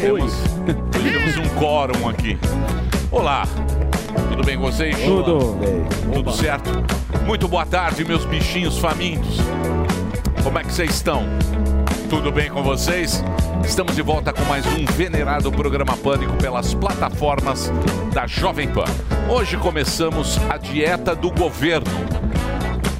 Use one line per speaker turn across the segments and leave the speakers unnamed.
Temos, temos um quórum aqui. Olá, tudo bem com vocês?
Tudo.
Tudo certo? Muito boa tarde, meus bichinhos famintos. Como é que vocês estão? Tudo bem com vocês? Estamos de volta com mais um venerado programa Pânico pelas plataformas da Jovem Pan. Hoje começamos a dieta do governo.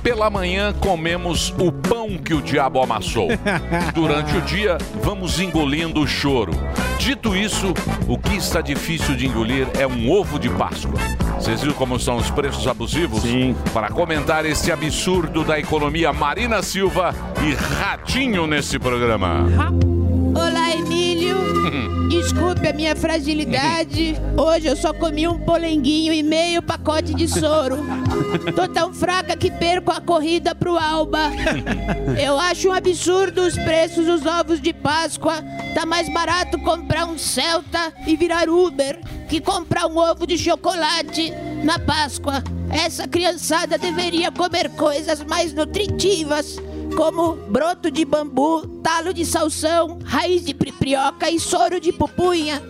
Pela manhã comemos o pão que o diabo amassou. Durante o dia, vamos engolindo o choro. Dito isso, o que está difícil de engolir é um ovo de Páscoa. Vocês viram como são os preços abusivos? Sim. Para comentar esse absurdo da economia, Marina Silva e Ratinho nesse programa.
Emílio. Desculpe a minha fragilidade. Hoje eu só comi um polenguinho e meio pacote de soro. Tô tão fraca que perco a corrida pro Alba. Eu acho um absurdo os preços dos ovos de Páscoa. Tá mais barato comprar um Celta e virar Uber que comprar um ovo de chocolate na Páscoa. Essa criançada deveria comer coisas mais nutritivas como broto de bambu, talo de salsão, raiz de priprioca e soro de pupunha.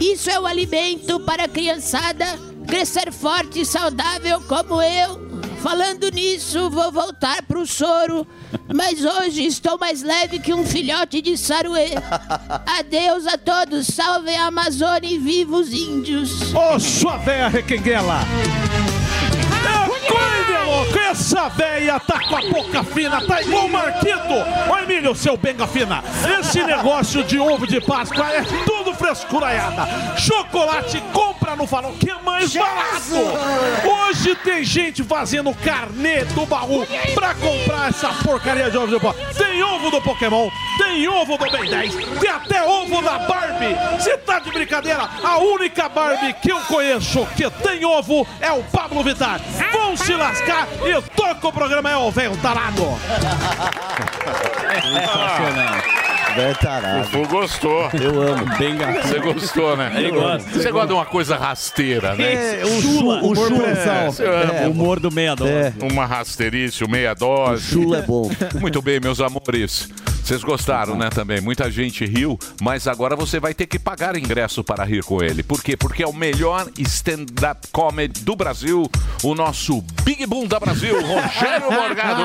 Isso é o alimento para a criançada crescer forte e saudável como eu. Falando nisso, vou voltar pro soro, mas hoje estou mais leve que um filhote de saruê. Adeus a todos, salvem a Amazônia e viva os índios.
Ô, sua véia requenguela! Cuide, louco! Essa véia tá com a boca fina, tá igual o Marquito! Ô, Emílio, seu benga fina! Esse negócio de ovo de Páscoa é tudo frescuraiada! Chocolate compra no farol, que é mais barato! Hoje tem gente fazendo carnê do baú pra comprar essa porcaria de ovo de Páscoa. Tem ovo do Pokémon, tem ovo do Ben 10, tem até ovo da Barbie! Você tá de brincadeira? A única Barbie que eu conheço que tem ovo é o Pablo Vittar. Vão se lascar e toca o programa é o velho tarado.
Velho tarado.
O Fu gostou.
Eu amo.
Bem
Você gostou, né?
Ele gosta.
Você gosta de uma coisa rasteira, né?
É, o chula, o
humor
chula.
ama
É, humor do meia dose.
É,
uma rasteirice, o meia
o
dose.
chula é bom.
Muito bem, meus amores. Vocês gostaram, né, também? Muita gente riu, mas agora você vai ter que pagar ingresso para rir com ele. Por quê? Porque é o melhor stand-up comedy do Brasil, o nosso Big Boom da Brasil, Rogério Morgado.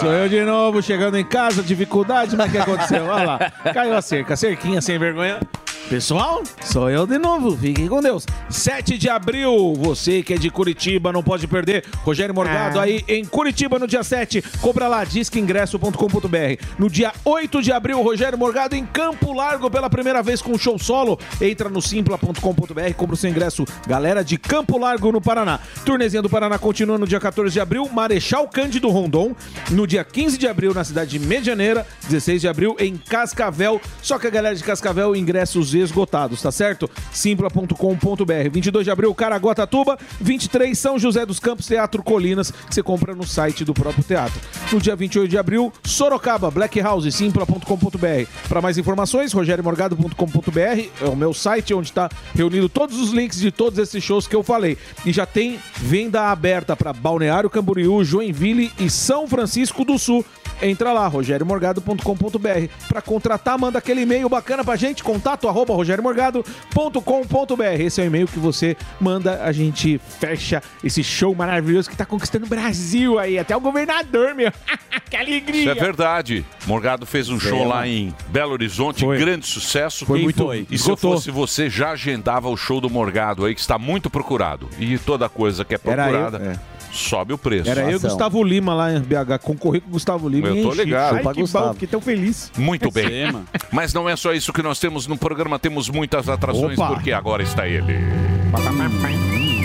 Sou eu de novo, chegando em casa, dificuldade, mas o que aconteceu? Olha lá, caiu a cerca, cerquinha sem vergonha. Pessoal, sou eu de novo, fiquem com Deus. 7 de abril, você que é de Curitiba, não pode perder. Rogério Morgado aí em Curitiba no dia 7. Compra lá, disqueingresso.com.br. No dia 8 de abril, Rogério Morgado em Campo Largo pela primeira vez com show solo. Entra no simpla.com.br, compra o seu ingresso. Galera de Campo Largo no Paraná. Turnezinha do Paraná continua no dia 14 de abril, Marechal Cândido Rondon. No dia 15 de abril, na cidade de Medianeira. 16 de abril, em Cascavel. Só que a galera de Cascavel, ingressos esgotados, tá certo? Simpla.com.br. 22 de abril, Caraguatatuba. 23, São José dos Campos, Teatro Colinas, você compra no site do próprio teatro. No dia 28 de abril, Sorocaba, Black House, simpla.com.br. Para mais informações, rogeriomorgado.com.br é o meu site onde está reunido todos os links de todos esses shows que eu falei. E já tem venda aberta para Balneário Camboriú, Joinville e São Francisco do Sul. Entra lá, rogeriomorgado.com.br. Para contratar, manda aquele e-mail bacana pra gente, contato rogeriomorgado.com.br. Esse é o e-mail que você manda, a gente fecha esse show maravilhoso que tá conquistando o Brasil aí, até o governador, meu. que alegria!
Isso é verdade. Morgado fez um show lá em Belo Horizonte,
Foi.
grande sucesso.
Foi muito-
foi? E se eu fosse você, já agendava o show do Morgado aí, que está muito procurado. E toda coisa que é
Era eu,
procurada,
é.
Sobe o preço.
Era eu e. Gustavo Lima lá em BH, concorri com o Gustavo Lima.
Eu
e
tô ligado.
Ai, que bom, fiquei tão feliz.
Muito bem. Mas não é só isso que nós temos no programa, temos muitas atrações,
Opa.
porque agora está ele.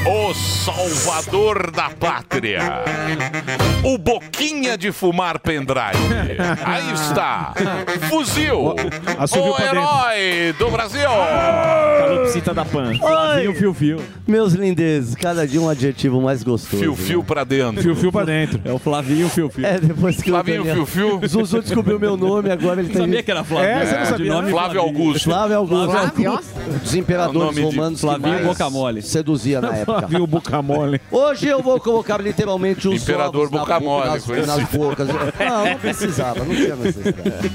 O Salvador da Pátria. O Boquinha de Fumar Pendrive. Aí está. Fuzil.
Assoviu
O herói do Brasil.
Calopsita da Pan.
Oi,
Fio, fio.
meus lindezes, cada dia um adjetivo mais gostoso.
Fio, fio pra dentro.
Fio, fio pra dentro.
É o Flavinho, fio, fio.
É, depois que
Flavinho,
o Daniel...
fio, fio.
Zuzu descobriu meu nome, agora ele tem...
sabia que era Flavinho.
É, você não
De
sabia,
nome
Flávio Augusto.
Flávio Augusto.
Flávio?
Dos
É o
imperadores
de
romanos que
Flavinho
mais
Boca Mole.
seduzia na época.
Viu o boca mole.
Hoje eu vou colocar literalmente os
Imperador
ovos na
Boca
boca, nas, nas bocas. Não, não precisava, não tinha necessidade.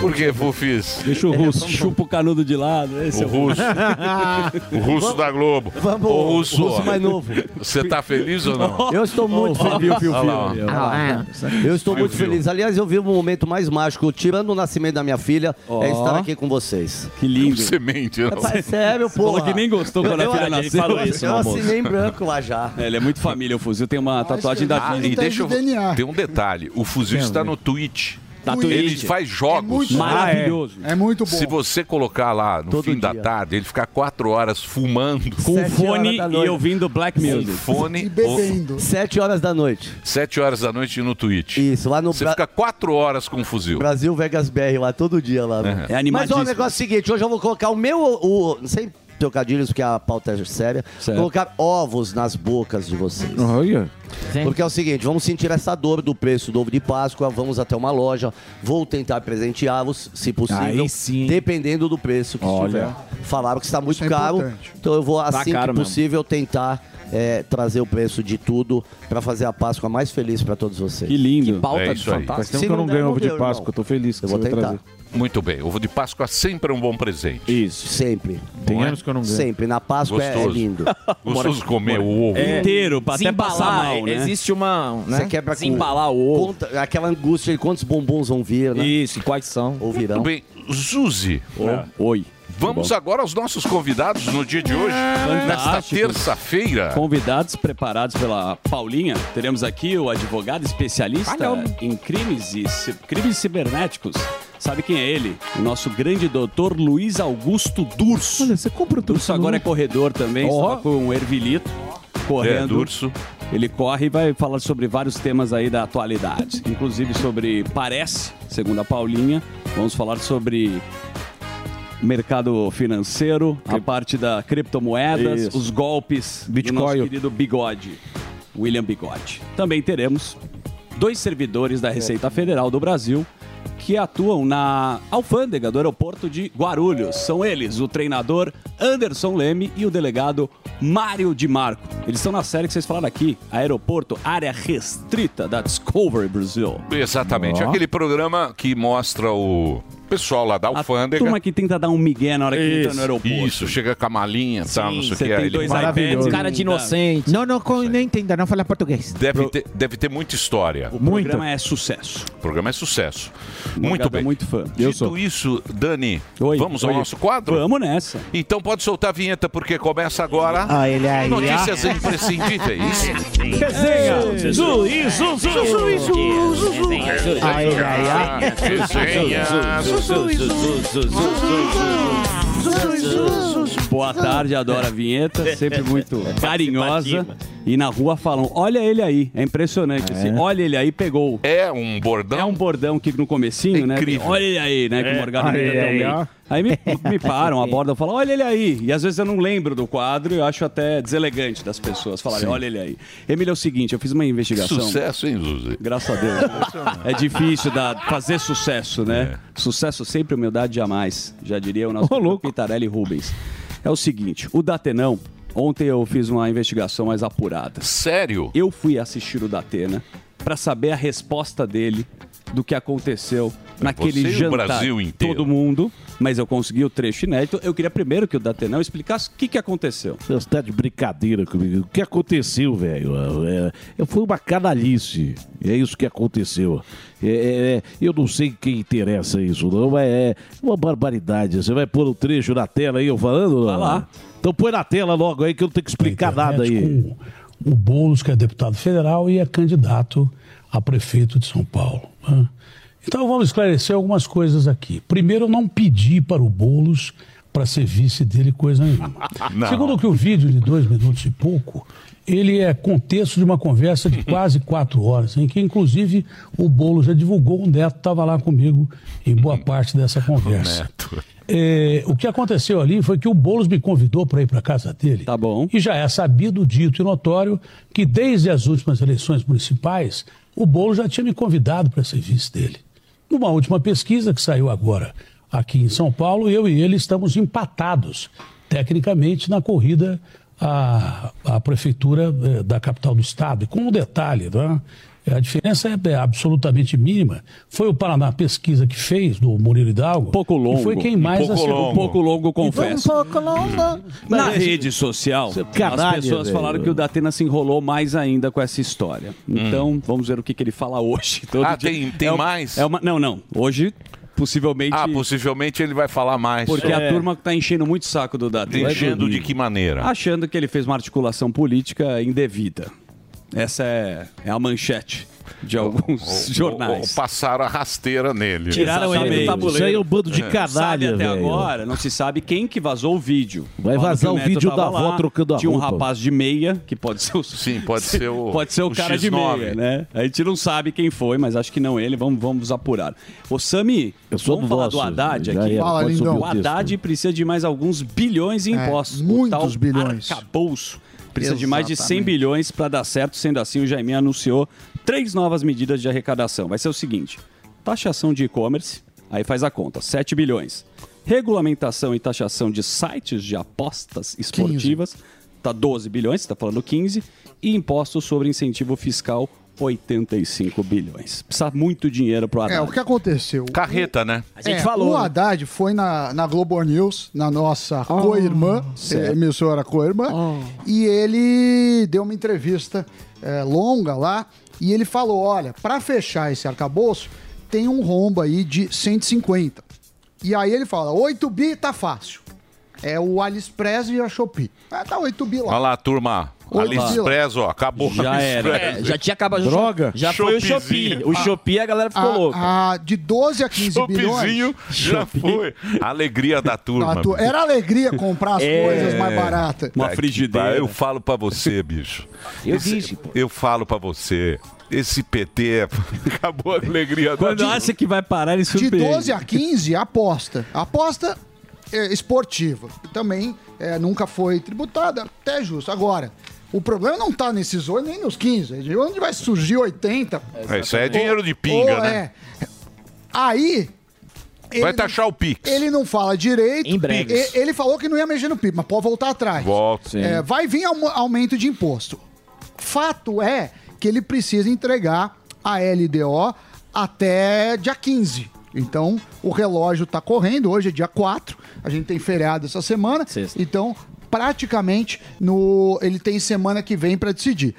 Por que, Fufis?
Deixa o russo.
Chupa o canudo de lado. Esse
O
é o
russo. O russo da Globo.
Vamos,
Ô, russo,
o russo mais novo.
você tá feliz ou não?
Eu estou muito feliz.
Fio, fio, fio.
Ah,
Eu estou muito feliz. Aliás, eu vi um momento mais mágico, tirando o nascimento da minha filha,
Ó.
é estar aqui com vocês.
Que lindo.
Semente, não.
É sério, pô.
Falou que nem gostou quando a filha nasceu.
Eu assinei em branco lá já.
É, ele é muito família, o fuzil tem uma tatuagem da
Ah,
Disney.
e deixa eu...
DNA.
Tem um detalhe. O fuzil está no Twitch.
Tá
Ele
Twitch.
faz jogos.
muito-
Maravilhoso.
É muito bom.
Se você colocar lá no
Todo
fim da
dia.
tarde, ele ficar quatro horas fumando
Com
Sete
fone
da
e ouvindo black
com
music.
fone,
E bebendo.
Sete horas da noite.
ou- sete horas da noite no Twitch.
Isso, lá no
Você
Bra-
fica quatro horas com o fuzil.
Brasil Vegas BR, lá todo dia lá.
É
Mas ó,
animadíssimo.
o negócio é o seguinte, hoje eu vou colocar o meu, o, sem trocadilhos, porque a pauta é séria,
Certo.
colocar ovos nas bocas de vocês.
Olha.
Porque é o seguinte, vamos sentir essa dor do preço do ovo de Páscoa, vamos até uma loja, vou tentar presenteá-los, se possível,
Aí sim.
dependendo do preço que
Olha.
estiver. Falaram que está muito
é
caro,
importante.
então eu vou, assim
caro
que
mesmo.
possível, tentar é, trazer o preço de tudo para fazer a Páscoa mais feliz para todos vocês.
Que lindo.
É isso aí.
Faz tempo
Se
que eu
não
ganho ovo de Páscoa.
irmão.
Eu tô feliz que
Eu
você
vou tentar.
trazer.
Muito bem. Ovo de Páscoa sempre é um bom presente.
Isso.
Sempre.
Tem
é?
anos que eu não ganho.
Sempre. Na Páscoa é, é
Gostoso.
lindo.
Gostoso comer o ovo.
Inteiro, pra até passar mal, né?
existe uma. Né?
Você quebra com-
Desembalar o ovo.
Conta- aquela angústia de quantos bombons vão vir, né?
Isso, e quais são?
Ou virão.
Muito bem. Zuzi,
Oi.
Vamos agora aos nossos convidados no dia de hoje. Nesta terça-feira.
Convidados preparados pela Paulinha, teremos aqui o advogado especialista em crimes e crimes cibernéticos. Sabe quem é ele? O nosso grande doutor Luiz Augusto Durso.
Olha, você compra tudo.
Durso agora é corredor também, estava com o Ervilito
É,
correndo.
Durso.
Ele corre e vai falar sobre vários temas aí da atualidade, inclusive sobre parece, segundo a Paulinha, vamos falar sobre mercado financeiro, a parte da criptomoedas,
Isso.
os golpes do
Bitcoin.
nosso querido Bigode, William Bigode. Também teremos dois servidores da Receita Federal do Brasil que atuam na alfândega do aeroporto de Guarulhos. São eles, o treinador Anderson Leme e o delegado Mário Di Marco. Eles estão na série que vocês falaram aqui, Aeroporto Área Restrita da Discovery Brasil.
Exatamente.
Ó.
Aquele programa que mostra o pessoal lá da
A
alfândega.
turma que tenta dar um migué na hora que entra no
Isso,
aeroporto.
Isso, chega com a malinha e tal, não sei o que. ele
dois iPads.
Cara de inocente.
Não, não, não entenda, não fala português.
Deve, ter, deve ter muita história.
O
Muita.
programa é sucesso.
O programa é sucesso. Muito
é
bem.
muito fã.
Eu
Dito
sou.
isso, Dani,
Oi,
vamos ao
oi.
nosso quadro?
Vamos nessa.
Então pode soltar a vinheta, porque começa agora.
Ah, ele aí.
Notícias imprescindíveis.
Resenha. Isso.
Boa tarde, adoro a vinheta, sempre muito carinhosa. E na rua falam, olha ele aí, é impressionante. Assim, olha ele aí, pegou.
É um bordão.
É um bordão que no comecinho,
É
né?
incrível.
Olha ele aí, né? Que o Morgado
Olha
imita
ele
tão
aí,
me, me param, abordam falam, olha ele aí. E às vezes eu não lembro do quadro e eu acho até deselegante das pessoas falarem, olha ele aí. Emílio, é o seguinte, eu fiz uma investigação.
Sucesso, hein, Zuzi?
Graças a Deus. é difícil dar, fazer sucesso, né? Sucesso sempre, humildade jamais. Já diria o nosso
louco.
Pitarelli Rubens. É o seguinte, o Datenão, ontem eu fiz uma investigação mais apurada.
Sério?
Eu fui assistir o Datena para saber a resposta dele do que aconteceu naquele
você e o
jantar.
Brasil inteiro.
Todo mundo, mas eu consegui o trecho inédito. Eu queria primeiro que o Datenão explicasse o que, que aconteceu.
Você está de brincadeira comigo. O que aconteceu, velho? É, é, foi uma canalice. É isso que aconteceu. É, é, é, eu não sei quem interessa isso, não, mas é uma barbaridade. Você vai pôr o trecho na tela aí, eu falando?
Vai lá.
Então põe na tela logo aí que eu não tenho que explicar nada aí.
Com o Boulos, que é deputado federal e é candidato a prefeito de São Paulo. né? Então vamos esclarecer algumas coisas aqui. Primeiro, eu não pedi para o Boulos para ser vice dele coisa nenhuma.
Não.
Segundo que o vídeo de dois minutos e pouco, ele é contexto de uma conversa de quase quatro horas, em que inclusive o Boulos já divulgou, o Neto estava lá comigo em boa parte dessa conversa.
Neto.
é, o que aconteceu ali foi que o Boulos me convidou para ir para casa dele.
Tá bom.
E já é sabido, dito e notório que desde as últimas eleições municipais, o Boulos já tinha me convidado para ser vice dele. Numa última pesquisa que saiu agora aqui em São Paulo, eu e ele estamos empatados tecnicamente na corrida à, à prefeitura eh, da capital do estado. E com um detalhe, né? A diferença é, é absolutamente mínima. Foi o Paraná Pesquisa que fez, do Murilo Hidalgo.
Pouco longo.
E foi quem mais
pouco
acertou.
longo. Um pouco longo, confesso.
Um pouco longo.
Na rede social,
caralho,
as pessoas
velho.
falaram que o Datena se enrolou mais ainda com essa história. Então, vamos ver o que, que ele fala hoje. Todo
Ah,
dia-
tem- tem
é uma-
mais?
É uma, não, não. Hoje, possivelmente.
Ah, possivelmente ele vai falar mais.
Porque
É.
a turma tá enchendo muito o saco do Datena.
Enchendo de que maneira?
Achando que ele fez uma articulação política indevida. Essa é, é a manchete de alguns jornais.
Ou, ou passaram a rasteira nele.
Tiraram ele do
Isso aí
tabuleiro.
é um bando de
Sabe
canalha,
até
velho.
agora, não se sabe quem que vazou o vídeo.
Vai vazar o vídeo da avó trocando a
Tinha um
roupa.
rapaz de meia, que pode ser o...
Sim, pode ser o.
Pode ser o,
o
cara de
X9.
meia, né? A gente não sabe quem foi, mas acho que não ele. Vamos, vamos apurar. Ô, Sami,
Eu sou
vamos
do
falar
vosso,
do Haddad aqui.
era,
Fala, lindão.
O. Haddad precisa de mais alguns bilhões em
É,
impostos.
muitos
o tal
bilhões.
Arcabouço precisa de mais de 100
Exatamente.
bilhões para dar certo. Sendo assim, o Jaime anunciou três novas medidas de arrecadação. Vai ser o seguinte: taxação de e-commerce, aí faz a conta, 7 bilhões. Regulamentação e taxação de sites de apostas esportivas, tá 12 bilhões, você tá falando 15. E impostos sobre incentivo fiscal, 85 bilhões. Precisa muito dinheiro pro Haddad.
É, o que aconteceu?
Carreta, né?
A gente
É,
falou.
O
né?
Haddad foi na, na Globo News, na nossa co-irmã, eh, emissora co-irmã, e ele deu uma entrevista eh, longa lá, e ele falou, olha, para fechar esse arcabouço, tem um rombo aí de 150. E aí ele fala, 8 bi tá fácil. É o AliExpress e a Shopee. Ah, tá 8 bi lá.
Olha lá, turma.
Oi,
AliExpress, ó, acabou
Já
o AliExpress.
era.
É, já tinha acabado
Droga.
Já foi o. Shopee. O Shopee a galera ficou louca.
A, a, de 12 a 15
Shoppeezinho
bilhões.
já foi. Alegria da turma.
tu-. Era alegria comprar as
É.
coisas mais baratas.
Uma
que
frigideira.
Eu falo pra você, bicho.
Eu
Esse-
disse, pô.
Eu falo pra você. Esse PT é- acabou a alegria da
Quando
turma.
acha que vai parar, ele
De
surpreende.
12 a 15, aposta. Aposta é, esportiva. que Também é, nunca foi tributada, até justo. Agora, o problema não tá nesses 8 nem nos 15. é De onde vai surgir 80?
É, Isso aí é dinheiro de pinga,
Ou
né?
é. Aí.
Vai
ele
taxar o Pix.
não- Ele não fala direito.
Em breves.
E- Ele falou que não ia mexer no PIB, mas pode voltar atrás.
Volta.
É, vai vir aum- aumento de imposto. Fato é que ele precisa entregar a LDO até dia 15. Então, o relógio está correndo, hoje é dia 4, a gente tem feriado essa semana.
Sexta.
Então, praticamente, no, ele tem semana que vem para decidir.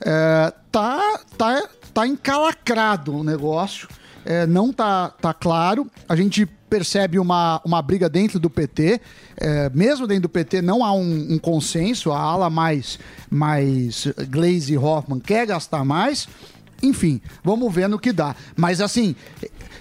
É, tá, tá, tá encalacrado o negócio, é, não tá, tá claro. A gente percebe uma, uma briga dentro do PT. É, mesmo dentro do PT não há um, um consenso, a ala mais, mais Glaze e Hoffman quer gastar mais. Enfim, vamos ver no que dá. Mas assim,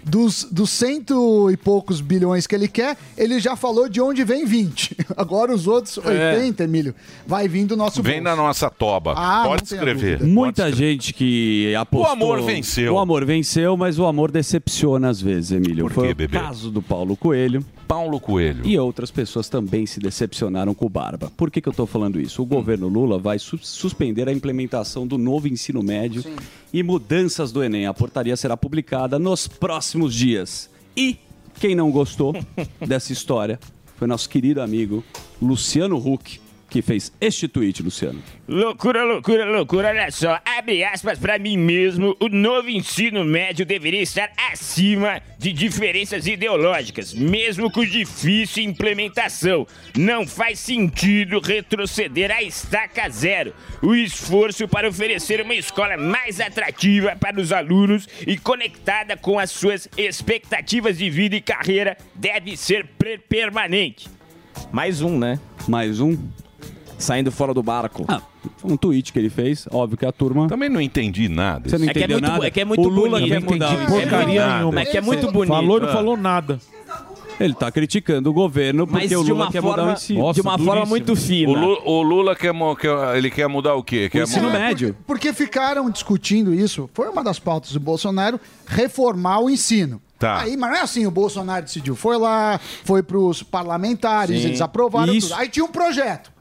dos, dos cento e poucos bilhões que ele quer, ele já falou de onde vem 20. Agora os outros 80, Emílio, vai vir do nosso
Vem
bolso.
na nossa toba.
Ah,
Pode escrever.
Muita
Pode escrever.
gente que apostou.
O amor venceu.
O amor venceu, mas o amor decepciona às vezes, Emílio.
Por
Foi
quê,
o
bebê?
caso do Paulo Coelho.
Paulo Coelho.
E outras pessoas também se decepcionaram com o Barba. Por que, que eu estou falando isso? O governo Lula vai su- suspender a implementação do novo ensino médio e mudanças do Enem. A portaria será publicada nos próximos dias. E quem não gostou dessa história foi nosso querido amigo Luciano Huck, que fez este tweet, Luciano.
Loucura, loucura, loucura, olha só. Abre aspas pra mim mesmo. O novo ensino médio deveria estar acima de diferenças ideológicas, mesmo com difícil implementação. Não faz sentido retroceder à estaca zero. O esforço para oferecer uma escola mais atrativa para os alunos e conectada com as suas expectativas de vida e carreira deve ser permanente.
Mais um, né?
Mais um.
Saindo fora do barco.
Ah, foi um tweet que ele fez. Óbvio que a turma.
Também não entendi nada.
Você não
É que é
entendeu
muito,
nada?
é que é muito
o Lula
bonito.
quer mudar o
entendi
ensino.
porcaria
nada.
nenhuma.
Mas que é muito bonito.
Falou e não falou nada.
Ele tá criticando o governo porque
Mas
o
de
Lula
uma
quer mudar o
forma,
ensino.
Nossa,
de uma forma
duríssimo.
muito fina.
O Lula, o Lula quer, quer- ele quer mudar o quê? Quer
ensino
mudar-
médio.
Porque ficaram discutindo isso. Foi uma das pautas do Bolsonaro reformar o ensino.
Tá.
Aí, mas não é assim, o Bolsonaro decidiu. Foi lá, foi pros parlamentares,
Sim.
eles aprovaram
Isso.
tudo. Aí tinha um projeto.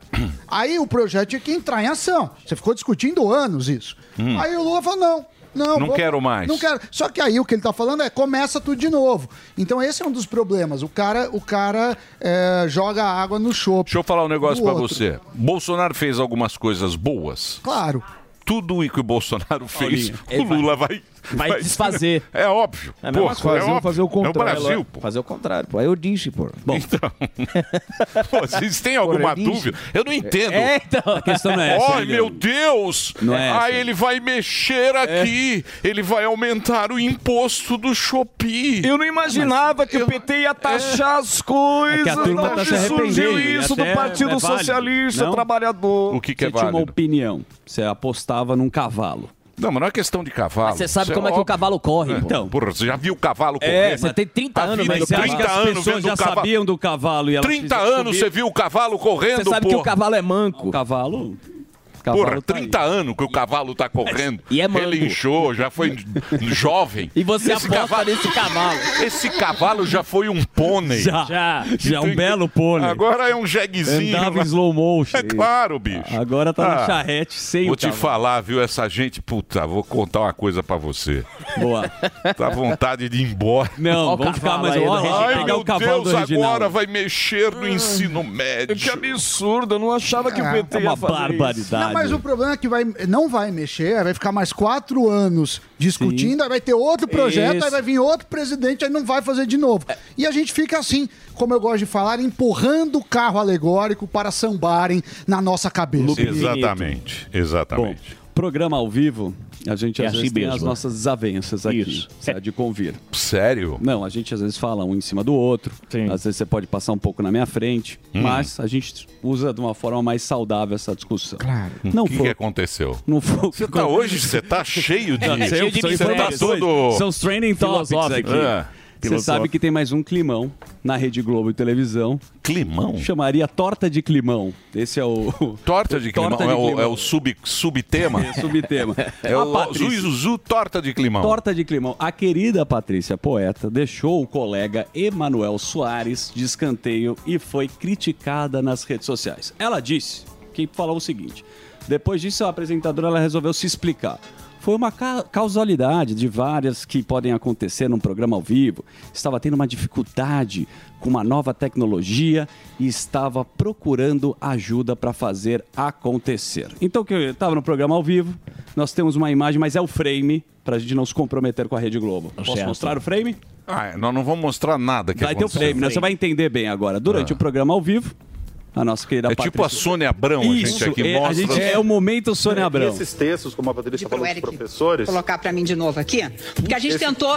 Aí o projeto tinha que entrar em ação. Você ficou discutindo anos isso.
Hum.
Aí o Lula falou: não. Não,
Não quero mais.
Não quero. Só que aí o que ele tá falando é começa tudo de novo. Então esse é um dos problemas. O cara, o cara é, joga água no chope.
Deixa eu falar um negócio
outro.
você. Bolsonaro fez algumas coisas boas.
Claro.
Tudo o que o Bolsonaro fez, o
ele vai-
Lula vai...
vai desfazer.
É óbvio.
É
Pô,
coisa,
é
fazer o contrário.
É o Brasil, pô.
Fazer o contrário, pô. Aí eu disse, pô. Bom,
Então, pô, vocês têm alguma
Porra,
dúvida? Eu não entendo.
É, então.
A questão não é essa.
Ai,
Lilian.
meu Deus!
Não é essa.
Aí ele vai mexer aqui, ele vai aumentar o imposto do Shopee.
Eu não imaginava que o PT ia taxar as coisas.
É que a turma
de
tá
onde
se
surgiu
e
isso do Partido
é.
Socialista
Não?
Trabalhador.
O que, que é
Você tinha uma opinião. Você apostava num cavalo.
Não, mas não é questão de cavalo.
Mas você sabe
Isso
como é que o
óbvio.
cavalo corre, pô.
Então.
Porra, você já viu o cavalo correr?
É, você tem 30
A
anos, mas
Você acha
30
que as
anos
pessoas
vendo
já
o cavalo.
sabiam do cavalo e elas
30
fizeram
anos
subir?
você viu o cavalo correndo,
Você sabe que o cavalo é manco.
O cavalo... cavalo
Porra,
tá
30 anos que o cavalo tá correndo.
E é mango.
Ele inchou, já foi jovem.
E você
Esse
aposta
cavalo-
nesse cavalo.
Esse cavalo já foi um pônei.
Já, já, já é um belo pônei.
Agora é um jeguezinho.
Andava em slow motion.
É claro, bicho.
Agora tá na
Ah,
charrete sem
Vou
o
te
cavalo.
falar, viu? Essa gente, puta, vou contar uma coisa pra você.
Boa.
Dá vontade de ir embora.
Não,
Ó o
vamos ficar mais... lá,
Ai,
pegar
meu
o cavalo
Deus, agora vai mexer no ensino médio.
Que absurdo, eu não achava que o
É,
PT
É uma
ia fazer isso.
barbaridade.
Mas o problema é que vai, não vai mexer, aí vai ficar mais quatro anos discutindo, aí vai ter outro projeto,
Isso.
aí vai vir outro presidente, aí não vai fazer de novo. E a gente fica assim, como eu gosto de falar, empurrando o carro alegórico para sambarem na nossa cabeça.
Exatamente,
Bom,
exatamente.
Programa ao vivo, a gente
É
às
assim
vezes tem as
mesmo.
nossas desavenças aqui.
Isso.
Você há de convir.
Sério?
Não, a gente às vezes fala um em cima do outro.
Sim.
Às vezes você pode passar um pouco na minha frente.
Hum.
Mas a gente usa de uma forma mais saudável essa discussão.
Claro.
Não
O que, que
foi.
aconteceu?
Não foi.
Você tá hoje, você tá cheio de.
Não,
cheio
são
de
são
mistérios.
informações.
Todo-
São os training topics aqui.
É.
Você sabe que tem mais um climão na Rede Globo e televisão.
Climão?
Chamaria Torta de Climão. Esse é o.
Torta de climão.
Torta de
é, o, é o sub, subtema?
É subtema.
É o
Patrícia-
Zuizuzu Torta de Climão.
Torta de climão. A querida Patrícia Poeta deixou o colega Emanuel Soares de escanteio e foi criticada nas redes sociais. Ela disse que falou o seguinte: depois disso, a apresentadora ela resolveu se explicar. Foi uma ca- causalidade de várias que podem acontecer num programa ao vivo. Estava tendo uma dificuldade com uma nova tecnologia e estava procurando ajuda para fazer acontecer. Então, que eu estava no programa ao vivo, nós temos uma imagem, mas é o frame para a gente não se comprometer com a Rede Globo. Posso
Certo.
mostrar o frame?
Ah, nós não vamos mostrar nada que
vai ter o
aconteceu.
frame, né? Você vai entender bem agora. Durante o programa ao vivo, a nossa querida
É tipo a Sônia Abrão, a
Isso,
gente aqui
é, a
mostra.
gente é o momento Sônia
E
Abrão.
esses textos, como a Patrícia
pro
falou dos professores,
colocar para mim de novo aqui. Porque a gente
Esse-
tentou,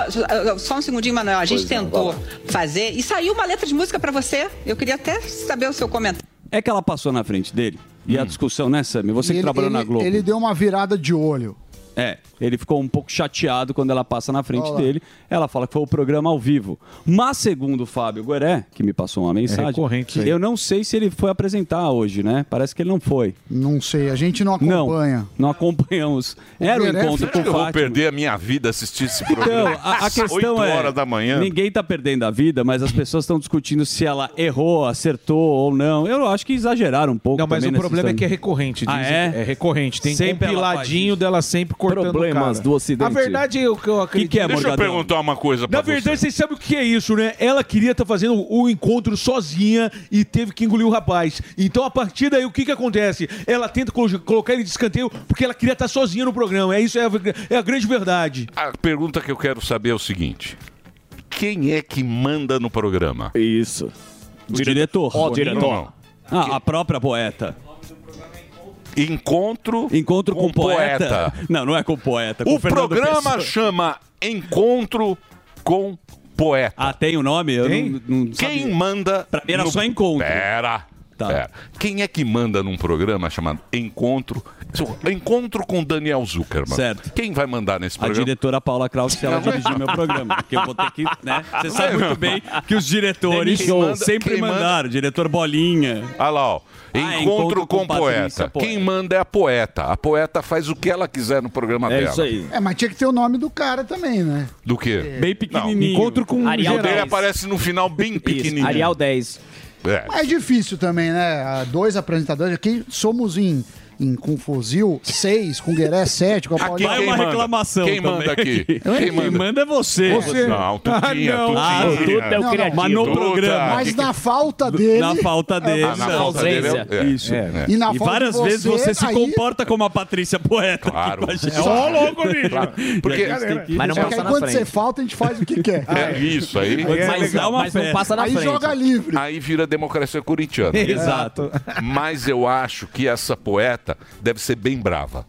só um segundinho, Manuel, a gente
Pois não,
tentou
vai
fazer e saiu uma letra de música para você. Eu queria até saber o seu comentário.
É que ela passou na frente dele. E
Hum.
a discussão, né, Sammy? Você
E
que
ele,
trabalhou na
ele-
Globo.
ele deu uma virada de olho.
É, ele ficou um pouco chateado quando ela passa na frente
Olha lá.
dele. Ela fala que foi o programa ao vivo. Mas, segundo o Fábio Gueré, que me passou uma mensagem,
recorrente isso aí.
eu não sei se ele foi apresentar hoje, né? Parece que ele não foi.
Não sei, a gente não acompanha.
Não, não acompanhamos. Era o
Gueré
encontro com
que
o
eu vou perder a minha vida assistir esse
Então,
programa?
a, a questão
8
é.
horas da manhã.
Ninguém tá perdendo a vida, mas as pessoas estão discutindo se ela errou, acertou ou não. Eu acho que exageraram um pouco.
Não, mas o problema é
história.
que é recorrente.
Ah,
dizem-
é?
recorrente. Tem
Sempre
compiladinho dela sempre cortando
Problemas
o cara.
do Ocidente.
A verdade, o que eu acredito...
que é,
Deixa eu
Morgadão?
perguntar uma coisa pra
Na verdade,
você.
vocês sabem o que é isso, né? Ela queria estar fazendo o encontro sozinha e teve que engolir o rapaz. Então, a partir daí, o que que acontece? Ela tenta colo- colocar ele de escanteio porque ela queria estar sozinha no programa. É isso, é a, é a grande verdade.
A pergunta que eu quero saber é o seguinte: quem é que manda no programa?
Isso.
O diretor.
Ó, diretor.
Não.
Ah, a própria poeta.
Encontro,
Encontro com,
com
poeta.
poeta.
Não, não é com poeta. Com
O
Fernando
programa
Pessoa.
chama Encontro com Poeta.
Ah, tem o nome? Eu não, não
Quem
sabia.
manda.
Pra mim era
no-
só encontro.
Pera.
Tá.
É. Quem é que manda num programa chamado Encontro? Encontro com Daniel Zuckerman.
Certo.
Quem vai mandar nesse
A
programa?
diretora Paula Kraus, se ela
Não,
dirigir meu programa. Porque eu vou ter que, né? Você sabe
Não.
muito bem que os diretores
Quem manda-
sempre
quem manda-
mandaram. Diretor Bolinha.
Olha lá, ó.
Ah,
Encontro, com,
Patrícia
poeta. Quem manda é a poeta. A poeta faz o que ela quiser no programa dela.
É, mas tinha que ter o nome do cara também, né?
Do quê?
Bem
pequenininho.
Encontro com
Arial
geral.
dele aparece no final bem pequenininho.
Arial 10.
É.
Mas é difícil também, né? Dois apresentadores aqui, somos em, em com fuzil 6, com Gueré 7, com a
Aqui
Paulinha.
quem manda? Quem manda aqui? Quem manda?
é você.
Você.
Não, Tutinha,
Ah, não. Ah, o Tuta é o
Não,
criativo.
Mas no
Tuta,
programa.
Mas
que que-
na falta dele.
Na falta dele.
Ah, na falta dele é- é,
Isso.
é.
E na
E
falta
várias
de
vezes
você,
você se
aí-
comporta como a Patrícia Poeta.
Claro.
Só louco, bicho.
Claro. Porque
Mas não Só que aí quando você falta, a gente faz o que quer.
É isso aí.
Mas, mas não passa na
aí
frente.
joga livre.
Aí vira democracia corintiana.
Exato.
Mas eu acho que essa poeta deve ser bem brava.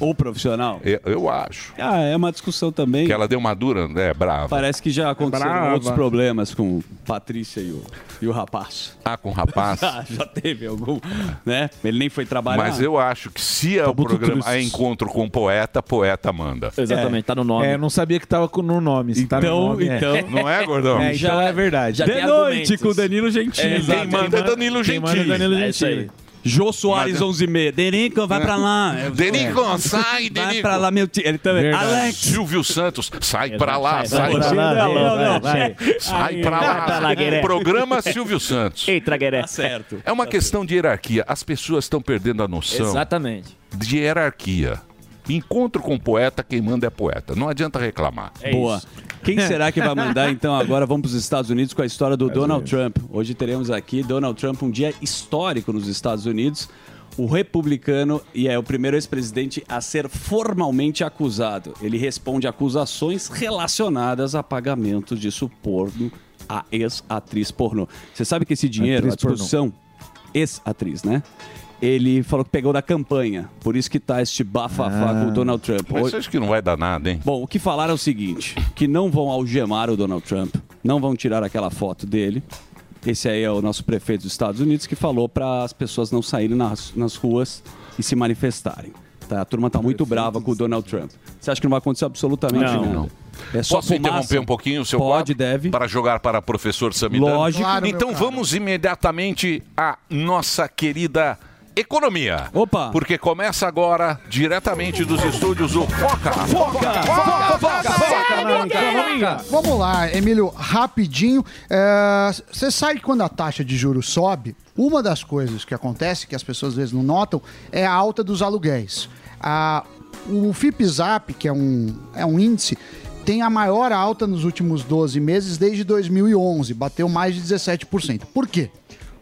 Ou profissional.
Eu, eu acho.
Ah, é uma discussão também.
Que ela deu uma dura, é brava.
Parece que já aconteceram
Brava.
outros problemas com Patrícia e o, e o rapaz.
Ah, com o rapaz.
já, já teve algum, né? Ele nem foi trabalhar.
Mas eu acho que se é o programa é encontro com poeta, poeta manda.
Exatamente, tá no nome.
É, eu não sabia que tava com- no nome. Se tá no
Então-
nome, é.
então-
Não é, gordão?
É, então é verdade.
já
De
tem
noite
argumentos.
com o Danilo Gentili.
É, quem manda é Danilo
Quem manda é
Gentili.
Danilo
É isso aí.
Jô Soares, 11 e meia. Derico, vai pra lá.
Derico, sai,
Vai
Derico.
pra lá, meu tio. Ele também.
Verdade.
Alex.
Silvio Santos, sai pra lá, sai,
vai
pra lá.
Não,
vai,
não, não.
vai.
Sai pra
vai pra lá.
Programa Silvio Santos.
Eita, Gueré.
Tá certo.
É uma questão de hierarquia. As pessoas estão perdendo a noção
Exatamente.
de hierarquia. Encontro com poeta, quem manda é poeta. Não adianta reclamar.
É
Boa.
isso.
Quem será que vai mandar então agora? Vamos para os Estados Unidos com a história do Donald Trump. Hoje teremos aqui Donald Trump, um dia histórico nos Estados Unidos. O republicano e é o primeiro ex-presidente a ser formalmente acusado. Ele responde acusações relacionadas a pagamento de suborno a ex-atriz pornô. Você sabe que esse dinheiro,
Atriz
a discussão, ex-atriz, né? Ele falou que pegou da campanha. Por isso que tá este bafafá com o Donald Trump.
Mas você acha que não vai dar nada, hein?
Bom, o que falaram é o seguinte: que não vão algemar o Donald Trump, não vão tirar aquela foto dele. Esse aí é o nosso prefeito dos Estados Unidos que falou para as pessoas não saírem nas, nas ruas e se manifestarem. Tá? A turma tá muito brava com o Donald Trump. Você acha que não vai acontecer absolutamente
Não.
nada?
Não.
É só
Posso
fumaça?
interromper um pouquinho o seu
Pode,
quadro?
deve.
Para jogar para professor Samidana?
Lógico.
Claro,
então vamos imediatamente à nossa querida economia.
Opa.
Porque começa agora, diretamente dos estúdios, o Foca! Foca!
Vamos lá, Emílio, rapidinho. É, Você sabe que quando a taxa de juros sobe, uma das coisas que acontece, que as pessoas às vezes não notam, é a alta dos aluguéis. A- o FIPZAP, que é um, é um índice, tem a maior alta nos últimos 12 meses desde 2011, bateu mais de 17%. Por quê?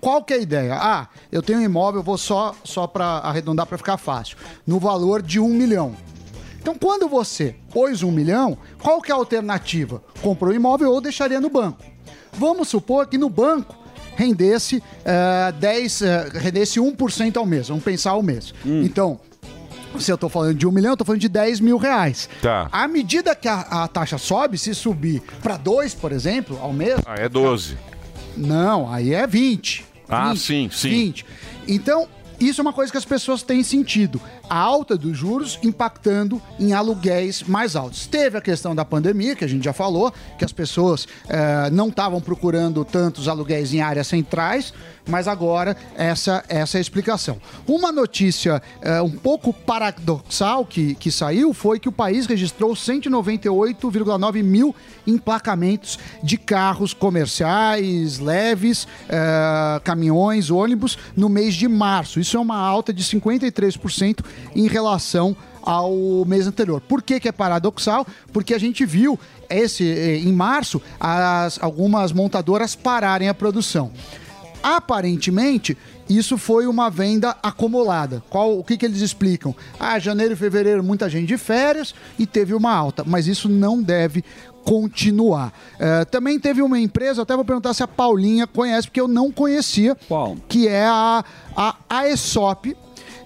Qual que é a ideia? Ah, eu tenho um imóvel, vou só, só para arredondar para ficar fácil, no valor de um milhão. Então, quando você pôs um milhão, qual que é a alternativa? Comprou o imóvel ou deixaria no banco. Vamos supor que no banco rendesse, eh, 10, eh, rendesse 1% ao mês. Vamos pensar ao mês. Então, se eu estou falando de um milhão, eu estou falando de 10 mil reais.
Tá.
À medida que a, a taxa sobe, se subir para 2, por exemplo, ao mês,
Ah, é 12.
não, aí é 20.
Ah,
20,
sim, sim.
20. Então, isso é uma coisa que as pessoas têm sentido. A alta dos juros impactando em aluguéis mais altos. Teve a questão da pandemia, que a gente já falou, que as pessoas eh, não estavam procurando tantos aluguéis em áreas centrais, mas agora essa, essa é a explicação. Uma notícia eh, um pouco paradoxal que, que saiu foi que o país registrou 198,9 mil emplacamentos de carros comerciais, leves, eh, caminhões, ônibus no mês de março. Isso é uma alta de 53% em relação ao mês anterior. Por que, que é paradoxal? Porque a gente viu esse eh, em março as, algumas montadoras pararem a produção. Aparentemente, isso foi uma venda acumulada. Qual, o que, que eles explicam? Ah, janeiro e fevereiro, muita gente de férias e teve uma alta, mas isso não deve continuar. Eh, também teve uma empresa, até vou perguntar se a Paulinha conhece, porque eu não conhecia,
Qual?
que é a, a Aesop.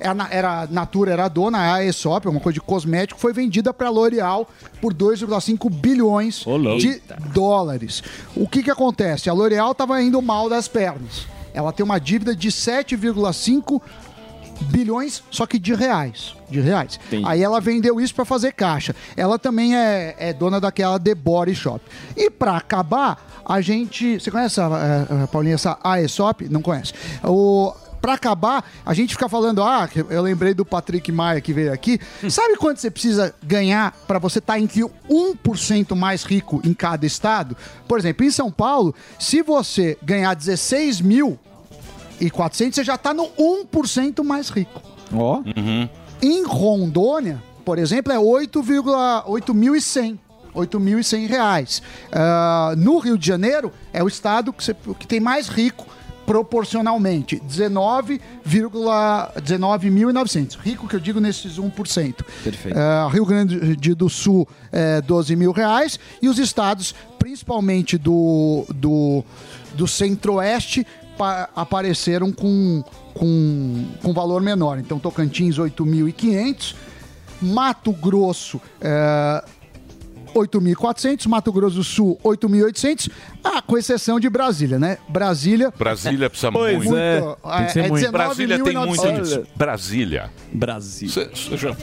Era, era, a Natura era a dona, a Aesop, uma coisa de cosmético, foi vendida para a L'Oréal por 2,5 bilhões
Ô, louco.
de dólares. O que que acontece? A L'Oréal estava indo mal das pernas. ela tem uma dívida de 7,5 bilhões, só que de reais. De reais.
Entendi.
Aí ela vendeu isso para fazer caixa. Ela também é, é dona daquela The Body Shop. E para acabar, a gente. Você conhece, a, a, a Paulinha, essa Aesop? Não conhece. O. Pra acabar, a gente fica falando, ah, eu lembrei do Patrick Maia que veio aqui. Sabe quanto você precisa ganhar para você estar entre o 1% mais rico em cada estado? Por exemplo, em São Paulo, se você ganhar 16 mil e 400, você já tá no 1% mais rico.
Ó.
Em Rondônia, por exemplo, é 8,8100. 8.100 reais. Ah, no Rio de Janeiro, é o estado que, você- que tem mais rico proporcionalmente. 19,19.900. Rico que eu digo nesses 1%.
Perfeito.
Ah, Rio Grande do Sul, é, 12 mil reais. E os estados, principalmente do, do, do centro-oeste, pa- apareceram com, com, com valor menor. Então, Tocantins, 8.500. Mato Grosso, é, 8.400. Mato Grosso do Sul, 8.800. Ah, com exceção de Brasília, né? Brasília...
Brasília precisa
Pois
muito.
é. Muito, Tem que ser é muito. 19.900.
Brasília tem muito isso.
Olha.
Brasília.
Brasília.
já...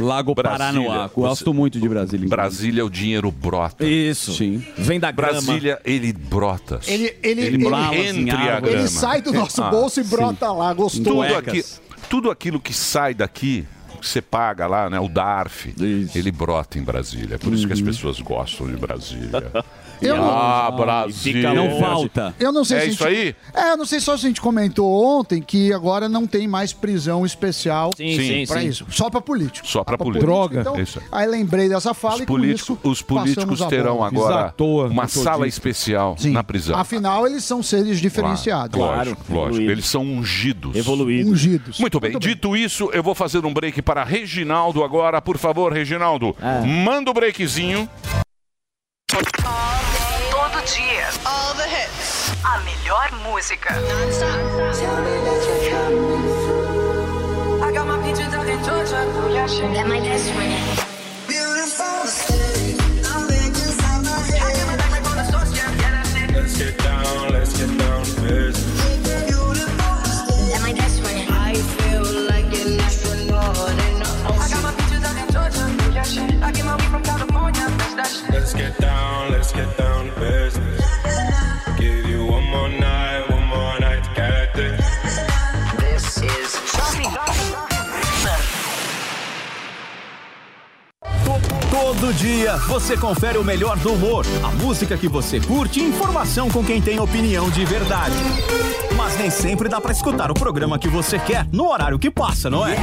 Lago Paranoá. Gosto muito de Brasília.
Brasília, o dinheiro brota.
Isso. Sim.
Vem da grama.
Brasília, ele brota.
Ele, ele,
ele,
ele-
entre a grama.
ele sai do nosso
Ah,
bolso e
sim.
brota lá, gostou.
Tudo, aqui, tudo aquilo que sai daqui, que você paga lá, né? O DARF, ele brota em Brasília. É por isso que as pessoas gostam de Brasília.
Eu não-
ah, Brasília.
Não falta.
Eu não sei
É
se
isso
gente-
aí?
É, eu não sei só se a gente comentou ontem que agora não tem mais prisão especial
Sim, sim,
pra
sim.
isso. Só pra político.
Só pra político.
Droga. Então,
isso aí.
lembrei dessa fala
Os,
e com
político-
isso
os políticos terão agora uma sala especial na prisão.
Afinal, eles são seres diferenciados.
Lógico, lógico. Eles são ungidos.
Evoluídos.
Ungidos.
Muito bem. Dito isso, eu vou fazer um break para Reginaldo agora. Por favor, Reginaldo, manda o breakzinho.
Todo dia. All the hits. A melhor música.
I got my peaches out in Georgia. Oh, my best friend.
Todo dia você confere o melhor do humor, a música que você curte e informação com quem tem opinião de verdade. Mas nem sempre dá pra escutar o programa que você quer no horário que passa, não é?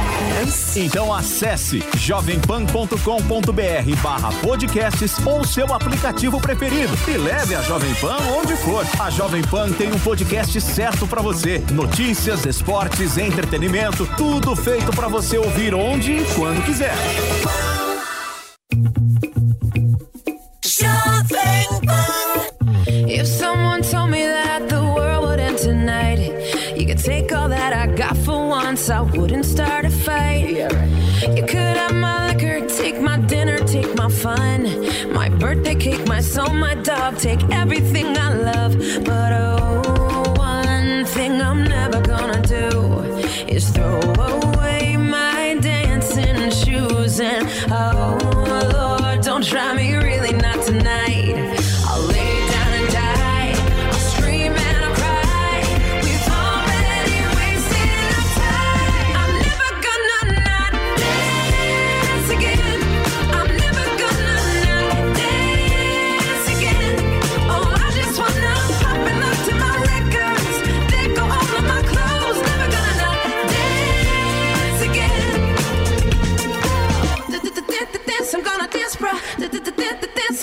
Então acesse jovempan.com.br barra podcasts ou seu aplicativo preferido e leve a Jovem Pan onde for. A Jovem Pan tem um podcast certo pra você. Notícias, esportes, entretenimento, tudo feito pra você ouvir onde e quando quiser.
If someone told me that the world would end tonight, you could take all that I got for once, I wouldn't start a fight. You could have my liquor, take my dinner, take my fun, my birthday cake, my soul, my dog, take everything I love. But oh, one thing I'm never gonna do is throw away my And oh, Lord, don't try me really not tonight.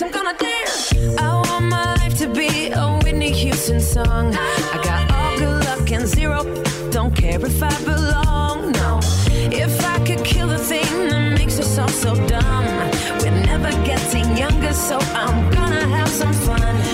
I'm gonna dance. I want my life to be a Whitney Houston song. I got all good luck and zero. Don't care if I belong. No, if I could kill the thing that makes us all so dumb, we're never getting younger, so I'm gonna have some fun.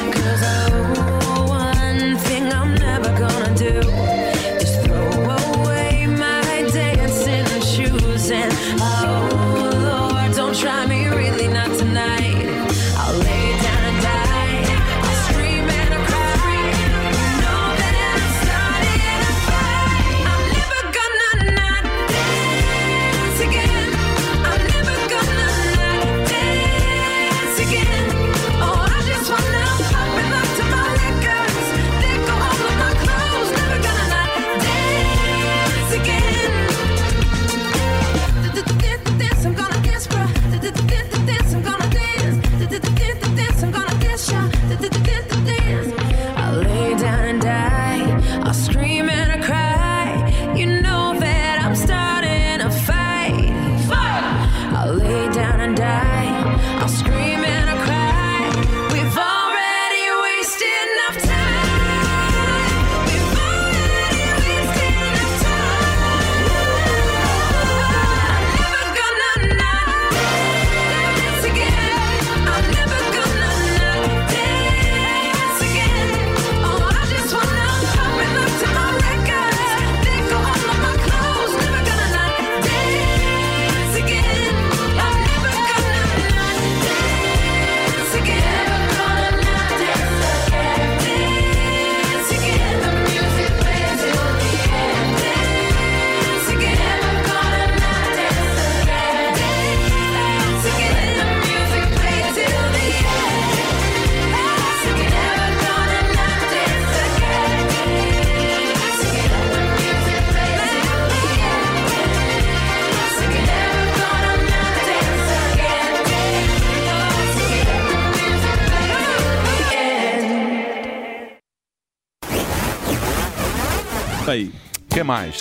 Mais?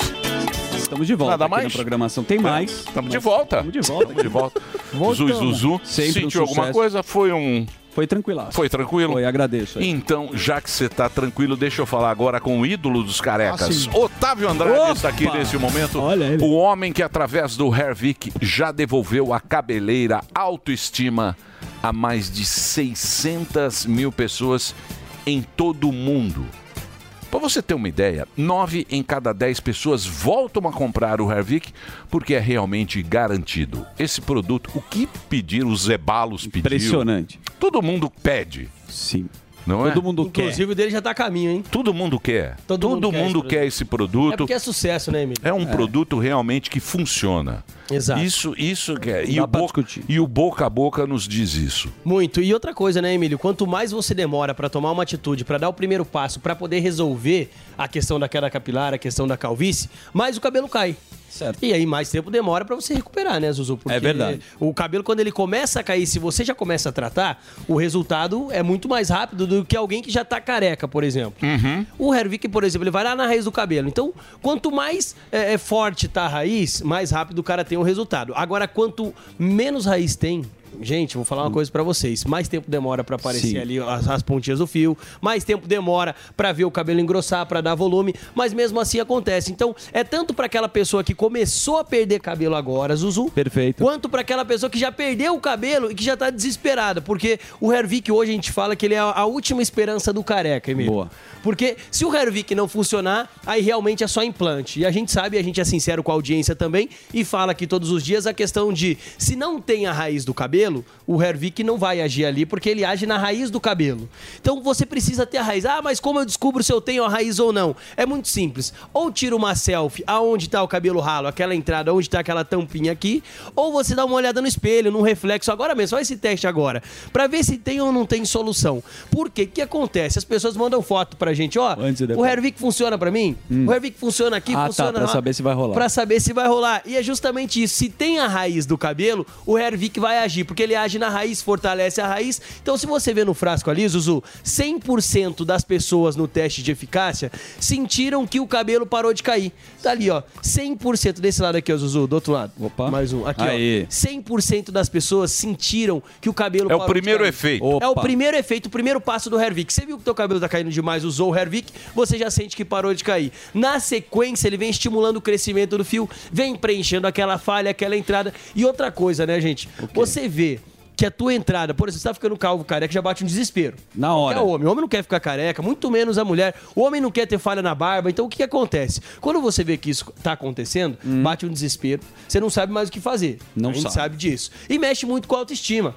Estamos de volta
Nada
aqui
mais?
na programação. Tem mais.
Estamos de volta.
Estamos de volta.
Estamos de volta.
Voltamos.
Zuzu, Zuzu.
Sempre um
sentiu alguma
sucesso.
coisa? Foi um...
Foi tranquilo.
Foi tranquilo?
Foi, agradeço. aí.
Então, já que você tá tranquilo, deixa eu falar agora com o ídolo dos
Ah,
carecas.
sim.
Otávio Andrade
Opa!
está aqui nesse momento. O homem que, através do Hervik, já devolveu a cabeleira autoestima a mais de 600 mil pessoas em todo o mundo. Para você ter uma ideia, 9 em cada 10 pessoas voltam a comprar o Hervik porque é realmente garantido. Esse produto, o que pediram, os Zebalos pediram.
Impressionante.
Todo mundo pede.
Sim.
Não é?
Todo mundo
Inclusive o dele já tá a caminho, hein?
Todo mundo quer.
Todo
Todo,
mundo
mundo,
quer esse
quer esse produto.
É porque é sucesso, né, Emílio?
É um produto realmente que funciona.
Exato.
Isso, isso que é. E
Dá
o, boca, e o boca a boca nos diz isso.
Muito. E outra coisa, né, Emílio? Quanto mais você demora pra tomar uma atitude, pra dar o primeiro passo, pra poder resolver a questão da queda capilar, a questão da calvície, mais o cabelo cai.
Certo.
E aí mais tempo demora pra você recuperar, né, Zuzu? Porque
É verdade.
O cabelo, quando ele começa a cair, se você já começa a tratar, o resultado é muito mais rápido do que alguém que já tá careca, por exemplo. O Hervik, por exemplo, ele vai lá na raiz do cabelo. Então, quanto mais é, é, forte tá a raiz, mais rápido o cara tem o resultado. Agora, quanto menos raiz tem. Gente, vou falar uma coisa pra vocês. Mais tempo demora pra aparecer
Sim.
ali as, as pontinhas do fio, mais tempo demora pra ver o cabelo engrossar, pra dar volume, mas mesmo assim acontece. Então, é tanto pra aquela pessoa que começou a perder cabelo agora, Zuzu,
Perfeito.
quanto pra aquela pessoa que já perdeu o cabelo e que já tá desesperada, porque o Hervik hoje a gente fala que ele é a, a última esperança do careca, Emílio.
Boa.
Porque se o Hervik não funcionar, aí realmente é só implante. E a gente sabe, a gente é sincero com a audiência também e fala aqui todos os dias a questão de se não tem a raiz do cabelo, o Hervik não vai agir ali porque ele age na raiz do cabelo. Então você precisa ter a raiz. Ah, mas como eu descubro se eu tenho a raiz ou não? É muito simples. Ou tira uma selfie aonde tá o cabelo ralo, aquela entrada onde tá aquela tampinha aqui, ou você dá uma olhada no espelho, no reflexo agora mesmo, só esse teste agora, pra ver se tem ou não tem solução. Por quê? O que acontece? As pessoas mandam foto pra gente, ó,
e
o. Hervik funciona pra mim?
Hum.
O Hervik funciona aqui,
Ah, tá,
funciona
pra
lá.
saber se vai rolar.
Pra saber se vai rolar. E é justamente isso. Se tem a raiz do cabelo, o Hervik vai agir, porque ele age na raiz, fortalece a raiz. Então, se você vê no frasco ali, Zuzu, 100% das pessoas no teste de eficácia sentiram que o cabelo parou de cair. Tá ali, ó. 100% desse lado aqui, ó, Zuzu, do outro lado. Opa. Mais um. Aqui,
Aí.
ó. 100% das pessoas sentiram que o cabelo
É o
parou de
primeiro
cair.
efeito.
É o
Opa.
primeiro efeito, o primeiro passo do Hervik. Você viu que teu cabelo tá caindo demais, usou o Hervik, você já sente que parou de cair. Na sequência, ele vem estimulando o crescimento do fio, vem preenchendo aquela falha, aquela entrada. E outra coisa, né, gente? Você vê que a tua entrada, por exemplo, você tá ficando calvo, careca, já bate um desespero.
Na hora.
Qualquer homem. O homem não quer ficar careca, muito menos a mulher. O homem não quer ter falha na barba. Então o que, que acontece? Quando você vê que isso tá acontecendo, bate um desespero, você não sabe mais o que fazer.
Hum. Não
a gente
sabe.
sabe disso. E mexe muito com a autoestima.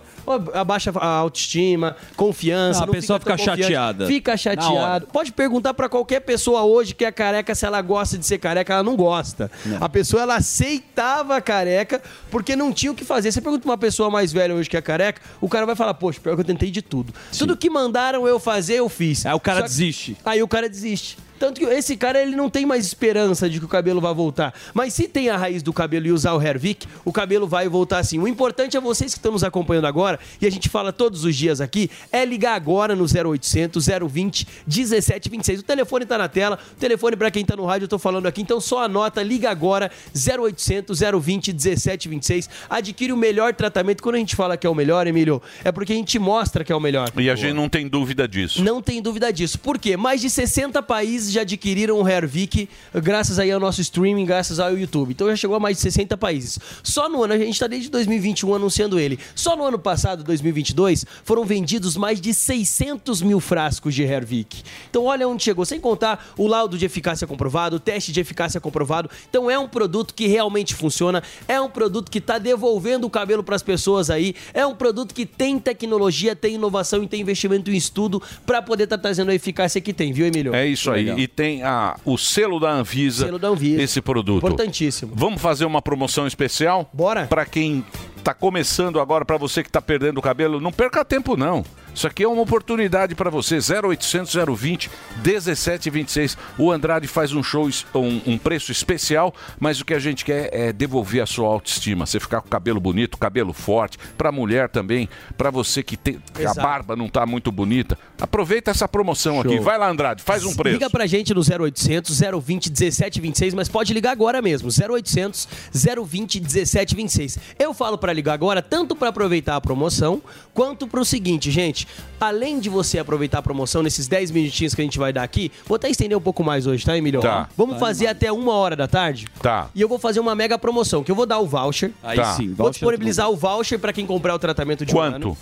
Abaixa a autoestima, confiança.
Ah, a
não
pessoa fica
confiante.
chateada.
Fica chateado. Pode perguntar pra qualquer pessoa hoje que é careca se ela gosta de ser careca, ela não gosta. A pessoa ela aceitava a careca porque não tinha o que fazer. Você pergunta pra uma pessoa mais velha hoje que é careca, o cara vai falar: "Poxa, pior que eu tentei de tudo. Tudo que mandaram eu fazer, eu fiz". Aí
o cara desiste.
Aí o cara desiste. Tanto que esse cara ele não tem mais esperança de que o cabelo vai voltar. Mas se tem a raiz do cabelo e usar o Hervik, o cabelo vai voltar sim. O importante é vocês que estão nos acompanhando agora, e a gente fala todos os dias aqui, é ligar agora no 0800 020 1726. O telefone tá na tela, o telefone para quem tá no rádio eu tô falando aqui, então só anota, liga agora 0800 020 1726. Adquire o melhor tratamento. Quando a gente fala que é o melhor, Emílio, é porque a gente mostra que é o melhor.
E a gente não tem dúvida disso.
Não tem dúvida disso. Por quê? Mais de 60 países já adquiriram o Hervik graças aí ao nosso streaming, graças ao YouTube. Então já chegou a mais de 60 países. Só no ano, a gente está desde 2021 anunciando ele. Só no ano passado, 2022, foram vendidos mais de 600 mil frascos de Hervik. Então olha onde chegou. Sem contar o laudo de eficácia comprovado, o teste de eficácia comprovado. Então é um produto que realmente funciona. É um produto que está devolvendo o cabelo para as pessoas aí. É um produto que tem tecnologia, tem inovação e tem investimento em estudo para poder estar trazendo a eficácia que tem, viu, Emílio?
É isso aí. E tem a, o selo da Anvisa.
Selo da Anvisa.
Esse produto.
Importantíssimo.
Vamos fazer uma promoção especial?
Bora.
Para quem tá começando agora, para você que tá perdendo o cabelo, não perca tempo não. Isso aqui é uma oportunidade para você. 0800 020 1726. O Andrade faz um show, um, um preço especial, mas o que a gente quer é devolver a sua autoestima. Você ficar com o cabelo bonito, cabelo forte, para mulher também, para você que tem que a barba não tá muito bonita. Aproveita essa promoção aqui.
Show.
Vai lá, Andrade, faz um preço.
Liga pra gente no 0800 020 1726, mas pode ligar agora mesmo. 0800 020 1726. Eu falo pra ligar agora tanto pra aproveitar a promoção, quanto pro seguinte, gente. Além de você aproveitar a promoção nesses 10 minutinhos que a gente vai dar aqui, vou até estender um pouco mais hoje, tá, Emílio?
Tá.
Vamos
Tá
fazer até uma hora da tarde?
Tá.
E eu vou fazer uma mega promoção, que eu vou dar o voucher.
Aí Tá. sim,
Vou
voucher
disponibilizar o voucher pra quem comprar o tratamento de um
Quanto?
ano.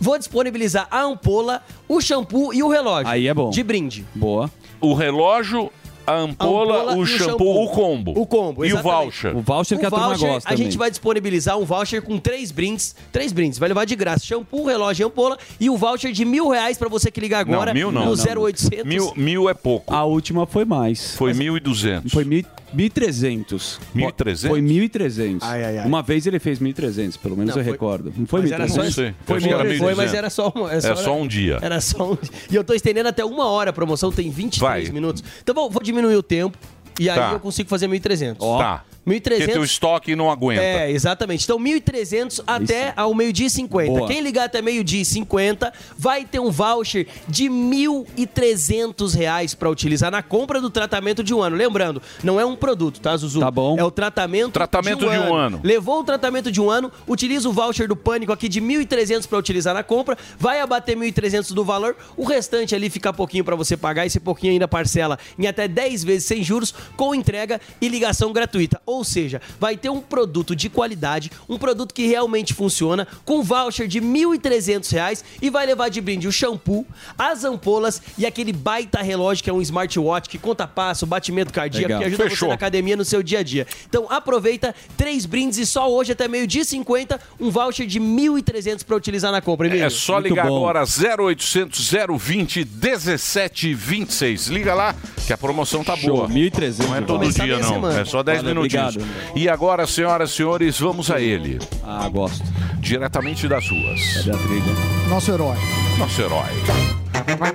Vou disponibilizar a ampola, o shampoo e o relógio.
Aí é bom.
De brinde.
Boa.
O relógio, a ampola,
ampola
o
e o
shampoo,
shampoo.
o combo.
O combo,
E o
exatamente.
voucher.
O voucher que
O
a turma
voucher,
gosta
A gente
também.
vai disponibilizar um voucher com três brindes. Três brindes. Vai levar de graça shampoo, relógio e ampola. E o voucher de mil reais pra você que liga agora.
não, mil não.
No
não.
0800.
Mil, mil é pouco.
A última foi mais.
Foi 1.200.
Foi mil- 1.300.
1.300?
Foi 1.300.
Ai, ai, ai.
Uma vez ele fez 1.300, pelo menos
Não,
eu
foi-
recordo. Não foi
Mas era
1.300?
só
Não sei.
Foi
Eu acho que era
1.300.
Foi, mas
1.200.
era só, um,
É só um dia.
Era só um E eu tô estendendo até uma hora a promoção, tem 23
Vai.
minutos. Então vou, vou diminuir o tempo. E aí
Tá.
eu consigo fazer 1.300.
Tá.
1.300.
Porque teu estoque não aguenta.
É, exatamente. Então, 1.300 até ao meio-dia e 50.
Boa.
Quem ligar até meio-dia e 50 vai ter um voucher de 1.300 reais para utilizar na compra do tratamento de um ano. Lembrando, não é um produto, tá, Zuzu? Tá bom. É o tratamento,
Tratamento de um ano.
Levou o tratamento de um ano, utiliza o voucher do Pânico aqui de 1.300 para utilizar na compra, vai abater 1.300 do valor, o restante ali fica pouquinho para você pagar, esse pouquinho ainda parcela em até 10 vezes sem juros, com entrega e ligação gratuita. Ou seja, vai ter um produto de qualidade, um produto que realmente funciona, com voucher de 1.300 reais e vai levar de brinde o shampoo, as ampolas e aquele baita relógio que é um smartwatch que conta passo, batimento cardíaco,
Legal.
que ajuda
Fechou.
você na academia no seu dia a dia. Então aproveita, três brindes e só hoje até meio-dia e 50, um voucher de 1.300 para utilizar na compra, Emílio.
É só ligar agora 0800 020 1726. Liga lá que a promoção tá
Show,
boa.
1.300.
Não é todo dia não,
semana.
é só 10
Valeu,
minutinhos.
Obrigado.
E agora, senhoras e senhores, vamos a ele.
Ah, gosto.
Diretamente das ruas.
Cadê a trilha?
Nosso herói.
Nosso herói.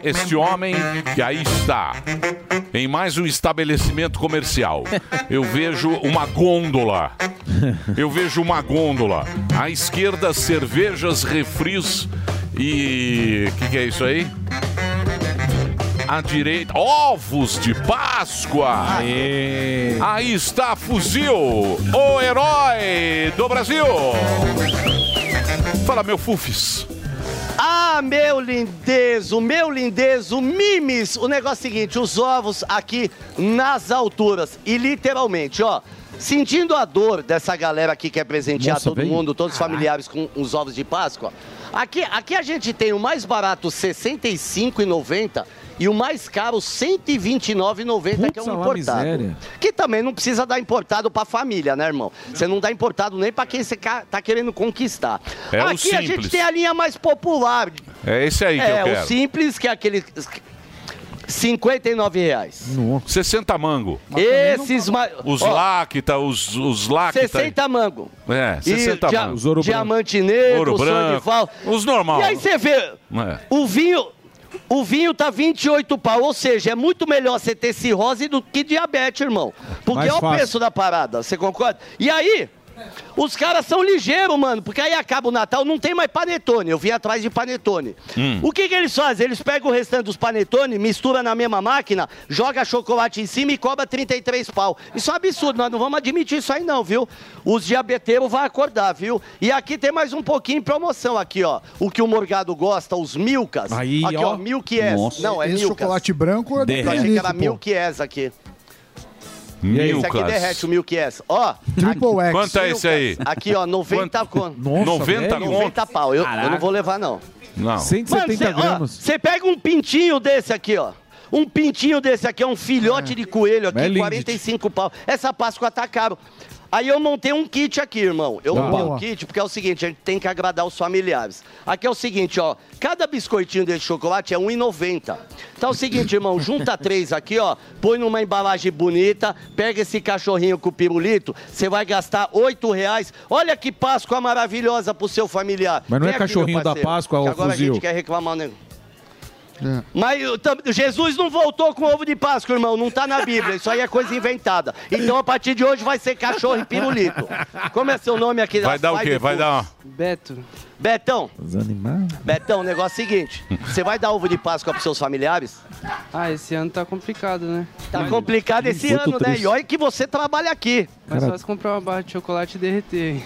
Este homem que aí está, em mais um estabelecimento comercial. Eu vejo uma gôndola. Eu vejo uma gôndola. À esquerda, cervejas, refris e. O que, que é isso aí? À direita, ovos de Páscoa. Aí está Fuzil, o herói do Brasil. Fala, meu Fufis.
Ah, meu lindezo, meu lindezo, mimes. O negócio é o seguinte, os ovos aqui nas alturas. E literalmente, ó, sentindo a dor dessa galera aqui que quer presentear
Nossa,
todo
veio?
mundo, todos os familiares com os ovos de Páscoa. Aqui, aqui a gente tem o mais barato R$ 65,90 e o mais caro R$ 129,90, que é um
lá,
importado.
miséria.
Que também não precisa dar importado pra família, né, irmão? Você não dá importado nem pra quem você tá querendo conquistar.
É o
Aqui a gente tem a linha mais popular.
É esse aí que
é,
eu quero.
o simples, que é aquele. 59 reais.
60 mango.
Esses mais.
Os
ó,
lacta, os, os lacta.
60 mango.
É,
E
60
dia-
mango.
Diamante negro,
Ouro branco. Os normal.
E aí você vê,
É.
o vinho. O vinho tá 28 pau, ou seja, é muito melhor você ter cirrose do que diabetes, irmão. Porque
Mais
é o
fácil.
preço da parada, você concorda? E aí, os caras são ligeiros, mano, porque aí acaba o Natal, não tem mais panetone. Eu vim atrás de panetone.
Hum.
O que que eles fazem? Eles pegam o restante dos panetone, mistura na mesma máquina, joga chocolate em cima e cobra 33 pau. Isso é um absurdo, nós não vamos admitir isso aí não, viu? Os diabeteiros vão acordar, viu? E aqui tem mais um pouquinho em promoção aqui, ó. O que o Morgado gosta, os Milkas.
Aí,
aqui, ó,
ó.
Milk S. Não, é
Esse
Milkas.
chocolate branco é do
Eu achei que era. Milk S aqui. Esse aqui derrete o Milk S. Ó.
Triple X.
Quanto é esse aí?
Aqui, ó, 90 conto.
Nossa,
90
velho.
conto?
90 pau. Eu, eu não vou levar, não.
Não.
170 gramas.
Você pega um pintinho desse aqui, ó. Um pintinho desse aqui é um filhote de coelho aqui,
É lindo.
45 pau. Essa Páscoa tá caro. Aí eu montei um kit aqui, irmão. Eu montei um kit porque é o seguinte, a gente tem que agradar os familiares. Aqui é o seguinte, ó. Cada biscoitinho desse chocolate é R$1,90. Então é o seguinte, irmão, junta três aqui, ó. Põe numa embalagem bonita, pega esse cachorrinho com o pirulito, você vai gastar oito reais. Olha que Páscoa maravilhosa pro seu familiar.
Mas não é
Vem aqui,
cachorrinho
meu
da Páscoa,
que
ô
agora a
fuzil.
gente quer reclamar um negócio. Mas Jesus não voltou com ovo de Páscoa, irmão. Não tá na Bíblia. Isso aí é coisa inventada. Então, a partir de hoje, vai ser cachorro e pirulito. Como é seu nome aqui?
Vai dar o quê? Vai dar.
Beto. Betão.
Os animais.
Betão, o negócio é o seguinte. Você vai dar ovo de Páscoa pros seus familiares?
Ah, esse ano tá complicado, né?
Tá complicado esse ano, né?
triste.
E olha que você trabalha aqui.
Mas só se comprar uma barra de chocolate e derreter. hein?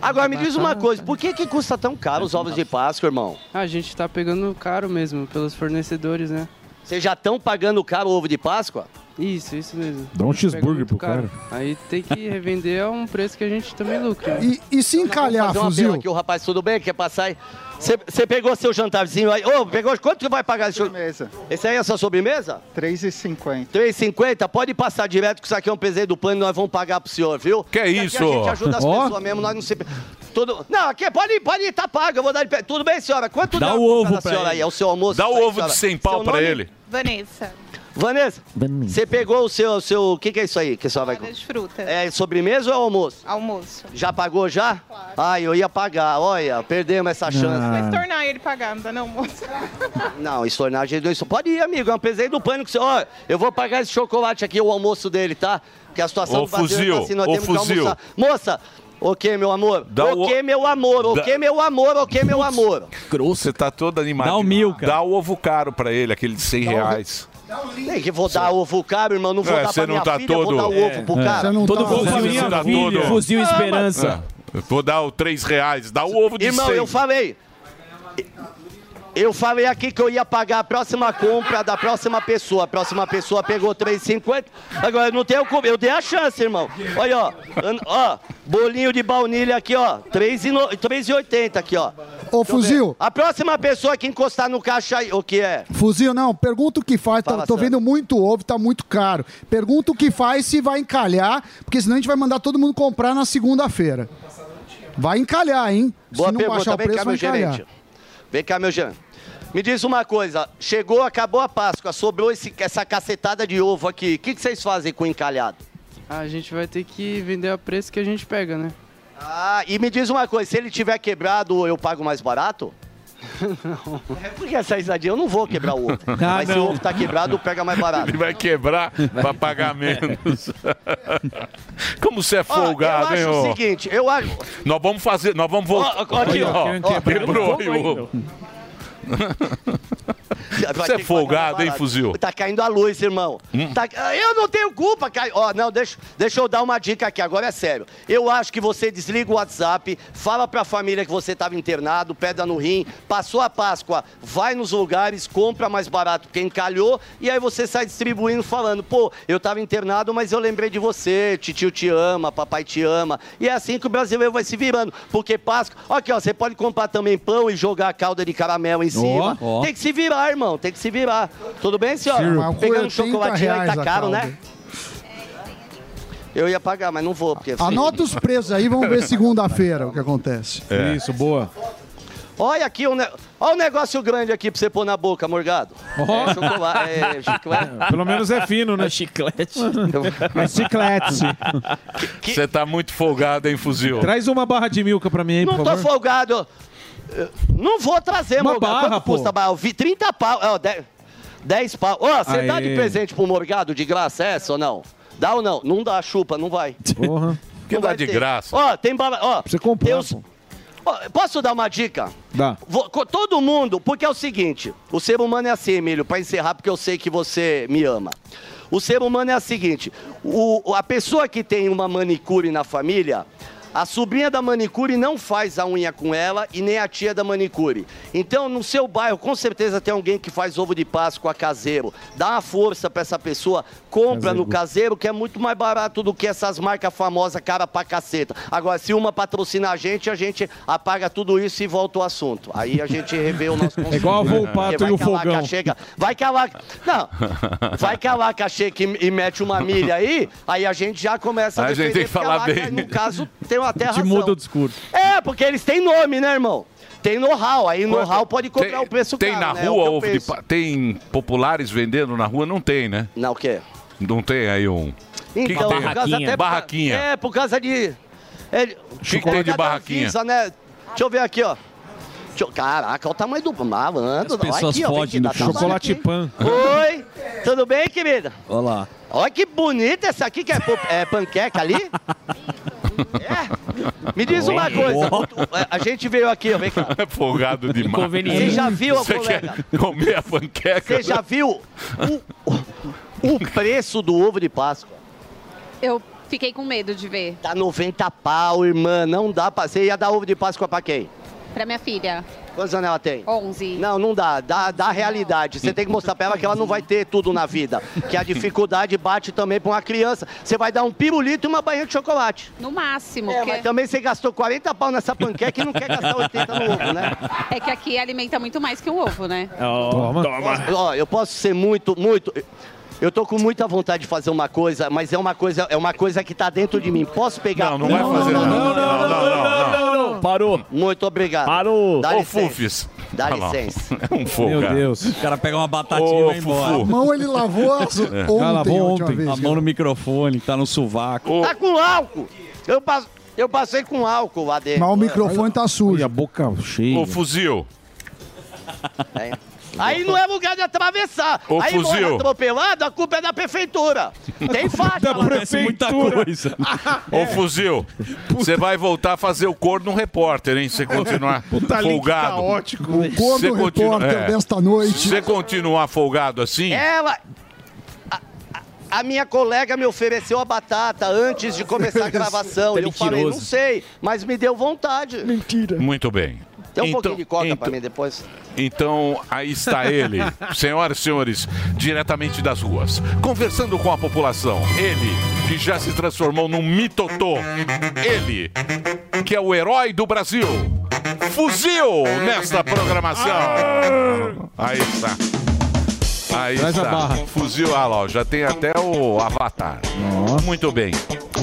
Agora, me diz uma coisa. Por que que custa tão caro os ovos de Páscoa, irmão?
Ah, a gente tá pegando caro mesmo, pelos fornecedores, né?
Vocês já estão pagando caro o ovo de Páscoa?
Isso, isso mesmo.
Dá um cheeseburger pro cara.
Aí tem que revender a um preço que a gente também lucra. né?
E, e se encalhar,
Fazer uma
fuzil?
aqui, o rapaz, tudo bem? Quer passar aí? Você pegou seu jantarzinho aí? Ô, pegou quanto que vai pagar esse sobremesa? Esse aí é a sua sobremesa?
3,50.
3,50? Pode passar direto, que isso aqui é um presente do plano e nós vamos pagar pro senhor, viu?
Que
Aqui
isso?
a gente ajuda as
Ó.
pessoas mesmo, nós não se... Tudo... Não, aqui pode ir, pode ir, tá pago, eu vou dar de pé. Tudo bem, senhora? Quanto
Dá o ovo pra
senhora
ele.
aí? É o seu almoço?
Dá o
aí,
ovo de
senhora.
100 pau
Seu
pra
nome?
ele.
Vanessa.
Vanessa, você pegou o seu, seu... O que que é isso aí que senhora vai...
Roda de fruta.
É sobremesa ou é almoço?
Almoço.
Já pagou já? Claro. Ah, eu ia pagar. Olha, perdemos essa chance.
Vai tornar ele pagar, não dá não, moço.
Não, estornar a gente não. Pode ir, amigo. É um presente do pânico. Ó, eu vou pagar esse chocolate aqui, o almoço dele, tá? Porque a situação
Ô,
do
fuzil,
tá assim, nós
ô,
temos que
fuzil.
almoçar. Moça, o que, meu amor?
Dá
o
o-
que, meu amor? O que, meu amor? O que, meu amor?
Você tá todo animado. Dá o mil, cara. Dá o ovo caro pra ele, aquele de 100 reais.
Nem que vou dar ovo caro, irmão. Não vou
É,
dar pra
não
minha
tá
filha, vou
todo-
dar o
É.
ovo pro
É.
cara.
Você não Todo tá- fuzil
Você tá todo-
Fuzil
Ah, mas-
esperança. É. Vou dar o 3 reais. Dá o ovo de
Irmão,
100.
eu falei. Eu falei aqui que eu ia pagar a próxima compra da próxima pessoa. A próxima pessoa pegou 3,50. Agora eu não tenho como. Eu dei a chance, irmão. Olha, ó. Ó, bolinho de baunilha aqui, ó. 3,no- 3,80 aqui, ó.
Ô, fuzil.
A próxima pessoa que encostar no caixa aí. O que é?
Fuzil, não, pergunta o que faz. Tá- tô vendo muito ovo, tá muito caro. Pergunta o que faz se vai encalhar, porque senão a gente vai mandar todo mundo comprar na segunda-feira. Vai encalhar, hein?
Boa
se não
pergunta.
baixar o
Vem
preço,
cá,
vai
meu
encalhar.
gerente. Vem cá, meu gerente. Me diz uma coisa. Chegou, acabou a Páscoa. Sobrou esse- essa cacetada de ovo aqui. O que, que vocês fazem com o encalhado?
Ah, a gente vai ter que vender a preço que a gente pega, né?
Ah, e me diz uma coisa, se ele tiver quebrado, eu pago mais barato? É porque essa risadinha, eu não vou quebrar o ovo. Mas se o ovo tá quebrado, pega mais barato.
Ele vai quebrar pra pagar menos. Como você é folgado,
eu
hein,
acho
ô?
o seguinte, eu acho...
Nós vamos fazer, nós vamos voltar.
Ó, ó, aqui, ó, ó,
quebrou
ó,
aí o ovo. Você é folgado, hein, fuzil?
Tá caindo a luz, irmão.
Hum.
Tá- Eu não tenho culpa. Ó, não, deixa, deixa eu dar uma dica aqui, agora é sério. Eu acho que você desliga o WhatsApp, fala pra família que você tava internado, pedra no rim, passou a Páscoa, vai nos lugares, compra mais barato porque encalhou, e aí você sai distribuindo falando, pô, eu tava internado, mas eu lembrei de você, titio te ama, papai te ama. E é assim que o brasileiro vai se virando, porque Páscoa... Aqui, ó, você pode comprar também pão e jogar a calda de caramelo em cima.
ó.
Tem que se virar, irmão, tem que se virar. Tudo bem, senhora?
Mas
Pegando um
80
chocolatinho aí, tá caro, né? Eu ia pagar, mas não vou, porque...
Anota os preços aí, vamos ver segunda-feira o que acontece.
É.
Isso, boa.
Olha aqui, um ne... olha um negócio grande aqui pra você pôr na boca, Morgado.
Ó.
É chocolate, é chiclete.
Pelo menos é fino, né?
chiclete.
É chiclete.
Você tá muito folgado, hein, fuzil?
Traz uma barra de milka pra mim aí,
Não
por
tô
favor.
folgado. Não vou trazer,
Uma
Morgado.
barra,
Quanto
pô.
custa? barra? Eu vi 30 pau. Ó, 10, 10 pau. Ó, você dá de presente pro Morgado de graça essa ou não? Dá ou não? Não dá, chupa, não vai.
Porra.
Que
Não
dá
vai
de
ter.
graça.
Ó, tem bala. Ó,
Você comprar,
tem os-. Ó, Posso dar uma dica?
Dá.
Vou- todo mundo, porque é o seguinte, o ser humano é assim, Emílio, para encerrar, porque eu sei que você me ama. O ser humano é o seguinte, o- a pessoa que tem uma manicure na família, A sobrinha da manicure não faz a unha com ela e nem a tia da manicure. Então, no seu bairro, com certeza tem alguém que faz ovo de Páscoa caseiro. Dá uma força pra essa pessoa, compra no caseiro, que é muito mais barato do que essas marcas famosas, cara pra caceta. Agora, se uma patrocina a gente, a gente apaga tudo isso e volta o assunto. Aí a gente revê o nosso
É igual a Volpato e o fogão.
Chega, vai que a vaca... Não, vai que a vaca chega e, e mete uma milha aí, aí a gente já começa a
A gente tem que falar bem.
no caso, tem até razão.
muda o discurso.
É, porque eles têm nome, né, irmão? Tem know-how, aí know-how pode cobrar o preço
Tem
caro,
na
né? É
rua
que
ovo de pa- Tem populares vendendo na rua? Não tem, né?
Não, o quê?
Não tem aí um. Que
Então,
que tem?
causa até
barraquinha.
É, por causa de. É,
O que, que tem de barraquinha?
Anvisa, né? Deixa eu ver aqui, ó. Caraca, olha o tamanho do malandro.
As pessoas
aqui, dá trabalho
Chocolate pan.
hein? Oi, tudo bem, querida?
Olá.
Olha que bonita essa aqui, que é, é panqueca ali. É? Me diz uma coisa, a gente veio aqui, vem cá.
É folgado demais.
Inconveniente. Você já viu,
Você
colega?
quer comer a panqueca?
Você já viu o, o- o preço do ovo de Páscoa?
Eu fiquei com medo de ver.
Tá 90 pau, irmã, não dá pra... Você ia dar ovo de Páscoa pra quem?
Pra minha filha.
Quantos anos ela tem?
11.
Não, não dá. Dá, dá a realidade. Você tem que mostrar pra ela que ela não vai ter tudo na vida. Que a dificuldade bate também pra uma criança. Você vai dar um pirulito e uma banha de chocolate.
No máximo.
É,
porque
mas também você gastou 40 pau nessa panqueca e não quer gastar 80 no ovo, né?
É que aqui alimenta muito mais que um ovo, né?
Toma. Ó, eu posso ser muito, muito. Eu tô com muita vontade de fazer uma coisa, mas é uma coisa, é uma coisa que tá dentro de mim. Posso pegar?
Não, não vai fazer nada. Não, não, não, não, não.
Parou.
Muito obrigado.
Parou.
Dá
Ô,
licença.
Fufis.
Dá licença.
É um folgado.
Meu Deus.
O cara pega uma batatinha
Ô,
e vai embora.
Fufu.
A mão ele lavou as-
É.
ontem,
lavou ontem.
vez,
A mão no microfone, tá no sovaco.
Tá com álcool. Eu, pas- eu passei com álcool lá dentro.
Mas o microfone tá sujo.
E a boca cheia.
Ô, fuzil.
É. Aí não é lugar de atravessar.
Ô,
Aí morre
fuzil.
atropelado, a culpa é da prefeitura. Tem faixa lá.
Acontece muita coisa.
Ô, fuzil, você vai voltar a fazer o corno repórter, hein? Você continuar
Puta
folgado.
caótico. O corno
Você continua-
repórter desta noite.
Se você continuar folgado assim,
Ela. a- minha colega me ofereceu a batata antes de começar a gravação.
Tá
eu falei, não sei, mas me deu vontade.
Mentira.
muito bem.
Tem um
Então-
pouquinho de coca
então-
pra mim depois.
Então, aí está ele, senhoras e senhores, diretamente das ruas, conversando com a população. Ele, que já se transformou num mitotô. Ele, que é o herói do Brasil. Fuzil nesta programação. Aí está. Aí
Traz a
está.
barra.
Fuzil, ah lá, já tem até o avatar. Muito bem.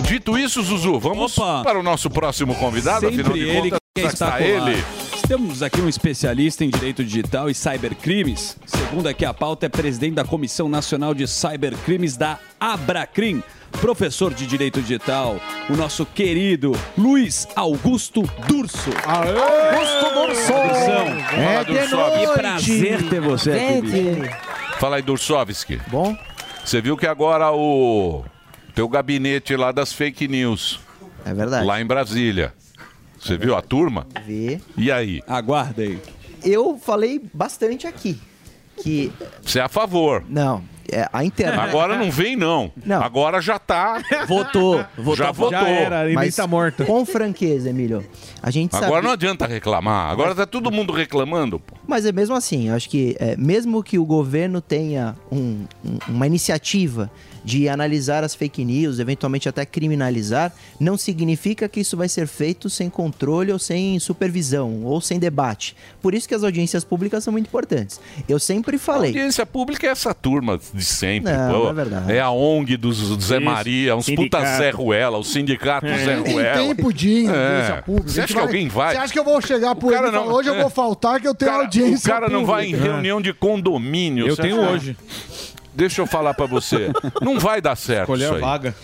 Dito isso, Zuzu, vamos para o nosso próximo convidado. afinal
Sempre
de
ele
contas, está
espetacular.
ele.
Temos aqui um especialista em direito digital e cybercrimes. Segundo aqui a pauta, é presidente da Comissão Nacional de Cybercrimes da Abracrim. Professor de Direito Digital, o nosso querido Luiz Augusto Durso.
Augusto Durso!
É de noite.
Que prazer ter você aqui, bicho.
Fala aí, Dursovski. Bom. Você viu que agora o teu gabinete lá das fake news.
É verdade.
Lá em Brasília. Você viu a turma?
Vi.
E aí?
Aguarda aí.
Eu falei bastante aqui que
Você é a favor.
não, é, a internet.
Agora não vem, não.
Não.
Agora já tá.
Votou, votou.
Já votou.
Mas Com franqueza, Emílio. A gente
Agora
sabe.
não adianta reclamar. Agora tá todo mundo reclamando. pô.
Mas é mesmo assim, eu acho que é, mesmo que o governo tenha um- um- uma iniciativa de analisar as fake news, eventualmente até criminalizar, não significa que isso vai ser feito sem controle ou sem supervisão ou sem debate. Por isso que as audiências públicas são muito importantes. Eu sempre
A
falei.
audiência pública é essa turma de sempre.
Não,
pô.
é verdade.
É a ONG dos Zé
Isso.
Maria, uns puta. Zé Ruela, o sindicato
É.
Zé
Tem
Ruela.
tempo de audiência
É.
pública.
Você
A
acha que alguém vai?
Você acha que eu vou chegar pro ele
cara
e falar,
não-
hoje eu
é.
vou faltar que eu tenho audiência
O cara não vai em
pública.
reunião de condomínio.
Eu tenho
acha?
hoje.
Deixa eu falar pra você. Não vai dar certo
Escolher
isso
a vaga.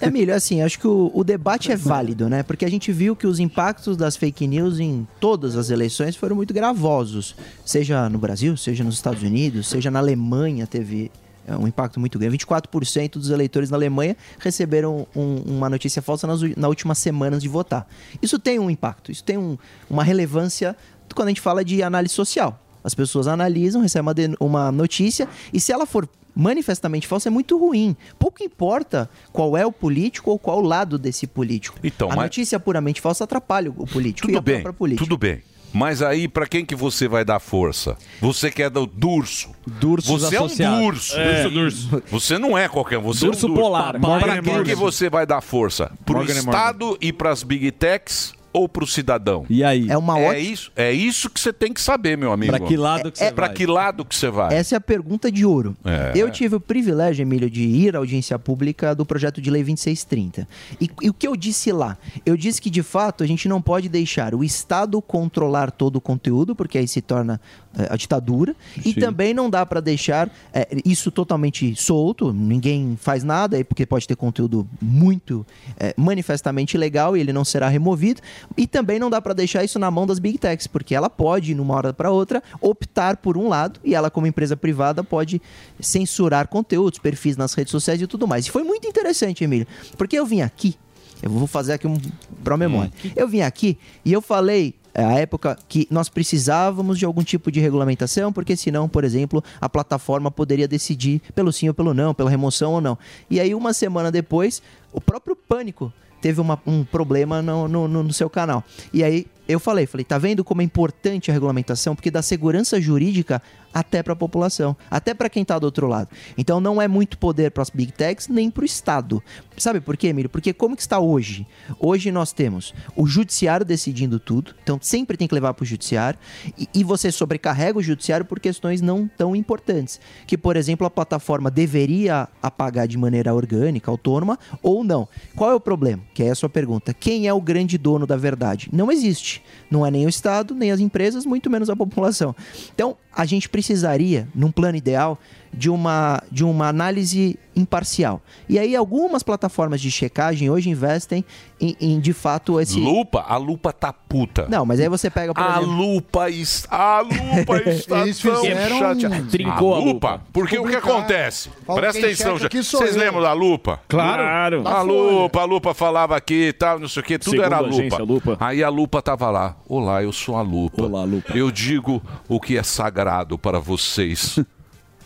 Emílio, assim, acho que o, o debate é válido, né? Porque a gente viu que os impactos das fake news em todas as eleições foram muito gravosos. Seja no Brasil, seja nos Estados Unidos, seja na Alemanha teve é, um impacto muito grande. 24% dos eleitores na Alemanha receberam um- uma notícia falsa nas, na últimas semanas de votar. Isso tem um impacto, isso tem um- uma relevância quando a gente fala de análise social. As pessoas analisam, recebem uma, den- uma notícia e se ela for manifestamente falsa é muito ruim. Pouco importa qual é o político ou qual o lado desse político.
Então,
a
mas-
notícia puramente falsa atrapalha o político e
Tudo
a
bem,
própria política.
tudo bem. Mas aí, pra quem que você vai dar força? Você que é do Durso.
Dursos
Você é um. Durso.
É.
Durso, Você não é qualquer um, você
Durso
é um Durso.
polar.
Pra
Morgan
quem que você vai dar força? Pro
Morgan Morgan.
Estado e pras Big Techs ou pro cidadão?
E aí?
É uma
é
ótima-
isso, é isso que você tem que saber, meu amigo.
Pra que lado que você
é,
vai?
que lado que você vai?
Essa é a pergunta de ouro.
É.
Eu tive o privilégio, Emílio, de ir à audiência pública do projeto de lei 2630. E, e o que eu disse lá? Eu disse que, de fato, a gente não pode deixar o Estado controlar todo o conteúdo, porque aí se torna a ditadura. E
Sim.
também não dá para deixar eh, isso totalmente solto, ninguém faz nada, aí porque pode ter conteúdo muito eh, manifestamente ilegal e ele não será removido. E também não dá para deixar isso na mão das Big Techs, porque ela pode, numa hora para outra, optar por um lado e ela, como empresa privada, pode censurar conteúdos, perfis nas redes sociais e tudo mais. E foi muito interessante, Emílio, porque eu vim aqui, eu vou fazer aqui um pro memória. Eu vim aqui e eu falei é, a época que nós precisávamos de algum tipo de regulamentação, porque senão, por exemplo, a plataforma poderia decidir pelo sim ou pelo não, pela remoção ou não. E aí, uma semana depois, o próprio Pânico teve uma- um problema no- no- no seu canal. E aí eu falei, falei, tá vendo como é importante a regulamentação? Porque dá segurança jurídica até para a população, até para quem tá do outro lado. Então não é muito poder para as big techs nem para o Estado. Sabe por quê, Emílio? Porque como que está hoje? Hoje nós temos o judiciário decidindo tudo, então sempre tem que levar para o judiciário, e, e você sobrecarrega o judiciário por questões não tão importantes, que por exemplo a plataforma deveria apagar de maneira orgânica, autônoma ou não. Qual é o problema? Que é a sua pergunta. Quem é o grande dono da verdade? Não existe. Não é nem o Estado, nem as empresas, muito menos a população. Então, a gente precisaria, num plano ideal, de uma, de uma análise imparcial. E aí, algumas plataformas de checagem hoje investem em, em, de fato, esse.
Lupa? A lupa tá puta.
Não, mas aí você pega, por
A
exemplo.
lupa, es- a lupa está
Eles
tão
fizeram
chateada.
Trincou
a
a
lupa. Porque o que acontece?
Fala,
Presta atenção, já. Vocês lembram da lupa?
Claro.
A lupa, a lupa falava aqui e tal, não sei o que, tudo
Segundo
era
a
lupa.
agência Lupa.
Aí a lupa tava lá. Olá, eu sou a lupa. Olá, lupa. Eu digo o que é sagrado para vocês.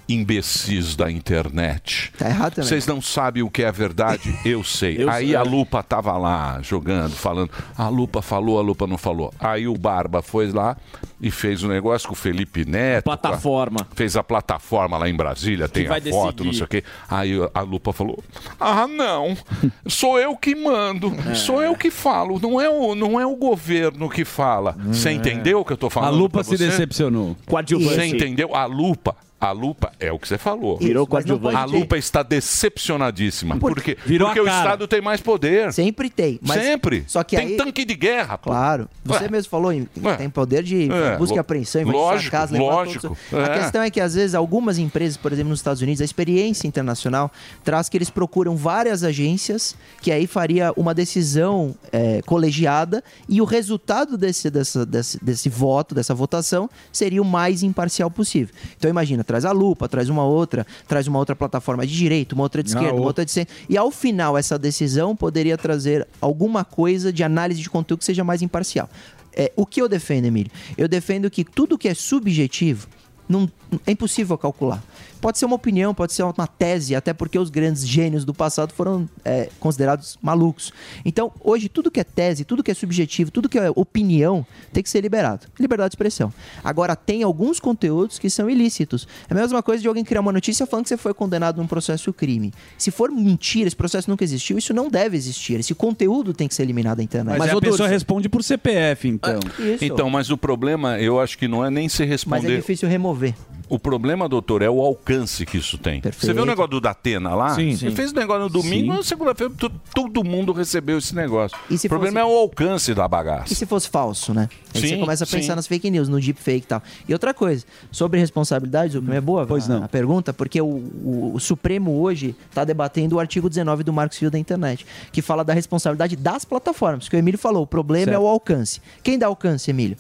Imbecis da internet.
Tá errado também.
Vocês não sabem o que é verdade? Eu sei.
Eu
Aí
sei.
a Lupa tava lá jogando, falando. A Lupa falou, a Lupa não falou. Aí o Barba foi lá e fez um negócio com o Felipe Neto.
Plataforma.
Fez a plataforma lá em Brasília, tem a foto,
decidir.
não sei o quê. Aí a Lupa falou: Ah, não, sou eu que mando,
É.
sou eu que falo, não é o, não é o governo que fala. Você entendeu o que eu tô falando?
A Lupa
pra
se
você?
decepcionou.
Você entendeu? A Lupa. A lupa é o que você falou.
Virou coadjuvante.
A lupa está decepcionadíssima. Por quê?
Virou
Porque o. Estado tem mais poder.
Sempre tem. Mas
Sempre.
Só que
tem
aí-
tanque de guerra. pô.
Claro. Você
Ué.
mesmo falou, em-
Ué.
tem poder de
É,
busca e apreensão, invadir sua
lógico,
casa,
lógico,
todos- A
é.
questão é que, às vezes, algumas empresas, por exemplo, nos Estados Unidos, a experiência internacional traz que eles procuram várias agências que aí faria uma decisão é, colegiada e o resultado desse, dessa- desse, desse voto, dessa votação, seria o mais imparcial possível. Então, imagina, traz a lupa, traz uma outra, traz uma outra plataforma de direita, uma outra de
Ah,
esquerda, uma
outra.
outra de centro. E ao final, essa decisão poderia trazer alguma coisa de análise de conteúdo que seja mais imparcial. É, o que eu defendo, Emílio? Eu defendo que tudo que é subjetivo não, é impossível calcular. Pode ser uma opinião, pode ser uma tese, até porque os grandes gênios do passado foram é, considerados malucos. Então, hoje, tudo que é tese, tudo que é subjetivo, tudo que é opinião, tem que ser liberado. Liberdade de expressão. Agora, tem alguns conteúdos que são ilícitos. É a mesma coisa de alguém criar uma notícia falando que você foi condenado num processo crime. Se for mentira, esse processo nunca existiu, isso não deve existir. Esse conteúdo tem que ser eliminado da internet.
Mas, a
ô,
pessoa responde por CPF, então.
Isso.
Então, mas o problema, eu acho que não é nem se
Mas é
responder.
difícil remover.
O problema, doutor, é o alcance que isso tem. Você viu o negócio do Datena lá?
Sim.
Ele fez o negócio no domingo, na segunda-feira todo mundo recebeu esse negócio.
E se
o problema
fosse-
é o alcance da
E
bagaça.
se fosse falso, né? Aí
Sim,
você começa a pensar
sim.
nas fake news, no deepfake e tal. E outra coisa, sobre responsabilidade, o é boa pois não. a pergunta, porque o, o- o Supremo hoje está debatendo o artigo 19 do Marco Civil da Internet, que fala da responsabilidade das plataformas, que o Emílio falou, o problema é
Certo.
o alcance. Quem dá alcance, Emílio?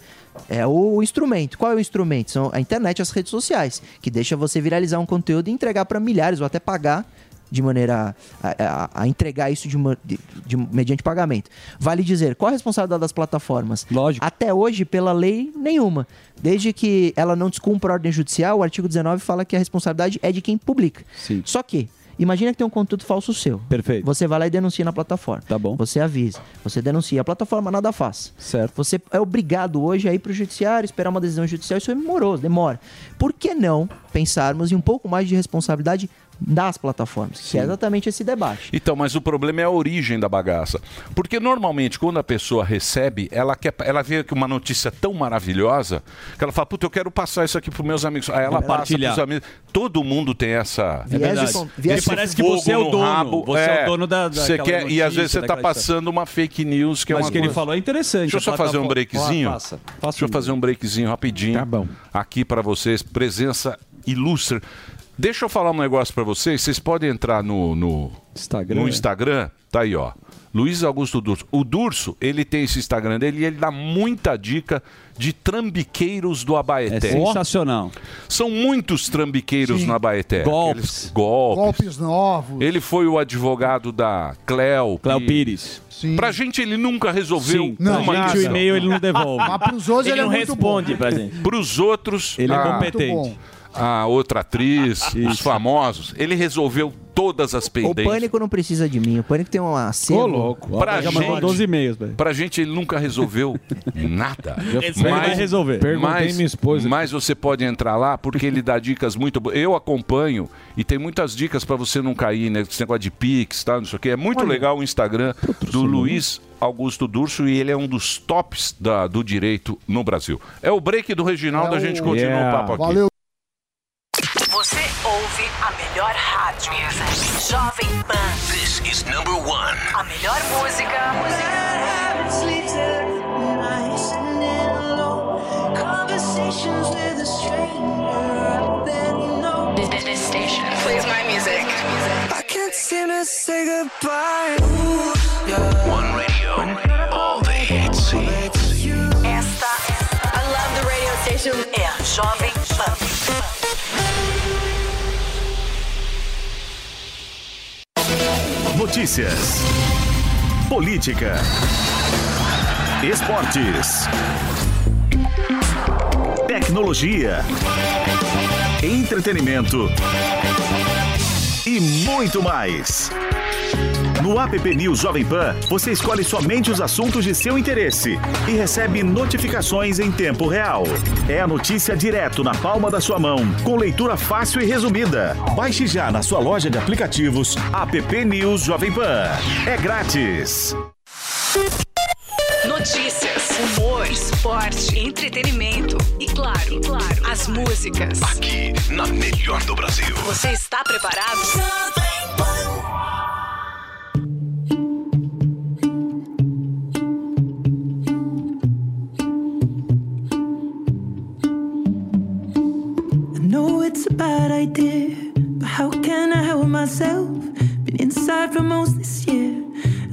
É o instrumento. Qual é o instrumento? São a internet e as redes sociais, que deixa você viralizar um conteúdo e entregar para milhares ou até pagar de maneira a, a- a entregar isso de, uma- de- de- mediante pagamento. Vale dizer, qual a responsabilidade das plataformas? Lógico. Até hoje, pela lei, nenhuma. Desde que ela não descumpra a ordem judicial, o artigo 19 fala que a responsabilidade é de quem publica. Só que, imagina que tem um conteúdo falso seu.
Perfeito.
Você vai lá e denuncia na plataforma. Tá bom. Você avisa. Você denuncia. A plataforma nada faz.
Certo.
Você é obrigado hoje a ir para o judiciário, esperar uma decisão judicial. Isso é moroso, demora. Por que não pensarmos em um pouco mais de responsabilidade das plataformas? Que é exatamente esse debate.
Então, mas o problema é a origem da bagaça. Porque normalmente, quando a pessoa recebe, ela quer, ela vê que uma notícia tão maravilhosa que ela fala, puta, eu quero passar isso aqui pros meus amigos. Aí ela passa
Compartilhar.
pros amigos. Todo mundo tem essa.
É verdade.
esse-
de- parece que você é o
no
dono,
rabo.
você é o dono da-
Você
daquela
quer, e às
notícia,
vezes você tá
daquela
passando uma fake news que é
Mas
uma
o que ele falou é interessante,
Deixa eu só fazer um breakzinho.
Faça.
Deixa eu fazer um breakzinho rapidinho. Tá bom. Aqui para vocês, presença ilustre. Deixa eu falar um negócio para vocês. Vocês podem entrar no, no
Instagram.
No Instagram, tá aí, ó. Luiz Augusto Durso. O Durso, ele tem esse Instagram dele e ele dá muita dica de trambiqueiros do Abaeté.
É sensacional.
São muitos trambiqueiros
Sim.
no Abaeté.
Golpes.
Golpes.
Golpes novos.
Ele foi o advogado da Cleo.
Cléo Pires.
Sim.
Pra gente ele nunca resolveu
Sim, pra
uma
gente o e-mail ele não devolve.
Mas pros outros ele, é muito bom.
Pros outros,
Ele é
a-
competente.
A outra atriz, os famosos, ele resolveu todas as
O
pendências.
Pânico não precisa de mim. O Pânico tem uma cena.
Pra
Já mandou
gente,
12 e-mails, velho.
Pra gente ele nunca resolveu nada.
Ele vai resolver. Perguntei
Mas,
minha esposa.
mas você pode entrar lá porque ele dá dicas muito boas. Eu acompanho e tem muitas dicas pra você não cair, né? Esse negócio de Pix, tá? Não sei o quê. É muito legal o Instagram do Luiz Augusto Durso e ele é um dos tops da- do direito no Brasil. É o break do Reginaldo,
É
a gente
o-
continua
Yeah.
o papo aqui.
Valeu.
Você ouve a melhor rádio. Jovem Pan.
This is number one.
A melhor música. This, this station plays my music.
I can't seem to say goodbye.
One radio. All the hits.
Esta I love the radio station. É a Jovem
Notícias. Política. Esportes. Tecnologia. Entretenimento. E muito mais. No app News Jovem Pan, você escolhe somente os assuntos de seu interesse e recebe notificações em tempo real. É a notícia direto na palma da sua mão, com leitura fácil e resumida. Baixe já na sua loja de aplicativos app News Jovem Pan. É grátis.
Notícias, humor, esporte, entretenimento e claro, claro, as músicas.
Aqui na melhor do Brasil.
Você está preparado?
Bad idea, but how can I help myself? Been inside for most this year,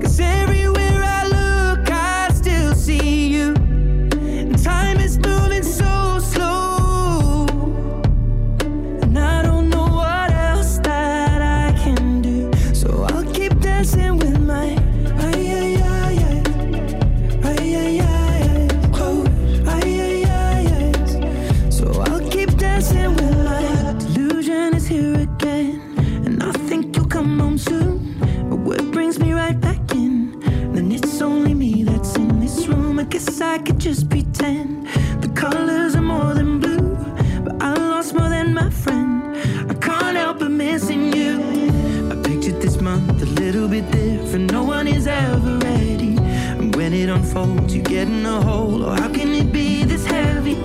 Cause it unfolds, you get in a hole. Or oh, how can it be this heavy?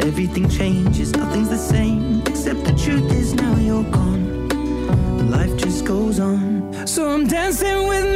Everything changes, nothing's the same. Except the truth is now you're gone. Life just goes on. So I'm dancing with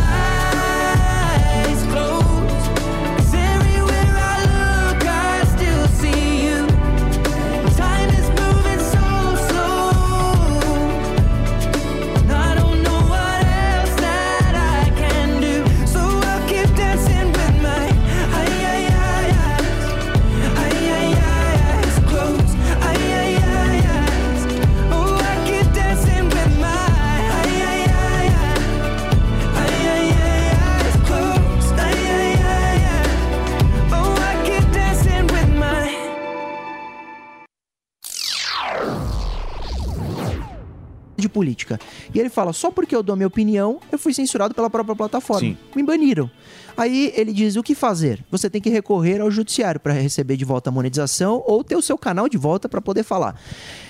política. E ele fala, só porque eu dou minha opinião, eu fui censurado pela própria plataforma.
Sim.
Me baniram. Aí ele diz, o que fazer? Você tem que recorrer ao judiciário para receber de volta a monetização ou ter o seu canal de volta para poder falar.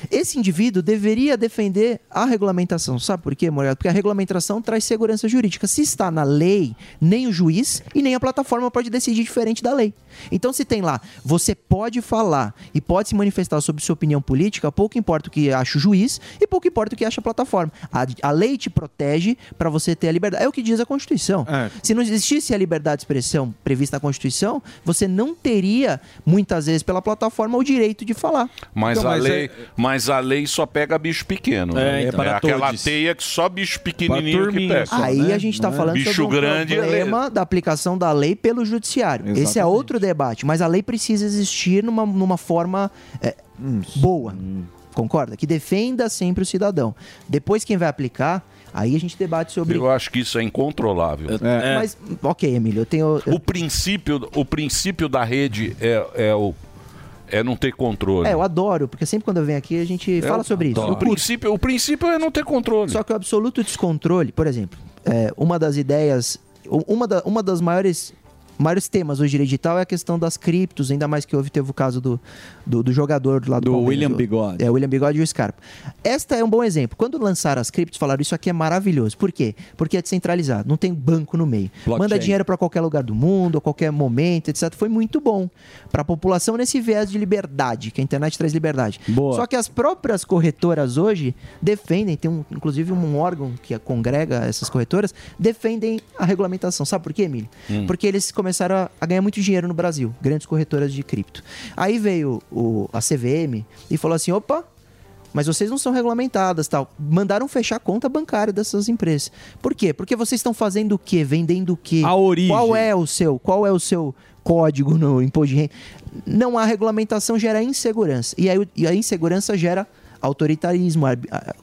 Esse indivíduo deveria defender a regulamentação. Sabe por quê, Morgado? Porque a regulamentação traz segurança jurídica. Se está na lei, nem o juiz e nem a plataforma pode decidir diferente da lei. Então, se tem lá, você pode falar e pode se manifestar sobre sua opinião política, pouco importa o que acha o juiz e pouco importa o que acha a plataforma. A, a lei te protege para você ter a liberdade. É o que diz a Constituição. Se não existisse a liberdade de expressão prevista na Constituição, você não teria, muitas vezes, pela plataforma, o direito de falar.
Mas,
Então,
a
mas
lei,
é-
mas a lei só pega bicho pequeno.
É,
né?
então. para
aquela
todos.
teia que só bicho pequenininho que pega.
Aí a gente está falando
bicho
sobre um
grande é
problema da aplicação da lei pelo judiciário. Esse é
Exatamente.
outro debate, mas a lei precisa existir numa, numa forma é, boa, concorda? Que defenda sempre o cidadão. Depois quem vai aplicar, aí a gente debate sobre...
Eu acho que isso é incontrolável.
Mas, ok, Emílio, eu tenho... eu-
O princípio, o princípio da rede é, é o é não ter controle.
É, eu adoro, porque sempre quando eu venho aqui a gente
Eu
fala sobre isso.
adoro.
Eu
O princípio, o princípio é não ter controle.
Só que o absoluto descontrole, por exemplo, é, uma das ideias, uma, da- uma das maiores, maiores temas hoje digital é a questão das criptos, ainda mais que houve, teve o caso do, do, do jogador lá do,
Do
Palmeiras,
William Bigode.
É, o William Bigode e o Scarpa. Esta é um bom exemplo. Quando lançaram as criptos, falaram isso aqui é maravilhoso. Por quê? Porque é descentralizado, não tem banco no meio.
Blockchain.
Manda dinheiro para qualquer lugar do mundo, a qualquer momento, etc. Foi muito bom para a população nesse viés de liberdade, que a internet traz liberdade.
Boa.
Só que as próprias corretoras hoje defendem, tem um, inclusive um órgão que congrega essas corretoras, defendem a regulamentação. Sabe por quê, Emílio?
Hum.
Porque eles começaram a, a ganhar muito dinheiro no Brasil, grandes corretoras de cripto. Aí veio o, a CVM e falou assim: opa. Mas vocês não são regulamentadas, tal. Mandaram fechar a conta bancária dessas empresas. Por quê? Porque vocês estão fazendo o quê? Vendendo o quê? A
origem.
Qual é o seu? Qual é o seu código no imposto de renda? Não há regulamentação gera insegurança. E, aí, e a insegurança gera autoritarismo,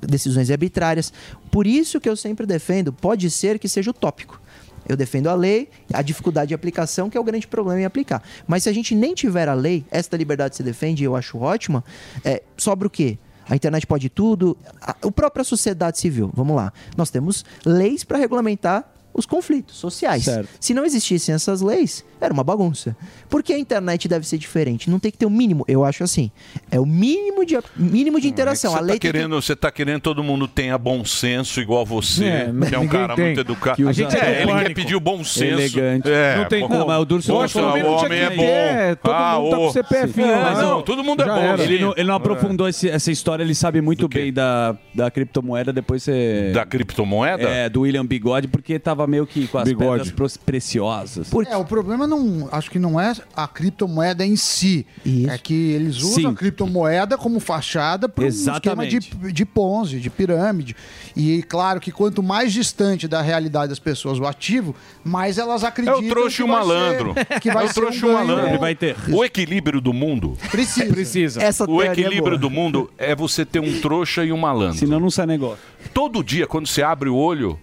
decisões arbitrárias. Por isso que eu sempre defendo, pode ser que seja utópico. Eu defendo a lei, a dificuldade de aplicação, que é o grande problema em aplicar. Mas se a gente nem tiver a lei, esta liberdade se defende eu acho ótima, é, sobra o quê? A internet pode tudo. A, a própria sociedade civil, vamos lá. Nós temos leis para regulamentar os conflitos sociais.
Certo.
Se não existissem essas leis, era uma bagunça. Porque a internet deve ser diferente. Não tem que ter o mínimo, eu acho assim. É o mínimo de, mínimo de interação.
É que
a
Você
lei
tá
tem que-
querendo, você tá querendo todo mundo tenha bom senso igual você,
É,
que é um cara
tem.
muito educado.
Que A gente é
é, ele quer pedir o bom senso.
Elegante.
É,
Não tem como. Não, mas o Durso
Poxa,
não-
o homem é bom.
É, todo mundo tá com CPF
não,
lá.
não, todo mundo é bom.
Ele não, ele não
É.
aprofundou esse- essa história, ele sabe muito bem da, da criptomoeda, depois você...
Da criptomoeda?
É, do William Bigode, porque tava meio que com as
Bigode.
pedras preciosas.
É, o problema não, acho que não é a criptomoeda em si. É que eles usam
Sim.
a criptomoeda como fachada para um esquema de, de Ponzi, de pirâmide. E claro que quanto mais distante da realidade das pessoas o ativo, mais elas
É
acreditam
o trouxa e
vai
malandro.
ser- que vai
é o
ser
trouxa
um
e o malandro.
Vai ter.
O equilíbrio do mundo.
Precisa.
Precisa.
Essa
o
é
equilíbrio
boa.
do mundo é você ter um trouxa e um malandro.
Senão não sai negócio.
Todo dia, quando você abre o olho,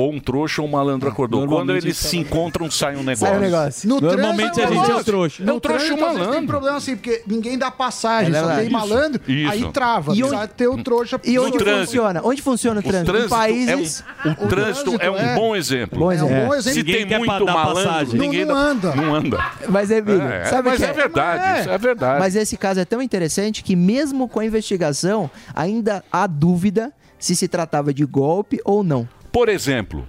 ou um trouxa ou um malandro acordou. Quando eles se encontram, sai um negócio.
Sai um negócio. No
Normalmente
trânsito,
a gente é
negócio.
trouxa.
É o trouxa e o
trânsito,
malandro.
Tem problema assim, porque ninguém dá passagem,
É
só tem malandro,
Isso,
aí trava.
E
Precisa ter o trouxa.
E onde
trânsito.
funciona? Onde funciona o
O
trânsito?
trânsito,
em países.
é um, o trânsito é um
é.
bom exemplo.
Bom exemplo.
É um bom exemplo.
Se
Ninguém
tem muito malandro,
passagem.
ninguém
Não- não
dá-
anda.
Não anda.
Mas, Emílio,
É,
sabe o
mas
que
é verdade, isso é verdade.
Mas esse caso é tão interessante que, mesmo com a investigação, ainda há dúvida se se tratava de golpe ou não.
Por exemplo,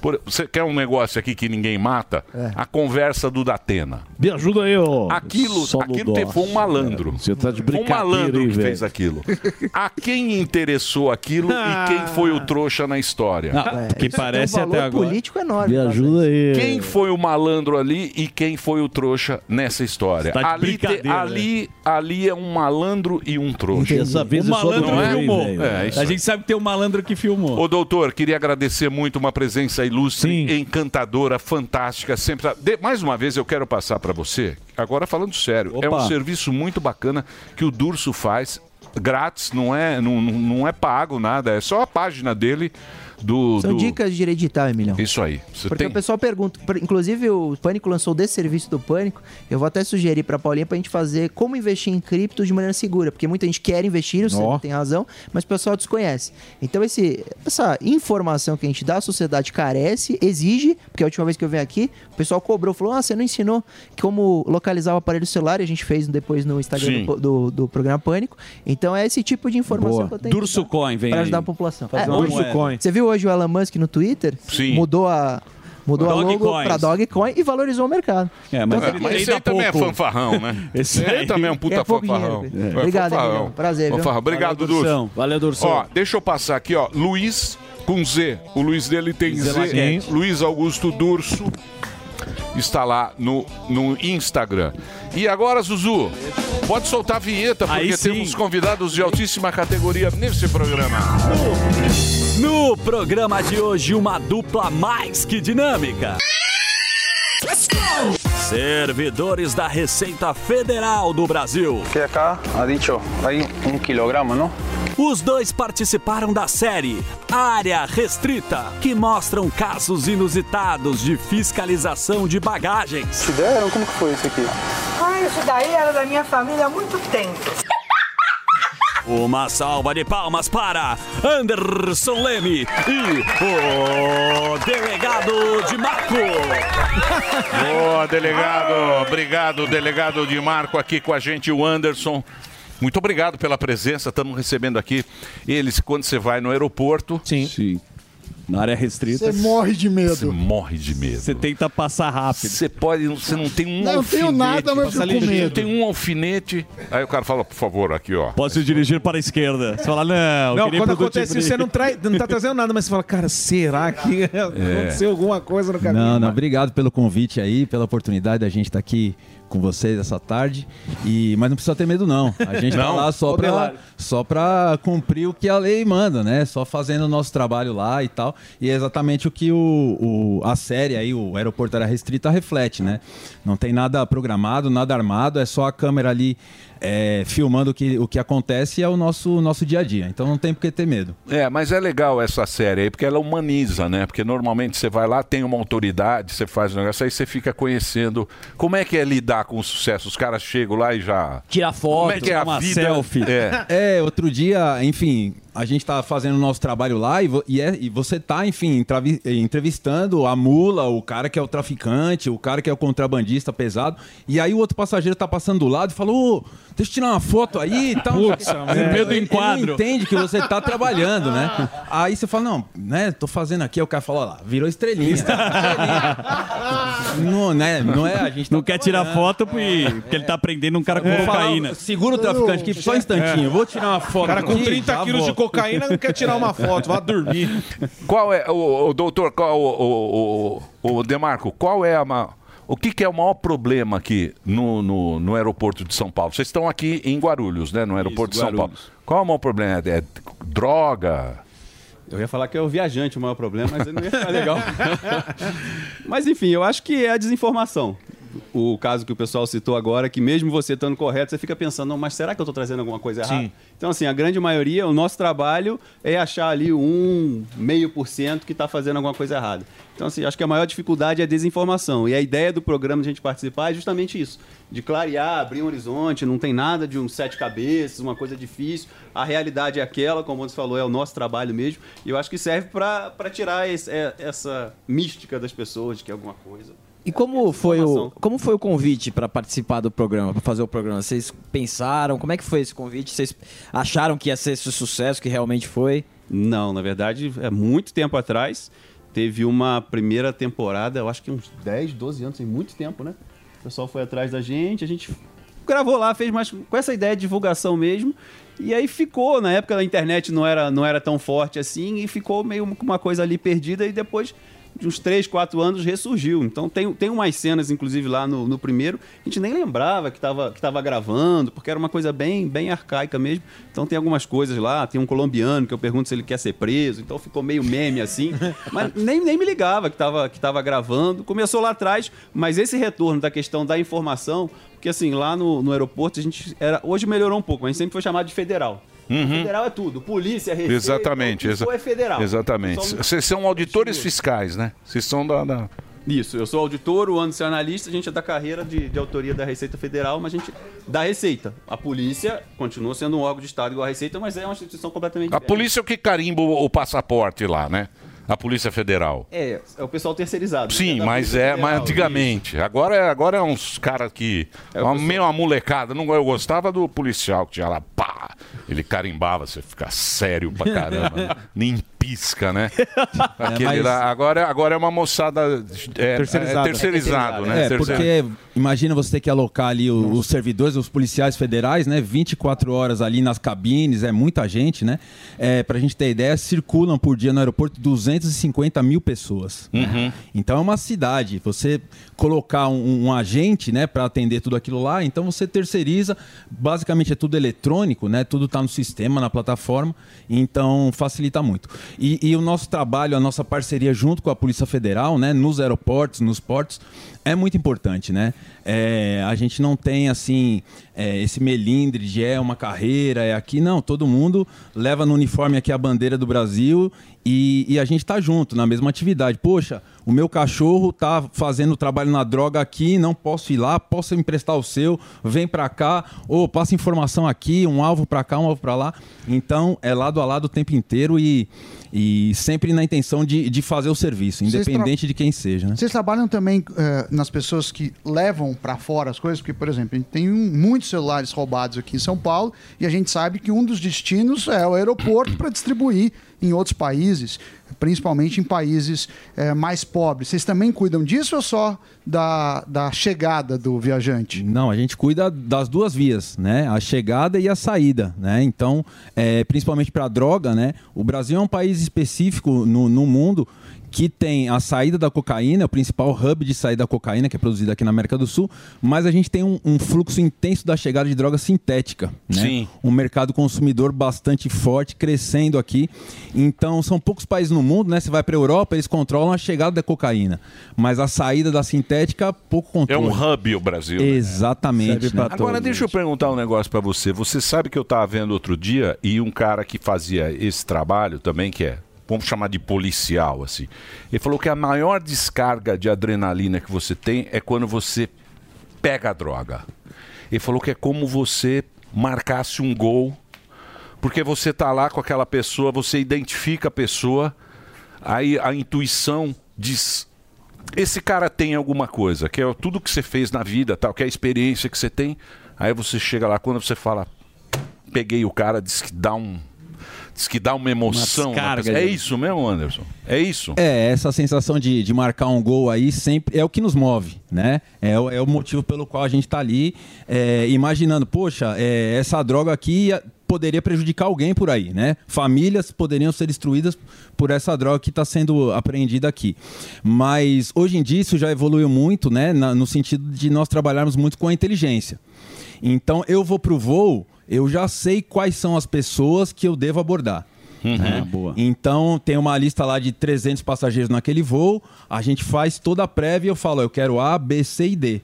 por- você quer um negócio aqui que ninguém mata?
É.
A conversa do Datena.
Me ajuda aí, ó.
Aquilo,
Só no
aquilo
dó.
te- foi um malandro.
Você tá de
Foi um
brincadeira,
malandro
hein,
que
velho?
fez aquilo. A quem interessou aquilo
Ah.
e quem foi o trouxa na história?
Não, que parece
tem um valor
até agora.
político enorme.
Me ajuda aí.
Quem foi o malandro ali e quem foi o trouxa nessa história?
Tá de
ali, te-
brincadeira,
ali, ali é um malandro e um trouxa.
Dessa vez
O
é só
malandro
não é,
filmou.
É, isso
a
aí.
gente sabe que tem um malandro que filmou.
Ô doutor, queria agradecer muito uma presença ilustre,
Sim.
encantadora, fantástica, sempre. De- Mais uma vez eu quero passar para você, agora falando sério, é um
Opa.
serviço muito bacana que o Durso faz, grátis, não é, não- não é pago nada, é só a página dele do.
São
do-
dicas de editar, Emilhão.
Isso aí. Você
Porque
tem.
o pessoal pergunta, inclusive o Pânico lançou desse serviço do Pânico, eu vou até sugerir pra Paulinha pra gente fazer como investir em cripto de maneira segura, porque muita gente quer investir, você
Ó.
tem razão, mas o pessoal desconhece. Então esse, essa informação que a gente dá, a sociedade carece, exige, porque a última vez que eu vim aqui, o pessoal cobrou, falou, ah, você não ensinou como localizar o aparelho celular, e a gente fez depois no Instagram do, do, do programa Pânico. Então é esse tipo de informação
Boa.
que eu tenho
Durso Coin vem
pra
aí.
ajudar a população.
Fazer
É,
uma
hoje-
moeda.
Você viu hoje o Elon Musk no Twitter?
Sim.
Mudou a mudou a logo pra Dogecoin e valorizou o mercado.
É, mas
Então,
ele
Mas esse aí também é fanfarrão, né?
Esse
aí também é um puta
É pouco
fanfarrão.
dinheiro.
É,
Obrigado,
fanfarrão.
Prazer?
Fanfarrão. Obrigado.
Dursão.
Valeu, Dursão.
Ó, deixa eu passar aqui, ó. Luiz com Z. O Luiz dele tem
Zé
Z. Luiz Augusto Durso está lá no, no Instagram. E agora, Zuzu, pode soltar a vinheta, porque temos convidados de altíssima categoria nesse programa.
No programa de hoje, uma dupla mais que dinâmica. Servidores da Receita Federal do Brasil.
Que acá ha dicho, hay un kilogramo, ¿no?
Os dois participaram da série Área Restrita, que mostram casos inusitados de fiscalização de bagagens.
Te deram? Como que foi isso aqui?
Ah, isso daí era da minha família há muito tempo.
Uma salva de palmas para Anderson Leme e o delegado de Marco.
Boa, delegado. Obrigado, delegado de Marco, aqui com a gente, o Anderson. Muito obrigado pela presença. Estamos recebendo aqui eles quando você vai no aeroporto.
Sim. Na área restrita.
Você morre de medo.
Você morre de medo.
Você tenta passar rápido.
Você pode, você não tem um
Não, eu tenho
alfinete.
nada, mas eu fico com
Não
medo.
tem um alfinete. Aí o cara fala, por favor, aqui, ó.
Posso dirigir para a esquerda. Você fala, não,
Não, quando acontece isso, você não, trai, não tá trazendo nada, mas você fala, cara, será que aconteceu alguma coisa no caminho?
Não, não, obrigado pelo convite aí, pela oportunidade da gente estar aqui com vocês essa tarde. E, mas não precisa ter medo, não. A gente tá
Não?
lá só
Delário.
só pra cumprir o que a lei manda, né? Só fazendo o nosso trabalho lá e tal. E é exatamente o que o, o- a série aí, o Aeroporto Área Restrita, reflete, né? Não tem nada programado, nada armado, é só a câmera ali é, filmando o que, o que acontece e é o nosso, nosso dia a dia. Então não tem por que ter medo.
É, mas é legal essa série aí, porque ela humaniza, né? Porque normalmente você vai lá, tem uma autoridade, você faz um negócio, aí você fica conhecendo como é que é lidar com o sucesso. Os caras chegam lá e já.
Tira foto,
Como é que é a
uma
vida?
selfie.
É.
É, outro dia, enfim, a gente tá fazendo o nosso trabalho lá e, vo- e, é- e você tá, enfim, entrevi- entrevistando a mula, o cara que é o traficante, o cara que é o contrabandista pesado. E aí o outro passageiro tá passando do lado e falou: Ô, deixa eu tirar uma foto aí e tal.
Putz,
Ele-
merda.
ele-
Medo
ele não entende que você tá trabalhando, né? Aí você fala: Não, né, tô fazendo aqui. Aí o cara fala: Ó lá, virou estrelinha. não, né, não é, a gente
Não quer tirar foto porque porque ele tá prendendo um cara com cocaína.
segura o traficante aqui só um instantinho. Vou tirar uma foto.
Cara com
aqui,
30
já
quilos de
volto.
Cocaína, não quer tirar uma foto, vá dormir.
Qual é, o, o doutor, qual, o, o, o, o Demarco, qual é a. ma- O que, que é o maior problema aqui no, no, no aeroporto de São Paulo? Vocês estão aqui em Guarulhos, né? No aeroporto
Isso,
de São Paulo.
Guarulhos.
Qual é o maior problema? É droga?
Eu ia falar que é o viajante o maior problema, mas não ia ficar legal. mas enfim, eu acho que é a desinformação. O caso que o pessoal citou agora, que mesmo você estando correto, você fica pensando, não, mas será que eu estou trazendo alguma coisa errada?
Sim.
Então, assim, a grande maioria, o nosso trabalho é achar ali um meio por cento que está fazendo alguma coisa errada. Então, assim, acho que a maior dificuldade é a desinformação. E a ideia do programa de a gente participar é justamente isso. De clarear, abrir um horizonte, não tem nada de um sete cabeças, uma coisa difícil. A realidade é aquela, como você falou, é o nosso trabalho mesmo. E eu acho que serve para tirar esse- é- essa mística das pessoas de que é alguma coisa.
E como foi o como foi o convite para participar do programa, para fazer o programa? Vocês pensaram? Como é que foi esse convite? Vocês acharam que ia ser esse sucesso que realmente foi?
Não, na verdade, é muito tempo atrás. Teve uma primeira temporada, eu acho que uns 10, 12 anos, tem muito tempo, né? O pessoal foi atrás da gente, a gente gravou lá, fez mais com essa ideia de divulgação mesmo. E aí ficou, na época a internet não era, não era tão forte assim, e ficou meio com uma coisa ali perdida, e depois de uns 3, 4 anos ressurgiu. Então tem, tem umas cenas, inclusive, lá no, no primeiro, a gente nem lembrava que estava que tava gravando, porque era uma coisa bem, bem arcaica mesmo. Então tem algumas coisas lá, tem um colombiano que eu pergunto se ele quer ser preso, então ficou meio meme assim. Mas nem, nem me ligava que estava que tava gravando. Começou lá atrás, mas esse retorno da questão da informação, porque assim, lá no, no aeroporto a gente era. Hoje melhorou um pouco, mas a gente sempre foi chamado de federal. Federal é tudo, polícia, receita,
Exatamente.
for é federal.
Exatamente. Vocês são auditores fiscais, né? Vocês são da. da-
Isso, eu sou auditor, o Anderson é analista, a gente é da carreira de, de autoria da Receita Federal, mas a gente da Receita. A polícia continua sendo um órgão de Estado igual a Receita, mas é uma instituição completamente
A
diferente.
polícia é o que carimba o, o passaporte lá, né? A Polícia Federal.
É, é o pessoal terceirizado.
Sim,
da
mas
Polícia
é,
Federal,
mas antigamente. Agora é, agora é uns caras que. É uma, meio uma molecada. Não, eu gostava do policial que tinha lá, pá, ele carimbava, você fica sério pra caramba. né? Nem pisca, né? Aquele
mas-
lá, agora, agora é uma moçada. É,
Terceirizado.
é terceirizado, né?
É,
Terceiro-
porque imagina você ter que alocar ali o- os servidores, os policiais federais, né? 24 horas ali nas cabines, é muita gente, né? É, pra gente ter ideia, circulam por dia no aeroporto 250 mil pessoas. né?
Uhum.
Então é uma cidade. Você colocar um, um agente, né, para atender tudo aquilo lá, então você terceiriza. Basicamente é tudo eletrônico, né? Tudo tá no sistema, na plataforma. Então facilita muito. E, e o nosso trabalho, a nossa parceria junto com a Polícia Federal, né, nos aeroportos, nos portos, é muito importante, né? É, a gente não tem assim é, esse melindre de é uma carreira, é aqui, não. Todo mundo leva no uniforme aqui a bandeira do Brasil e, e a gente tá junto na mesma atividade. Poxa, o meu cachorro tá fazendo trabalho na droga aqui, não posso ir lá, posso emprestar o seu, vem pra cá, ou passa informação aqui, um alvo pra cá, um alvo pra lá. Então é lado a lado o tempo inteiro e, e sempre na intenção de, de fazer o serviço, independente de quem seja. Né?
Vocês trabalham também eh, nas pessoas que levam para fora as coisas, porque, por exemplo, a gente tem um- muitos celulares roubados aqui em São Paulo e a gente sabe que um dos destinos é o aeroporto para distribuir em outros países, principalmente em países eh, mais pobres. Vocês também cuidam disso ou só da, da chegada do viajante?
Não, a gente cuida das duas vias, né? A chegada e a saída, né? Então, é, principalmente para droga, né? O Brasil é um país específico no, no mundo que tem a saída da cocaína, o principal hub de saída da cocaína, que é produzida aqui na América do Sul, mas a gente tem um, um fluxo intenso da chegada de droga sintética, né?
Sim.
Um mercado consumidor bastante forte, crescendo aqui. Então, são poucos países no mundo, né? Você vai para a Europa, eles controlam a chegada da cocaína, mas a saída da sintética, pouco
É
controle.
um hub o Brasil. né?
Exatamente. né?
Agora deixa eu perguntar um negócio pra você. Você sabe que eu tava vendo outro dia e um cara que fazia esse trabalho também, que é, vamos chamar de policial, assim. Ele falou que a maior descarga de adrenalina que você tem é quando você pega a droga. Ele falou que é como você marcasse um gol, porque você tá lá com aquela pessoa, você identifica a pessoa, aí a intuição diz esse cara tem alguma coisa, que é tudo que você fez na vida, tal, que é a experiência que você tem. Aí você chega lá, quando você fala, peguei o cara, diz que dá um. Diz que dá uma emoção. pessoa. é isso mesmo, Anderson? É isso?
É, essa sensação de, de marcar um gol aí sempre é o que nos move, né? É, o- é o motivo pelo qual a gente tá ali é, imaginando, poxa, é, essa droga aqui poderia prejudicar alguém por aí, né? Famílias poderiam ser destruídas por essa droga que está sendo apreendida aqui. Mas hoje em dia isso já evoluiu muito, né? na- no sentido de nós trabalharmos muito com a inteligência. Então eu vou pro voo, eu já sei quais são as pessoas que eu devo abordar. né? Então tem uma lista lá de 300 passageiros naquele voo, a gente faz toda a prévia e eu falo, eu quero A, B, C e D.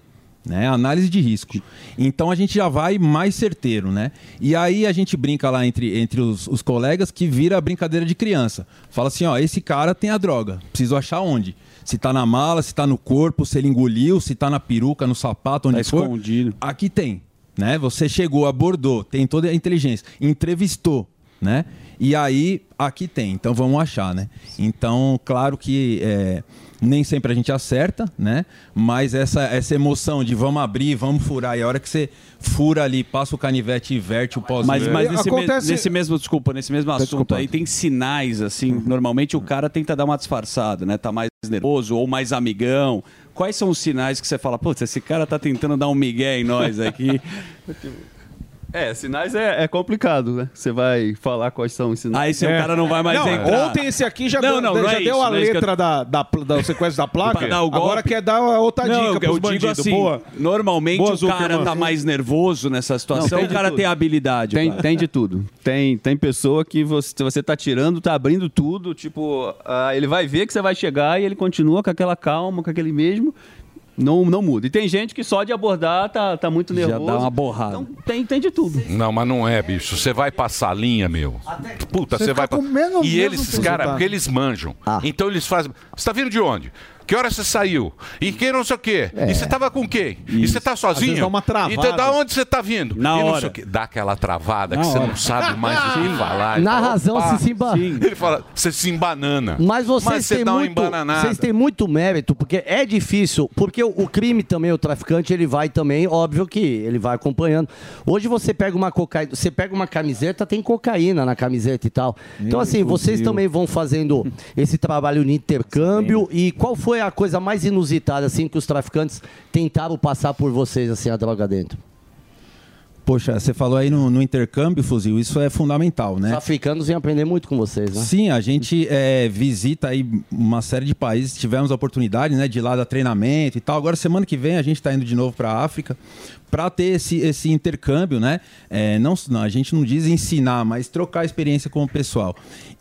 Né? Análise de risco. Então a gente já vai mais certeiro, né? E aí a gente brinca lá entre, entre os, os colegas que vira brincadeira de criança. Fala assim, ó, esse cara tem a droga, preciso achar onde? Se tá na mala, se tá no corpo, se ele engoliu, se tá na peruca, no sapato, onde
Tá
for.
escondido.
Aqui tem, né? Você chegou, abordou, tem toda a inteligência, entrevistou, né? E aí aqui tem, então vamos achar, né? Então, claro que é, nem sempre a gente acerta, né? Mas essa, essa emoção de vamos abrir, vamos furar, e a hora que você fura ali, passa o canivete e verte o pozinho.
Mas, mas nesse, me-
Acontece-
nesse mesmo, desculpa, nesse mesmo assunto
Desculpa.
aí, tem sinais, assim, normalmente o cara tenta dar uma disfarçada, né? Tá mais nervoso ou mais amigão. Quais são os sinais que você fala, putz, esse cara tá tentando dar um migué em nós aqui?
É, sinais é, é complicado, né? Você vai falar quais são os sinais.
Aí se o cara não vai mais
Não,
entrar.
Ontem esse aqui já
Não,
deu,
não, não
já
é
deu
isso,
a
não é que eu-
letra da, da, da sequência da placa.
Pra dar o golpe.
Agora quer dar outra
Não,
dica
eu,
pros
eu digo
bandidos.
assim,
Boa.
normalmente
Boa,
o cara
Zuckerman.
tá mais nervoso nessa situação,
Não,
o cara tem
tudo.
habilidade.
Tem,
cara.
tem de tudo. Tem, tem pessoa que você, você tá tirando, tá abrindo tudo, tipo, ah, ele vai ver que você vai chegar e ele continua com aquela calma, com aquele mesmo. Não, não muda. E tem gente que só de abordar tá, tá muito
Já
nervoso.
dá uma borrada.
Então, tem, tem de tudo.
Não, mas não é, bicho. Você vai passar a linha, meu. Puta,
Você
vai pa- E eles, esses caras,
resultado.
porque eles manjam. Então eles fazem. Você tá vindo de onde? Que hora você saiu? E quem não sei o quê? E você tava com quem? E você tá
vezes
sozinho?
dá uma travada.
Então da onde você tá vindo?
Na
E não
hora.
sei o quê. Dá aquela travada
Na
que você
hora.
não sabe mais o que falar.
Na
fala,
razão,
"Opa."
se se emba- Sim.
Ele fala, você se embanana.
Mas vocês
você
têm
dá uma
muito,
embananada.
vocês têm muito mérito, porque é difícil, porque o, o crime também, o traficante, ele vai também, óbvio que ele vai acompanhando. Hoje você pega uma cocaína, você pega uma camiseta, tem cocaína na camiseta e tal. Então assim, vocês também vão fazendo esse trabalho de intercâmbio e qual foi a coisa mais inusitada assim que os traficantes tentaram passar por vocês assim a droga dentro?
Poxa, você falou aí no, no intercâmbio, Fuzil, isso é fundamental, né?
Os africanos vêm aprender muito com vocês, né?
Sim, a gente é, visita aí uma série de países, tivemos a oportunidade né, de ir lá dar treinamento e tal. Agora, semana que vem, a gente está indo de novo para a África para ter esse, esse intercâmbio, né? É, não, não, a gente não diz ensinar, mas trocar experiência com o pessoal.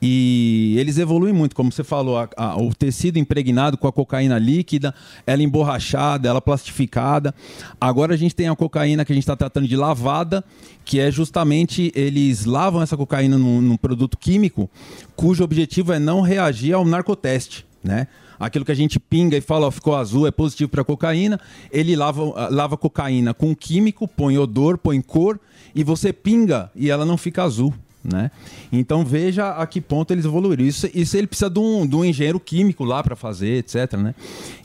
E eles evoluem muito, como você falou, a- a- o tecido impregnado com a cocaína líquida, ela emborrachada, ela plastificada. Agora a gente tem a cocaína que a gente está tratando de lavada, que é justamente eles lavam essa cocaína num, num produto químico cujo objetivo é não reagir ao narcoteste, né? Aquilo que a gente pinga e fala, ó, ficou azul, é positivo para cocaína. Ele lava, lava cocaína com químico, põe odor, põe cor e você pinga e ela não fica azul. Né? Então veja a que ponto eles evoluíram. Isso, isso ele precisa de um, de um engenheiro químico lá para fazer, etc. Né?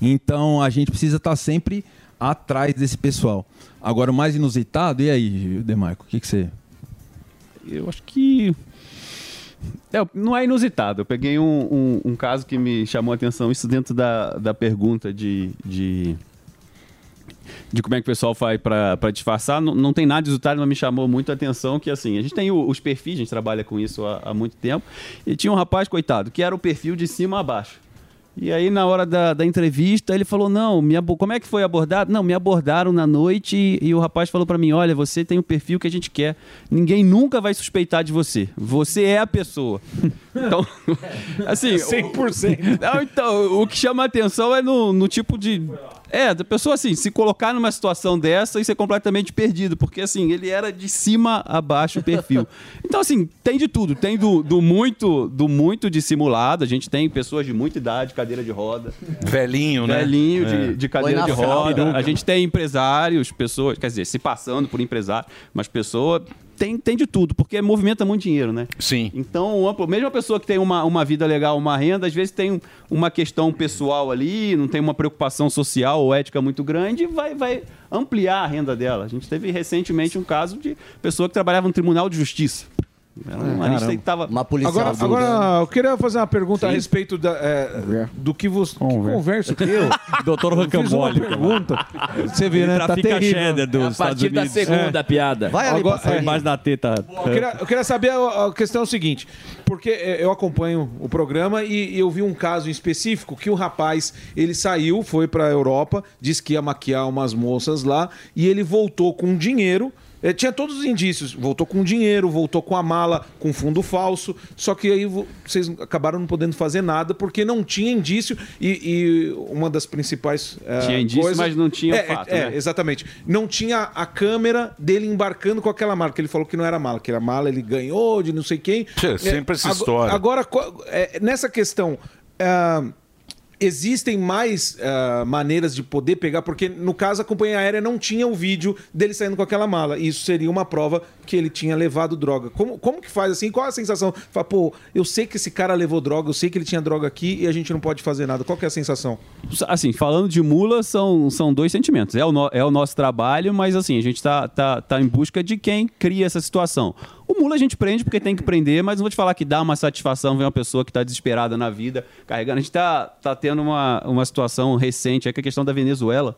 Então a gente precisa estar sempre atrás desse pessoal. Agora o mais inusitado, e aí, Demarco, o que, que você.
Eu acho que. É, não é inusitado. Eu peguei um, um, um caso que me chamou a atenção, isso dentro da, da pergunta de, de, de como é que o pessoal faz para disfarçar. Não, não tem nada de inusitado, mas me chamou muito a atenção que, assim, a gente tem o- os perfis, a gente trabalha com isso há, há muito tempo, e tinha um rapaz, coitado, que era o perfil de cima a baixo. E aí, na hora da, da entrevista, ele falou: Não, me como é que foi abordado? Não, me abordaram na noite e, e o rapaz falou pra mim: Olha, você tem o perfil que a gente quer. Ninguém nunca vai suspeitar de você. Você é a pessoa. Então, assim.
100%.
Não, então, o que chama a atenção é no, no tipo de. É, da pessoa assim, se colocar numa situação dessa e ser completamente perdido, porque assim, ele era de cima a baixo o perfil. Então, assim, tem de tudo. Tem do, do muito do muito dissimulado, a gente tem pessoas de muita idade, cadeira de roda.
Velhinho, né?
Velhinho
É.
de, de cadeira de
fralda.
roda. A gente tem empresários, pessoas, quer dizer, se passando por empresário, mas pessoa tem, tem de tudo, porque movimenta muito dinheiro, né?
Sim.
Então, uma, mesmo a pessoa que tem uma, uma vida legal, uma renda, às vezes tem um- uma questão pessoal ali, não tem uma preocupação social ou ética muito grande, vai, vai ampliar a renda dela. A gente teve recentemente um caso de pessoa que trabalhava no Tribunal de Justiça. Era um- a gente tem que tava...
Uma
Agora, agora eu queria fazer uma pergunta a respeito da, é, do que você. Que conversa que eu?
Doutor
Eu fiz uma
Rocambole.
pergunta. Você vê, né? Tá
trafica
terrível.
cheddar dos
É a
Estados
partir da
Unidos.
segunda piada.
Vai ali,
Agora,
passarinho.
embaixo da teta.
Eu queria, eu queria saber a, a questão é o seguinte, porque é, eu acompanho o programa e, e eu vi um caso em específico que o rapaz ele saiu, foi para a Europa, disse que ia maquiar umas moças lá e ele voltou com dinheiro. Eh, tinha todos os indícios, voltou com dinheiro, voltou com a mala, com fundo falso. Só que aí vo- vocês acabaram não podendo fazer nada porque não tinha indício. E, e uma das principais. eh,
Tinha indício,
coisas-
mas não tinha
é,
fato,
é,
né?
Exatamente. Não tinha a câmera dele embarcando com aquela mala, que ele falou que não era mala, que era mala, ele ganhou de não sei quem.
Sempre essa
ago-
história.
Agora, é, nessa questão. ah, Existem mais ah, maneiras de poder pegar, porque no caso a companhia aérea não tinha o vídeo dele saindo com aquela mala. E isso seria uma prova que ele tinha levado droga. Como, como que faz assim? Qual a sensação? Fala, pô, eu sei que esse cara levou droga, eu sei que ele tinha droga aqui e a gente não pode fazer nada. Qual que é a sensação?
Assim, falando de mula, são, são dois sentimentos. É o, no- é o nosso trabalho, mas assim, a gente tá, tá, tá em busca de quem cria essa situação. O mula a gente prende porque tem que prender, mas não vou te falar que dá uma satisfação ver uma pessoa que está desesperada na vida, carregando. A gente tá, tá tendo uma, uma situação recente, é que a questão da Venezuela.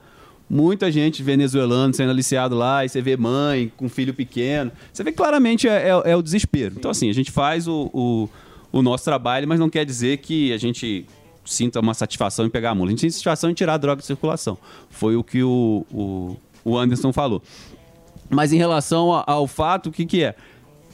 Muita gente venezuelana sendo aliciado lá, e você vê mãe com filho pequeno. Você vê claramente é, é- é o desespero. Então, assim, a gente faz o, o, o nosso trabalho, mas não quer dizer que a gente sinta uma satisfação em pegar a mula. A gente tem satisfação em tirar a droga de circulação. Foi o que o, o, o Anderson falou. Mas em relação ao fato, o que, que é?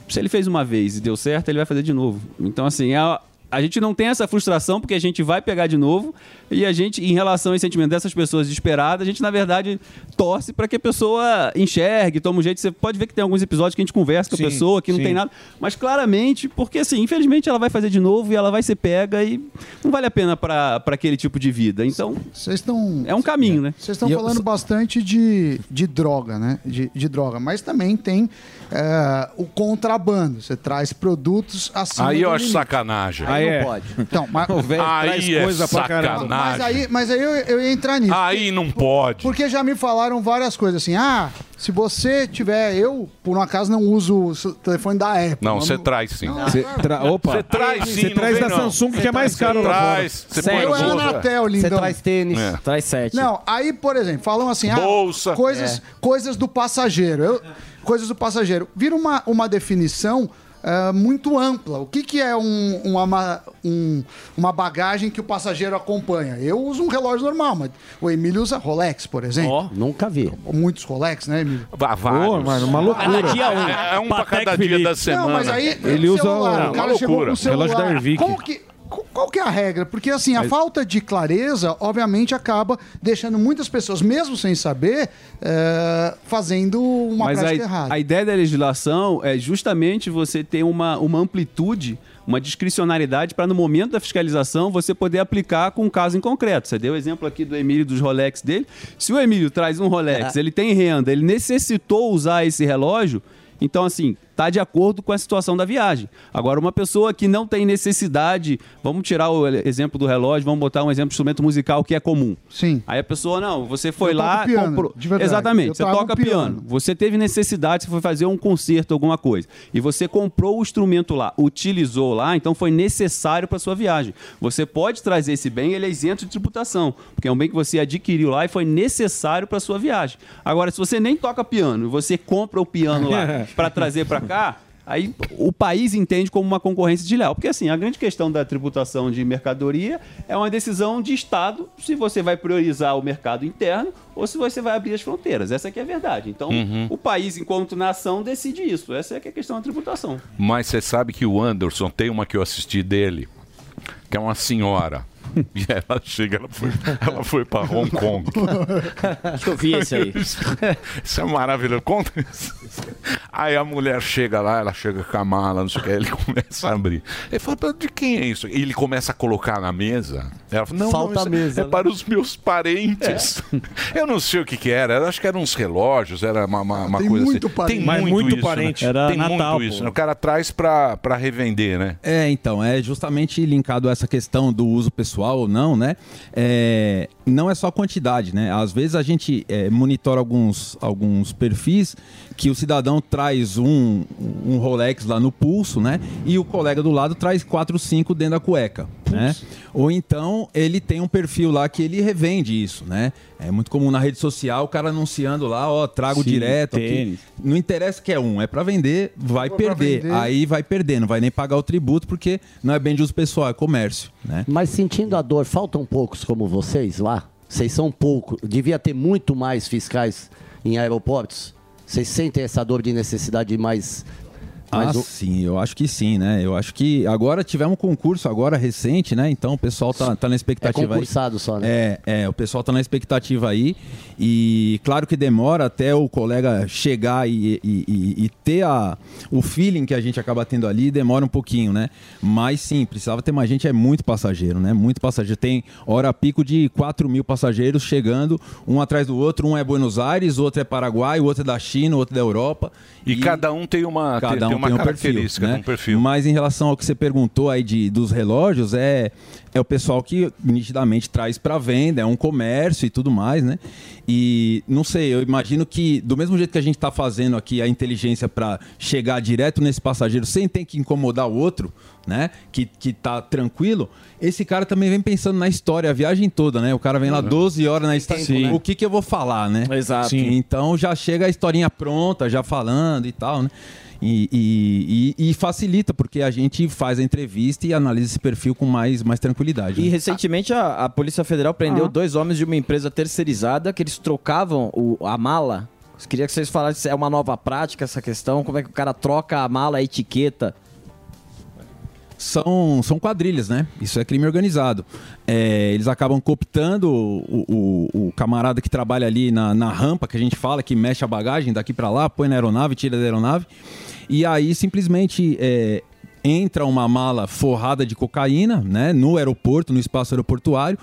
Se ele fez uma vez e deu certo, ele vai fazer de novo. Então, assim, a, a gente não tem essa frustração porque a gente vai pegar de novo e a gente, em relação ao sentimento dessas pessoas desesperadas, a gente, na verdade, torce para que a pessoa enxergue, tome um jeito. Você pode ver que tem alguns episódios que a gente conversa com
Sim,
a pessoa, que não
sim.
tem nada. Mas claramente, porque assim, infelizmente ela vai fazer de novo e ela vai ser pega e não vale a pena para aquele tipo de vida. Então,
Vocês estão.
é um caminho, né?
Vocês estão
E eu-
falando bastante de, de droga, né? De, de droga. Mas também tem é, o contrabando. Você traz produtos acima
Aí eu acho
limite.
sacanagem.
Aí
não
é.
pode. Então, mas,
Aí é
Mas
sacanagem.
aí, mas aí eu, eu ia entrar nisso.
Aí não pode.
Porque já me falaram várias coisas assim. Ah, se você tiver. Eu, por um acaso, não uso o telefone da Apple.
Não, você traz sim.
Você tra- Opa.
Você traz sim,
Você
não
traz da
não.
Samsung, que
Você
é mais caro
você
lá
traz, você põe
Eu é. Anatel, lindão.
Você traz tênis.
É.
Traz sete.
Não, aí, por exemplo, falam assim, ah,
Bolsa.
coisas,
É.
coisas do passageiro. Eu- coisas do passageiro. Vira uma, uma definição ah, muito ampla. O que, que é um- uma, ma- um- uma bagagem que o passageiro acompanha? Eu uso um relógio normal, mas o Emílio usa Rolex, por exemplo.
Nunca vi.
Muitos Rolex, né, Emílio?
Vá- vários.
Pô, mano, uma loucura.
Cada dia um. É, é um pra cada dia da semana.
Não, mas aí
Ele usa
celular,
o-
o cara
uma
chegou com
loucura.
o celular.
Relógio da Ervic.
Como que, qual- que é a regra? Porque assim, a falta de clareza, obviamente, acaba deixando muitas pessoas, mesmo sem saber, é, fazendo uma
Mas
prática
a,
errada.
a ideia da legislação é justamente você ter uma, uma amplitude, uma discricionariedade para no momento da fiscalização você poder aplicar com um caso em concreto. Você deu o exemplo aqui do Emílio dos Rolex dele. Se o Emílio traz um Rolex, ele tem renda, ele necessitou usar esse relógio, então assim, tá de acordo com a situação da viagem. Agora, uma pessoa que não tem necessidade, vamos tirar o exemplo do relógio, vamos botar um exemplo de instrumento musical que é comum.
Sim.
Aí a pessoa, não, você foi
Eu toco
lá,
piano,
comprou.
de verdade.
Exatamente,
Eu
você toca
um piano.
piano. Você teve necessidade, você foi fazer um concerto, alguma coisa. E você comprou o instrumento lá, utilizou lá, então foi necessário para sua viagem. Você pode trazer esse bem, ele é isento de tributação, porque é um bem que você adquiriu lá e foi necessário para sua viagem. Agora, se você nem toca piano, e você compra o piano lá para trazer para cá, Aí o país entende como uma concorrência desleal. Porque assim, a grande questão da tributação de mercadoria é uma decisão de Estado se você vai priorizar o mercado interno ou se você vai abrir as fronteiras. Essa que é a verdade. Então,
Uhum.
o país, enquanto nação, decide isso. Essa é que é a questão da tributação.
Mas você sabe que o Anderson tem uma que eu assisti dele, que é uma senhora. E ela chega, ela foi, ela foi pra Hong Kong.
Acho que eu vi esse aí.
Isso é maravilhoso. Conta isso. Aí a mulher chega lá, ela chega com a mala, não sei o que, ele começa a abrir. Ele fala, "Mas de quem é isso? E ele começa a colocar na mesa. Ela fala, não,
Falta
não,
a
isso
mesa,
é
né?
para os meus parentes. Eu não sei o que que era, eu acho que eram uns relógios, era uma, uma, uma
Tem
coisa
muito
assim.
parente.
Tem muito,
muito
isso,
parente.
Né?
Era
Tem
Natal,
muito isso.
pô.
né? O cara traz pra revender, né?
É, então, é justamente linkado a essa questão do uso pessoal ou não, né? É, não é só quantidade, né? Às vezes a gente é, monitora alguns, alguns perfis que o cidadão traz um, um Rolex lá no pulso, né? E o colega do lado traz 4, 5 dentro da cueca, né? Ou então ele tem um perfil lá que ele revende isso, né? É muito comum na rede social o cara anunciando lá, ó, trago
Sim,
direto aqui. Não interessa que é um, é pra vender, vai
pra
perder.
vender.
Aí vai perder, não vai nem pagar o tributo porque não é bem de uso pessoal, é comércio, né?
Mas sentindo a dor, faltam poucos como vocês lá? Vocês são poucos. Devia ter muito mais fiscais em aeroportos? Vocês sentem essa dor de necessidade de mais.
Ah,
um-
sim, eu acho que sim, né? Eu acho que agora tivemos um concurso agora recente, né? Então o pessoal tá, tá na expectativa
É concursado
aí.
só, né?
É, é, o pessoal tá na expectativa aí. E claro que demora até o colega chegar e, e- e- e ter a, o feeling que a gente acaba tendo ali, demora um pouquinho, né? Mas sim, precisava ter mais gente, é muito passageiro, né? Muito passageiro. Tem hora pico de 4 mil passageiros chegando, um atrás do outro, um é Buenos Aires, o outro é Paraguai, o outro é da China, o outro é da Europa.
E, cada um tem uma, tem,
Cada um
tem uma
tem um
característica,
perfil, né?
tem um perfil.
Mas em relação ao que você perguntou aí de, dos relógios, é, é o pessoal que nitidamente traz para venda, é um comércio e tudo mais, né? E não sei, eu imagino que do mesmo jeito que a gente está fazendo aqui a inteligência para chegar direto nesse passageiro sem ter que incomodar o outro, né? Que, que tá tranquilo, esse cara também vem pensando na história, a viagem toda, né? O cara vem lá 12 horas na estação.
Sim.
O que que eu vou falar, né?
Exato.
Sim. Então já chega a historinha pronta, já falando e tal, né? E, e- e- e facilita, porque a gente faz a entrevista e analisa esse perfil com mais, mais tranquilidade.
E
né?
recentemente a, a Polícia Federal prendeu
Ah.
dois homens de uma empresa terceirizada que eles trocavam o- a mala. Queria que vocês falassem se é uma nova prática essa questão, como é que o cara troca a mala, a etiqueta.
São, são quadrilhas, né? Isso é crime organizado. É, eles acabam cooptando o, o- o camarada que trabalha ali na, na rampa, que a gente fala, que mexe a bagagem daqui para lá, põe na aeronave, tira da aeronave. E aí simplesmente é, entra uma mala forrada de cocaína, né? No aeroporto, no espaço aeroportuário.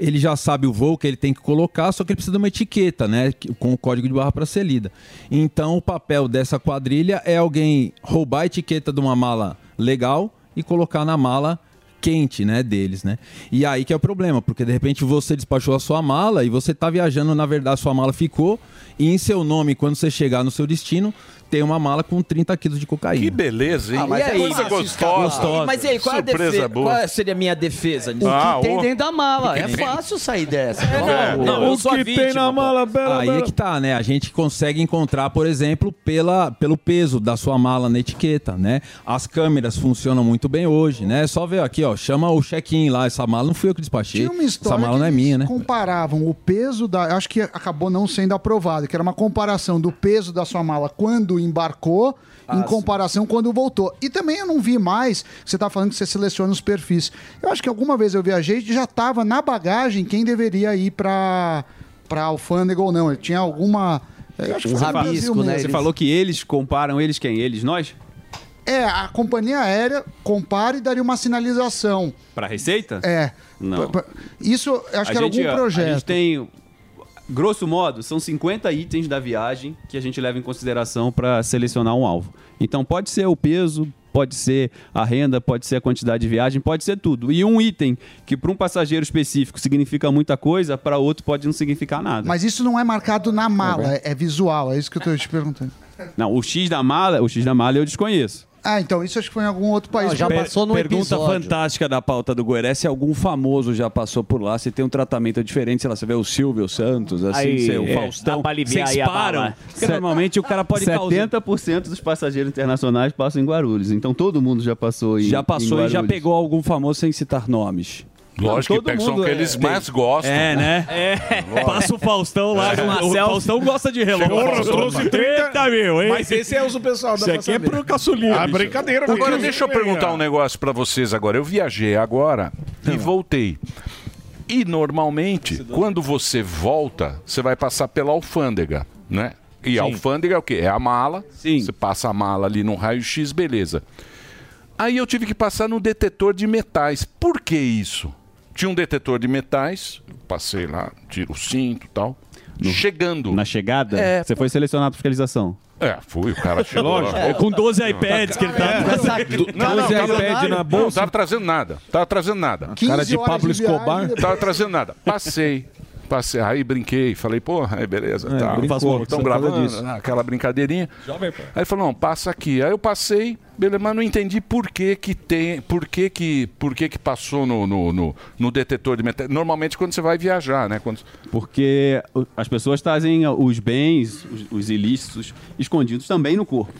Ele já sabe o voo que ele tem que colocar, só que ele precisa de uma etiqueta, né? Com o código de barra para ser lida. Então, o papel dessa quadrilha é alguém roubar a etiqueta de uma mala legal e colocar na mala quente, né, deles, né? E aí que é o problema, porque de repente você despachou a sua mala e você tá viajando, na verdade, sua mala ficou e em seu nome, quando você chegar no seu destino, tem uma mala com 30 quilos de cocaína.
Que beleza, hein?
Ah, mas
Que
é
coisa gostosa.
escapar.
Mas e aí, qual, é a
Surpresa
defesa,
boa.
qual seria a minha defesa?
Ah,
O que tem dentro da mala? É fácil sair dessa.
É, não,
eu
o
a
que
vítima,
tem na mala, Aí é que tá, né? A gente consegue encontrar, por exemplo, pela, pelo peso da sua mala na etiqueta, né? As câmeras funcionam muito bem hoje, né? Só ver aqui, ó, chama o check-in lá, essa mala não fui eu que despachei.
Tinha uma história
essa mala
que
não é minha, né?
comparavam o peso da. Acho que acabou não sendo aprovado, que era uma comparação do peso da sua mala quando embarcou.
Ah,
em comparação quando voltou. E também eu não vi mais, você tá falando que você seleciona os perfis. Eu acho que alguma vez eu viajei e já tava na bagagem quem deveria ir pra, pra alfândega ou não. Ele tinha alguma. eu acho que
Um rabisco, né?
mesmo.
Você falou que eles comparam eles quem? Eles nós?
É, a companhia aérea compara e daria uma sinalização.
Pra Receita?
É.
Não.
Isso, eu acho
A
que era algum projeto.
A gente tem, grosso modo, são 50 itens da viagem que a gente leva em consideração para selecionar um alvo. Então pode ser o peso, pode ser a renda, pode ser a quantidade de viagem, pode ser tudo. E um item que para um passageiro específico significa muita coisa, para outro pode não significar nada.
Mas isso não é marcado na mala, é, é visual, é isso que eu tô te perguntando.
Não, o X da mala, o X da mala eu desconheço.
Ah, então isso acho que foi em algum outro país.
Per- Pergunta fantástica da pauta do Goiás, se algum famoso já passou por lá, se tem um tratamento diferente, sei lá, você vê o Silvio Santos, assim,
Aí,
você, o
é,
Faustão,
dá pra aliviar
vocês
aí a
param,
bala.
porque normalmente o cara pode causar...
70% dos passageiros internacionais passam em Guarulhos. Então todo mundo já passou em
Já passou
em
e já pegou algum famoso sem citar nomes.
Lógico
Não,
que pega- são
mundo
aqueles
é-
mais gostam.
É, né?
Lógico.
Passa o Faustão lá,
É.
o, o Faustão gosta de relógio.
Porra, trouxe
30 mil, hein?
Mas esse é uso pessoal.
Isso aqui é pro caçulinha.
Ah,
bicho.
brincadeira.
Agora, deixa eu perguntar um negócio pra vocês agora. Eu viajei agora e voltei. E normalmente, quando você volta, você vai passar pela alfândega, né? E a
Sim.
alfândega é o quê? É a mala. Você passa a mala ali no raio-x, beleza. Aí eu tive que passar no detetor de metais. Por que isso? Tinha um detetor de metais, passei lá, tiro o cinto e tal. Chegando.
Na chegada,
É,
você foi selecionado para fiscalização.
É, fui, o cara chegou
Lógico.
lá.
É, com 12 iPads que ele tá-
Não, não,
12
tava-
iPad na
Não,
bolsa.
tava trazendo nada. Tava trazendo nada.
15 Cara de horas Pablo de viagem, Escobar?
Tava trazendo nada. Passei. passei, aí brinquei, falei, porra, aí beleza,
É,
tá,
brincou,
estão
por causa
gravando,
disso.
né, aquela brincadeirinha.
Jovem Pan.
Aí ele falou, não, passa aqui. Aí eu passei, beleza, mas não entendi por que que tem, por que que, por que que passou no, no, no, no detetor de metal. Normalmente quando você vai viajar, né? Quando...
Porque as pessoas trazem os bens, os, os ilícitos, escondidos também no corpo.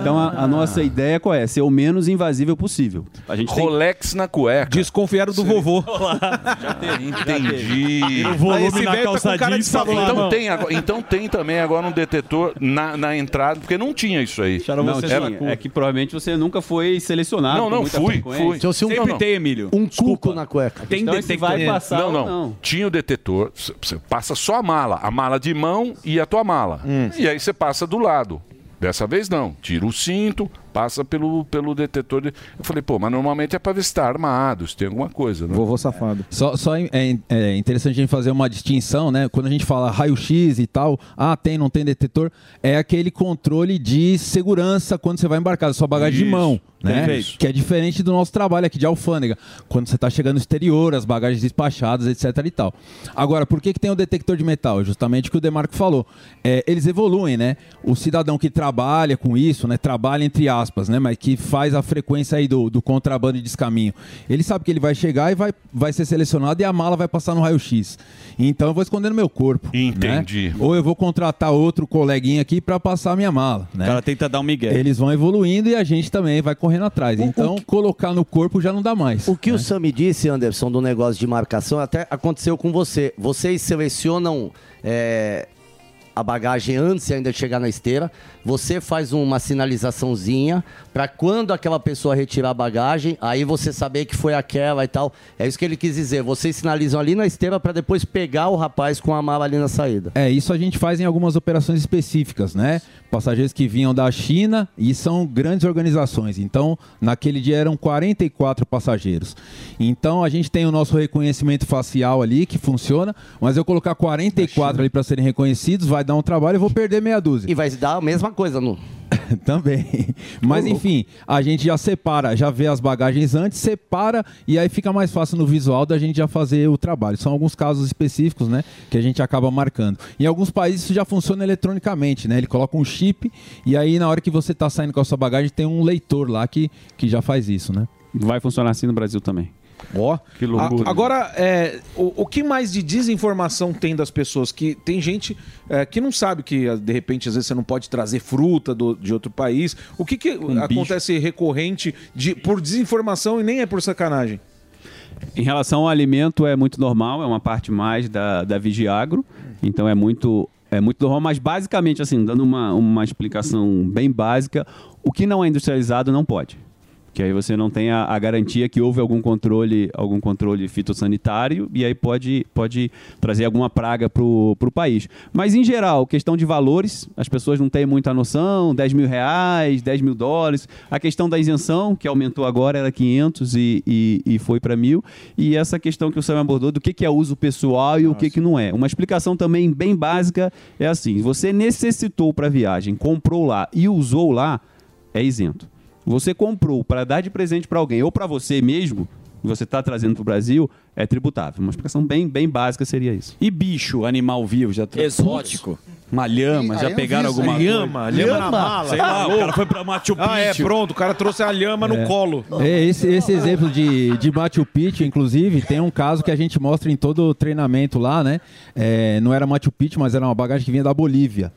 Então a, a nossa ideia qual é? Ser o menos invasível possível. A gente tem...
Rolex na cueca.
Desconfiaram do vovô.
Entendi.
O volume Esse na velho tá jeans, safado.
Então
Não.
tem, agora- então tem também agora um detetor na, na entrada, porque não tinha isso aí.
Não, tinha. É que provavelmente você nunca foi selecionado.
Não, não,
muita
fui,
frequência.
fui. Sempre
Sempre
não.
tem, Emílio.
Um cuco na cueca.
Tem então, se vai passar
não, não,
não.
Tinha o detetor, você passa só a mala, a mala de mão e a tua mala. E aí você passa do lado. Dessa vez não. Tira o cinto, passa pelo, pelo detetor. De... Eu falei, pô, mas normalmente é pra ver se tá armado, se tem alguma coisa. Né?
Vovô safado.
Só, só é, é interessante a gente fazer uma distinção, né? Quando a gente fala raio-x e tal, ah, tem, não tem detetor, é aquele controle de segurança quando você vai embarcar, sua bagagem de
Isso,
mão. Né? Que é diferente do nosso trabalho aqui de alfândega. Quando você está chegando no exterior, as bagagens despachadas, etc e tal. Agora, por que, que tem o detector de metal? Justamente o que o Demarco falou. É, eles evoluem, né? O cidadão que trabalha com isso, né? Trabalha entre aspas, né? Mas que faz a frequência aí do, do contrabando e descaminho. Ele sabe que ele vai chegar e vai, vai ser selecionado e a mala vai passar no raio-x. Então eu vou esconder no meu corpo.
Entendi.
né? Ou eu vou contratar outro coleguinha aqui para passar a minha mala. Né?
O cara tenta dar um migué.
Eles vão evoluindo e a gente também vai correndo atrás. Então, colocar no corpo já não dá mais.
O que o Sam me disse, Anderson, do negócio de marcação, até aconteceu com você. Vocês selecionam é, a bagagem antes ainda de chegar na esteira. Você faz uma sinalizaçãozinha para quando aquela pessoa retirar a bagagem, aí você saber que foi aquela e tal. É isso que ele quis dizer. Vocês sinalizam ali na esteira para depois pegar o rapaz com a mala ali na saída.
É, isso a gente faz em algumas operações específicas, né? Passageiros que vinham da China e são grandes organizações. Então, naquele dia eram 44 passageiros. Então, a gente tem o nosso reconhecimento facial ali que funciona, mas eu colocar 44 ali para serem reconhecidos vai dar um trabalho e vou perder meia dúzia.
E vai dar a mesma coisa no
Também. Mas enfim, a gente já separa, já vê as bagagens antes, separa e aí fica mais fácil no visual da gente já fazer o trabalho. São alguns casos específicos, né, que a gente acaba marcando. Em alguns países isso já funciona eletronicamente, né? Ele coloca um chip e aí na hora que você está saindo com a sua bagagem tem um leitor lá que, que já faz isso, né?
Vai funcionar assim no Brasil também.
Ó,
que
A- agora, é, o, o que mais de desinformação tem das pessoas? Que tem gente é, que não sabe que, ah, de repente, às vezes você não pode trazer fruta do- de outro país. O que, que acontece recorrente de, por desinformação e nem é por sacanagem?
Em relação ao alimento, é muito normal, é uma parte mais da, da Vigiagro, então é muito, é muito normal, mas basicamente, assim, dando uma, uma explicação bem básica, o que não é industrializado não pode. Que aí você não tem a, a garantia que houve algum controle, algum controle fitossanitário e aí pode, pode trazer alguma praga para o país. Mas, em geral, questão de valores, as pessoas não têm muita noção, 10 mil reais, 10 mil dólares. A questão da isenção, que aumentou agora, era 500 e, e, e foi para mil. E essa questão que o Sam abordou do que, que é uso pessoal e o que, que não é. Uma explicação também bem básica é assim, você necessitou para viagem, comprou lá e usou lá, é isento. Você comprou para dar de presente para alguém ou para você mesmo, que você está trazendo para o Brasil, é tributável. Uma explicação bem, bem básica seria isso.
E bicho, animal vivo, já
Exótico.
Uma lhama, já pegaram alguma
lhama,
coisa?
lhama na mala.
Sei lá, o
Louco.
cara foi pra Machu Picchu.
Ah, é, pronto, o cara trouxe a lhama no colo.
É, esse, esse exemplo de, de Machu Picchu, inclusive, tem um caso que a gente mostra em todo o treinamento lá, né? É, não era Machu Picchu, mas era uma bagagem que vinha da Bolívia.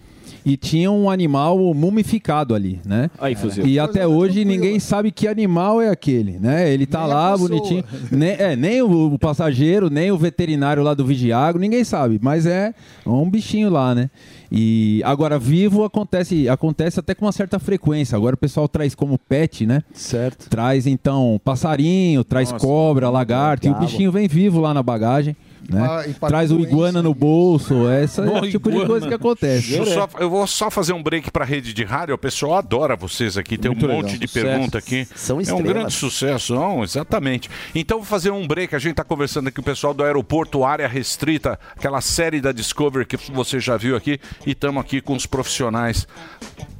E tinha um animal mumificado ali, né?
Aí, fuzil.
E até hoje ninguém sabe que animal é aquele, né? Ele tá lá bonitinho. Nem, é, nem o, o passageiro, nem o veterinário lá do Vigiago, ninguém sabe. Mas é um bichinho lá, né? E agora, vivo acontece, acontece até com uma certa frequência. Agora o pessoal traz como pet, né?
Certo.
Traz então passarinho, traz
Nossa,
cobra, lagarto, e o bichinho vem vivo lá na bagagem. Né?
Pra
Traz o iguana no bolso, essa é
Ô,
o tipo de
iguana.
coisa que acontece.
Eu, só- eu vou só fazer um break para rede de rádio. O pessoal adora vocês aqui. Tem
Muito
um
legal.
monte de
Sucesso.
pergunta aqui.
São
é um grande sucesso, não, exatamente. Então vou fazer um break. A gente está conversando aqui com o pessoal do aeroporto Área Restrita, aquela série da Discovery que você já viu aqui. E estamos aqui com os profissionais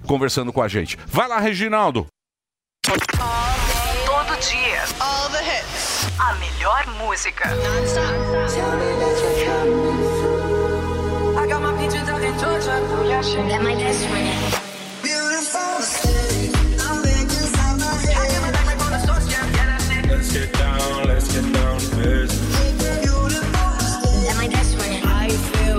conversando com a gente. Vai lá, Reginaldo.
Todo dia. All the hits. A melhor música.
Tell me that you're coming
That my best friend.
Let's get down, let's get down to business.
That my best friend. I feel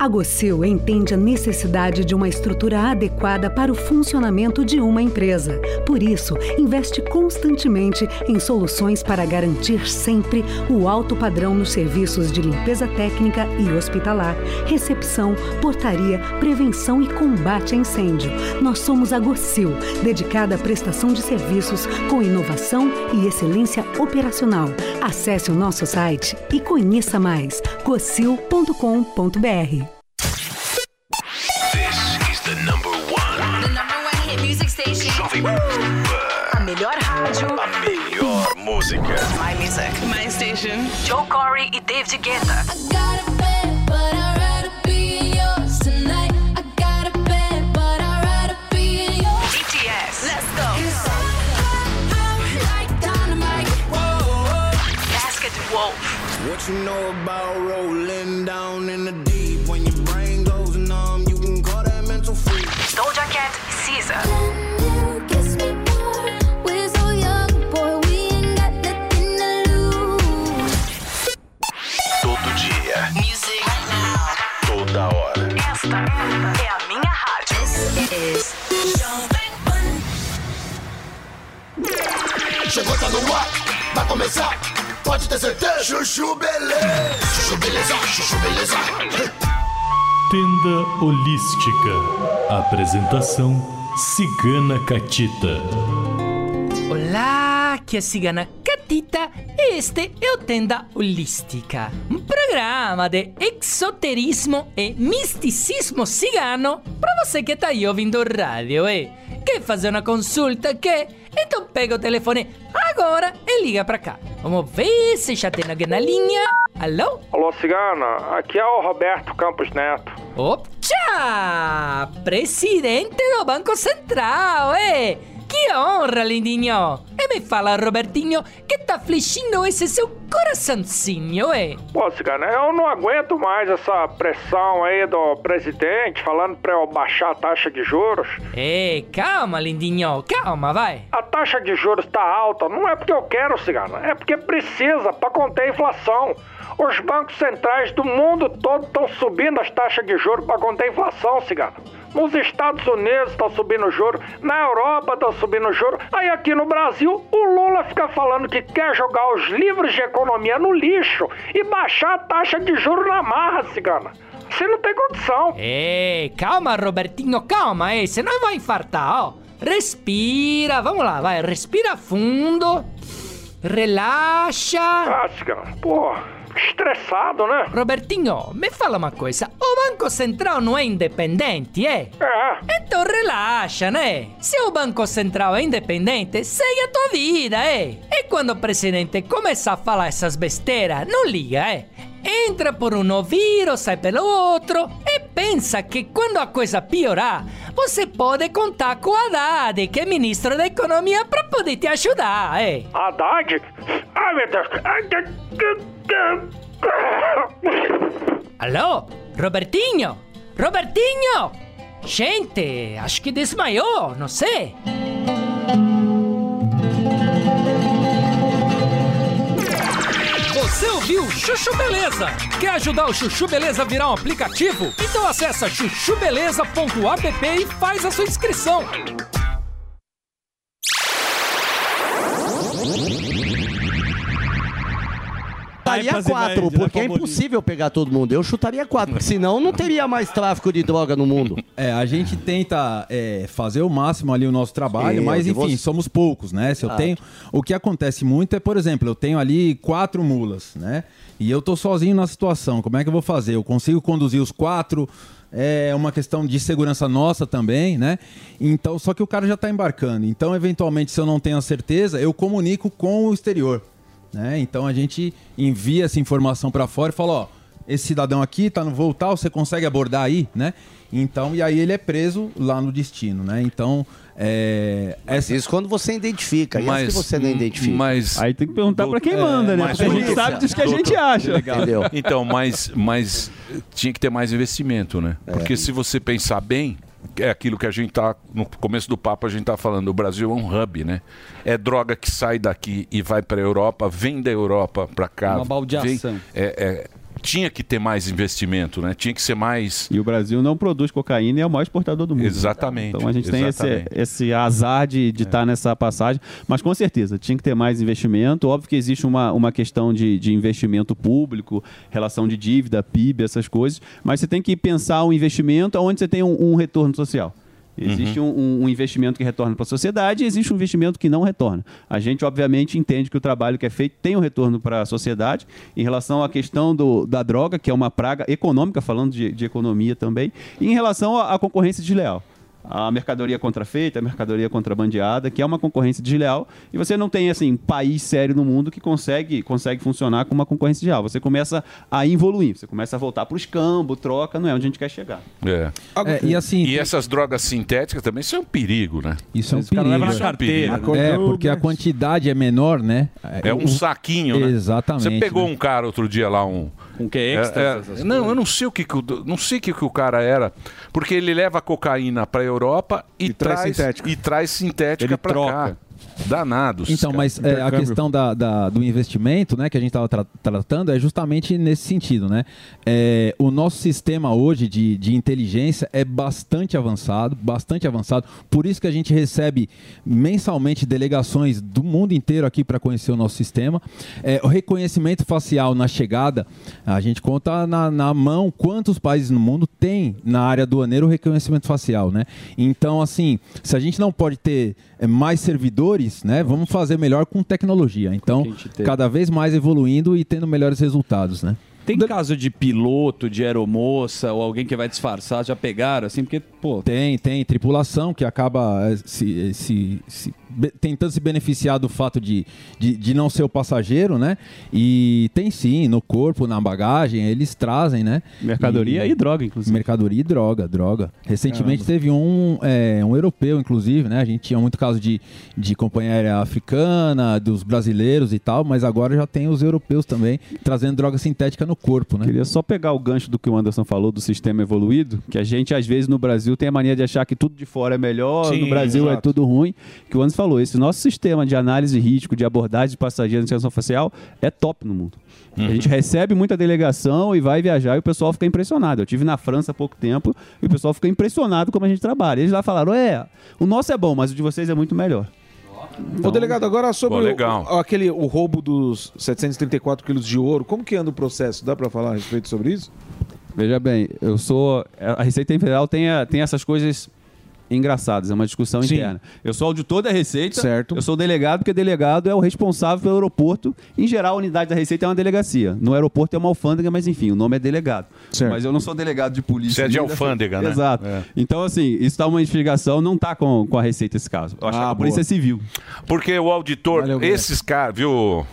A Gocil entende a necessidade de uma estrutura adequada para o funcionamento de uma empresa. Por isso, investe constantemente em soluções para garantir sempre o alto padrão nos serviços de limpeza técnica e hospitalar, recepção, portaria, prevenção e combate a incêndio. Nós somos a Gocil, dedicada à prestação de serviços com inovação e excelência operacional. Acesse o nosso site e conheça mais gocil.com.br.
música.
My music. My station. Joe Corey e David Guetta. BTS. Let's go. Basket Wolf.
What you know about rolling down in the
Chegou, tá no ar, vai começar, pode ter certeza. Chuchu beleza, chuchu beleza, chuchu beleza.
Tenda Holística. Apresentação Cigana Catita.
Olá, aqui é a Cigana Catita e este é o Tenda Holística, um programa de exoterismo e misticismo cigano para você que tá aí ouvindo rádio e quer fazer uma consulta que então pega o telefone agora e liga pra cá. Vamos ver se já tem alguém na linha. Alô?
Alô, Cigana, aqui é o Roberto Campos Neto.
Opa! Presidente do Banco Central, eh? Que honra, lindinho! E me fala, Robertinho, que tá afligindo esse seu coraçãozinho, eh?
Pô, Cigana, eu não aguento mais essa pressão aí do presidente falando pra eu baixar a taxa de juros.
Eh, calma, lindinho, calma, vai.
A taxa de juros tá alta, não é porque eu quero, Cigana, é porque precisa pra conter a inflação. Os bancos centrais do mundo todo estão subindo as taxas de juros para conter a inflação, Cigana. Nos Estados Unidos estão subindo juro, na Europa estão subindo juro. Aí aqui no Brasil, o Lula fica falando que quer jogar os livros de economia no lixo e baixar a taxa de juro na marra, Cigana. Você não tem condição.
Eh, calma, Robertinho, calma, eh, senão vai infartar, ó. Respira, vamos lá, vai, respira fundo. Relaxa.
Ah, Cigana, pô, estressado, né?
Robertinho, me fala uma coisa. O Banco Central não é independente, é?
É.
Então relaxa, né? Se o Banco Central é independente, segue a tua vida, é? E quando o presidente começar a falar essas besteiras, não liga, é? Entra por um ouvido, sai pelo outro e pensa que quando a coisa piorar, você pode contar com o Haddad, que é ministro da Economia, para poder te ajudar, é?
Haddad? Ai, meu Deus.
Alô? Robertinho? Robertinho? Gente, acho que desmaiou, não sei. Você ouviu Chuchu Beleza? Quer ajudar o Chuchu Beleza a virar um aplicativo? Então acessa chuchubeleza.app e faz a sua inscrição.
Chutaria quatro, porque é impossível pegar todo mundo. Eu chutaria quatro, porque senão não teria mais tráfico de droga no mundo.
É, a gente tenta é, fazer o máximo ali o nosso trabalho,
Sim,
mas enfim,
vou-
somos poucos, né? Se eu tenho. O que acontece muito é, por exemplo, eu tenho ali quatro mulas, né? E eu tô sozinho na situação. Como é que eu vou fazer? Eu consigo conduzir os quatro. É uma questão de segurança nossa também, né? Então, só que o cara já tá embarcando. Então, eventualmente, se eu não tenho a certeza, eu comunico com o exterior. Né? Então a gente envia essa informação para fora e fala, ó, esse cidadão aqui tá no voo tal, você consegue abordar aí, né? Então, e aí ele é preso lá no destino, né? Então, é... Essa...
Isso quando você identifica. e se você não identifica?
Mas...
Aí tem que perguntar pra quem manda, né?
mas
Porque a gente sabe disso que a gente acha.
Entendeu? Então, mas, mas tinha que ter mais investimento, né?
É.
Porque se você pensar bem, é aquilo que a gente tá. No começo do papo a gente tá falando, o Brasil é um hub, né? É droga que sai daqui e vai pra Europa, vem da Europa pra cá.
Uma baldeação.
vem- é- é- tinha que ter mais investimento, né? Tinha que ser mais.
E o Brasil não produz cocaína e é o maior exportador do mundo.
Exatamente.
Então a gente tem esse,
exatamente.
esse azar de estar nessa passagem. Mas com certeza, tinha que ter mais investimento. Óbvio que existe uma, uma questão de, de investimento público, relação de dívida, PIB, essas coisas. Mas você tem que pensar um investimento onde você tem um, um retorno social. Existe
Uhum.
um, um investimento que retorna para a sociedade e existe um investimento que não retorna. A gente, obviamente, entende que o trabalho que é feito tem um retorno para a sociedade. Em relação à questão do, da droga, que é uma praga econômica, falando de, de economia também, e em relação à, à concorrência desleal. A mercadoria contrafeita, a mercadoria contrabandeada, que é uma concorrência desleal, e você não tem assim país sério no mundo que consegue, consegue funcionar com uma concorrência desleal. Você começa a evoluir, você começa a voltar para o escambo, troca, não é onde a gente quer chegar.
É.
e assim.
E essas drogas sintéticas também são um perigo, né?
Isso é um
caras
perigo.
levam na carteira,
É,
né?
porque a quantidade é menor, né?
É um saquinho, né?
Exatamente.
Você pegou
né?
um cara outro dia lá, um.
Que é extra,
É, é,
essas
não,
coisas.
eu não sei o que, que o, não sei o que, que o cara era, porque ele leva a cocaína para Europa e,
traz
traz,
sintética.
e traz sintética
Ele
para cá. Danados.
Então,
cara.
mas é, a questão da, da- do investimento, né, que a gente estava tratando, é justamente nesse sentido, né? É, o nosso sistema hoje de, de inteligência é bastante avançado, bastante avançado. Por isso que a gente recebe mensalmente delegações do mundo inteiro aqui para conhecer o nosso sistema. É, o reconhecimento facial na chegada, a gente conta na, na mão quantos países no mundo tem na área aduaneira o reconhecimento facial, né? Então, assim, se a gente não pode ter é, mais servidores, né? Vamos fazer melhor com tecnologia. Então, cada vez mais evoluindo e tendo melhores resultados, né?
Tem caso de piloto, de aeromoça ou alguém que vai disfarçar, já pegaram, assim, porque, pô.
Tem, tem tripulação que acaba eh, se, eh, se- se be- tentando se beneficiar do fato de, de, de não ser o passageiro, né? E tem sim, no corpo, na bagagem, eles trazem, né?
Mercadoria e droga, inclusive.
Mercadoria e droga, droga. Recentemente
Caramba.
teve um, eh, um europeu, inclusive, né? A gente tinha muito caso de, de companhia aérea africana, dos brasileiros e tal, mas agora já tem os europeus também trazendo droga sintética no corpo, né?
Queria só pegar o gancho do que o Anderson falou do sistema evoluído, que a gente, às vezes, no Brasil tem a mania de achar que tudo de fora é melhor,
Sim,
no Brasil é
exato.
tudo ruim. Que o Anderson falou, esse nosso sistema de análise de risco, de abordagem de passageiros de segurança facial é top no mundo. A gente recebe muita delegação e vai viajar e o pessoal fica impressionado. Eu tive na França há pouco tempo e o pessoal fica impressionado como a gente trabalha. Eles lá falaram, é, o nosso é bom, mas o de vocês é muito melhor.
Ô, delegado, agora sobre
Pô,
o-
legal.
o, aquele, o roubo dos 734 quilos de ouro, como que anda o processo? Dá pra falar a respeito sobre isso?
Veja bem, eu sou. A Receita Federal tem, a- tem essas coisas engraçadas, é uma discussão
Sim.
interna. Eu sou auditor da Receita,
Certo.
eu sou delegado, porque delegado é o responsável pelo aeroporto. Em geral, a unidade da Receita é uma delegacia. No aeroporto é uma alfândega, mas enfim, o nome é delegado.
Certo.
Mas eu não sou delegado de polícia.
Você é de
da-
alfândega, né?
Exato.
É.
Então, assim, isso está uma investigação, não está com, com a Receita esse caso. Eu acho
Ah,
que a Polícia
boa.
Civil.
Porque o auditor,
Valeu,
esses caras, viu,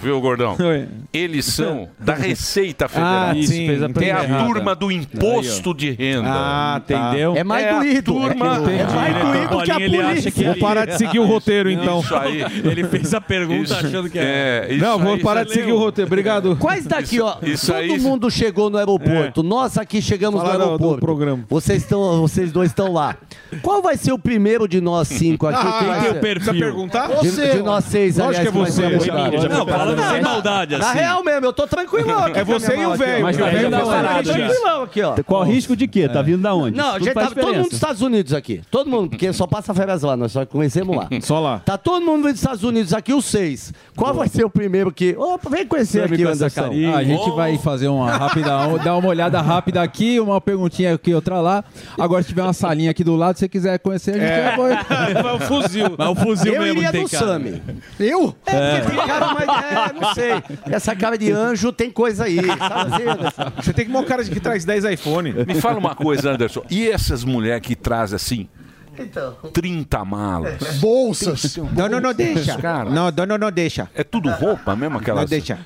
viu, Gordão? Eles são da Receita Federal.
Ah, Isso, sim, a
é a
errada.
turma do imposto de renda.
Ah,
entendeu?
É mais
a
doído.
turma.
É entendi.
É mais
Ele-
doído que a
Bolinha, ele acha
polícia.
que Vou ele- parar de seguir o roteiro, então.
Isso aí.
Ele fez a pergunta
Isso-
achando que
é. isso
Não, vou
aí
parar
você
de seguir
leu.
o roteiro. Obrigado.
Quais daqui, ó?
Isso
todo
aí-
mundo chegou no aeroporto. Nós aqui chegamos
Fala
no
do- do
aeroporto.
programa.
Vocês, estão, vocês dois estão lá. Qual vai ser o primeiro de nós cinco aqui?
Ah,
Quem vai
tem o
ser?
perfil. Perguntar?
De,
Você.
de nós seis,
Lógico
aliás,
que é
vai
você,
ser
já-
abordado.
Não, falando sem
maldade,
Na
assim.
real mesmo, eu tô tranquilão aqui.
É
com a
você
minha
e o
mala aqui, ó.
velho.
Mas
o
tá
velho
vendo
tá
onde?
aqui.
Tranquilão aqui, ó.
Qual o risco de quê? Tá vindo da onde?
Não, a
Tudo
gente
faz
tá todo mundo
diferença.
dos Estados Unidos aqui. Todo mundo, porque só passa férias lá, nós só conhecemos lá.
Só lá.
Tá todo mundo dos Estados Unidos aqui, os seis. Qual vai ser o primeiro que. Opa, vem conhecer
Sabe
aqui, Anderson.
carinha. Ah, a gente vai fazer uma rápida, dar uma olhada rápida aqui, uma perguntinha aqui, outra lá. Agora, se tiver uma salinha aqui do lado, se você quiser conhecer, a gente
É.
vai.
Vai o fuzil.
Mas o fuzil
Eu
mesmo
iria
tem
no
cara.
Sami. Eu? É, porque tem cara mais. É, não sei. Essa cara de anjo tem coisa aí. Sabe assim?
Você tem que uma cara de que traz 10 iPhone.
Me fala uma coisa, Anderson. E essas mulheres que trazem assim,
Então.
30 malas.
Bolsas.
Não, não, não deixa.
Cara.
Não, não, não, não deixa.
É tudo roupa mesmo aquelas.
Não deixa.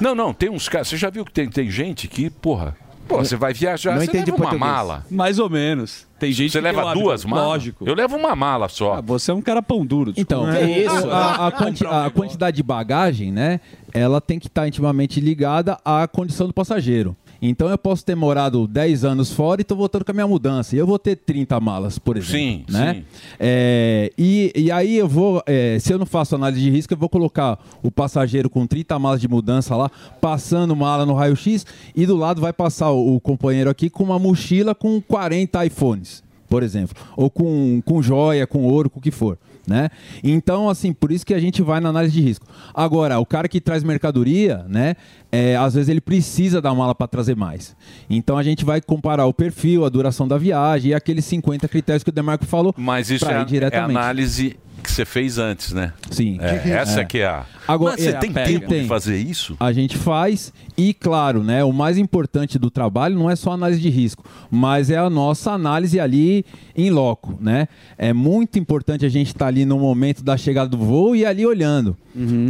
Não, não, tem uns caras. Você já viu que tem, tem gente que, porra. Pô, você vai viajar,
Não
você leva uma
português.
mala.
Mais ou menos. Tem gente
Você
que tem
leva duas malas?
Lógico.
Eu levo uma mala só.
você é um cara pão duro.
Então,
desculpa.
o- a, a quanti- a quantidade de bagagem, né? Ela tem que estar intimamente ligada à condição do passageiro. Então eu posso ter morado 10 anos fora e estou voltando com a minha mudança. E eu vou ter 30 malas, por exemplo.
Sim,
né?
sim.
É, e, e aí eu vou, é, se eu não faço análise de risco, eu vou colocar o passageiro com 30 malas de mudança lá, passando mala no raio-x, e do lado vai passar o, o companheiro aqui com uma mochila com 40 iPhones, por exemplo. Ou com, com joia, com ouro, com o que for. Né? Então, assim, por isso que a gente vai na análise de risco. Agora, o cara que traz mercadoria, né? é, às vezes ele precisa da mala para trazer mais. Então a gente vai comparar o perfil, a duração da viagem e aqueles 50 critérios que o Demarco falou.
Mas isso é, é análise que você fez antes, né?
Sim.
É, essa que é a.
Agora,
Mas você
é,
tem
pega.
tempo
Tem.
de fazer isso?
A gente faz e, claro, né, o mais importante do trabalho não é só análise de risco, mas é a nossa análise ali em loco, né? É muito importante a gente estar ali no momento da chegada do voo e ali olhando.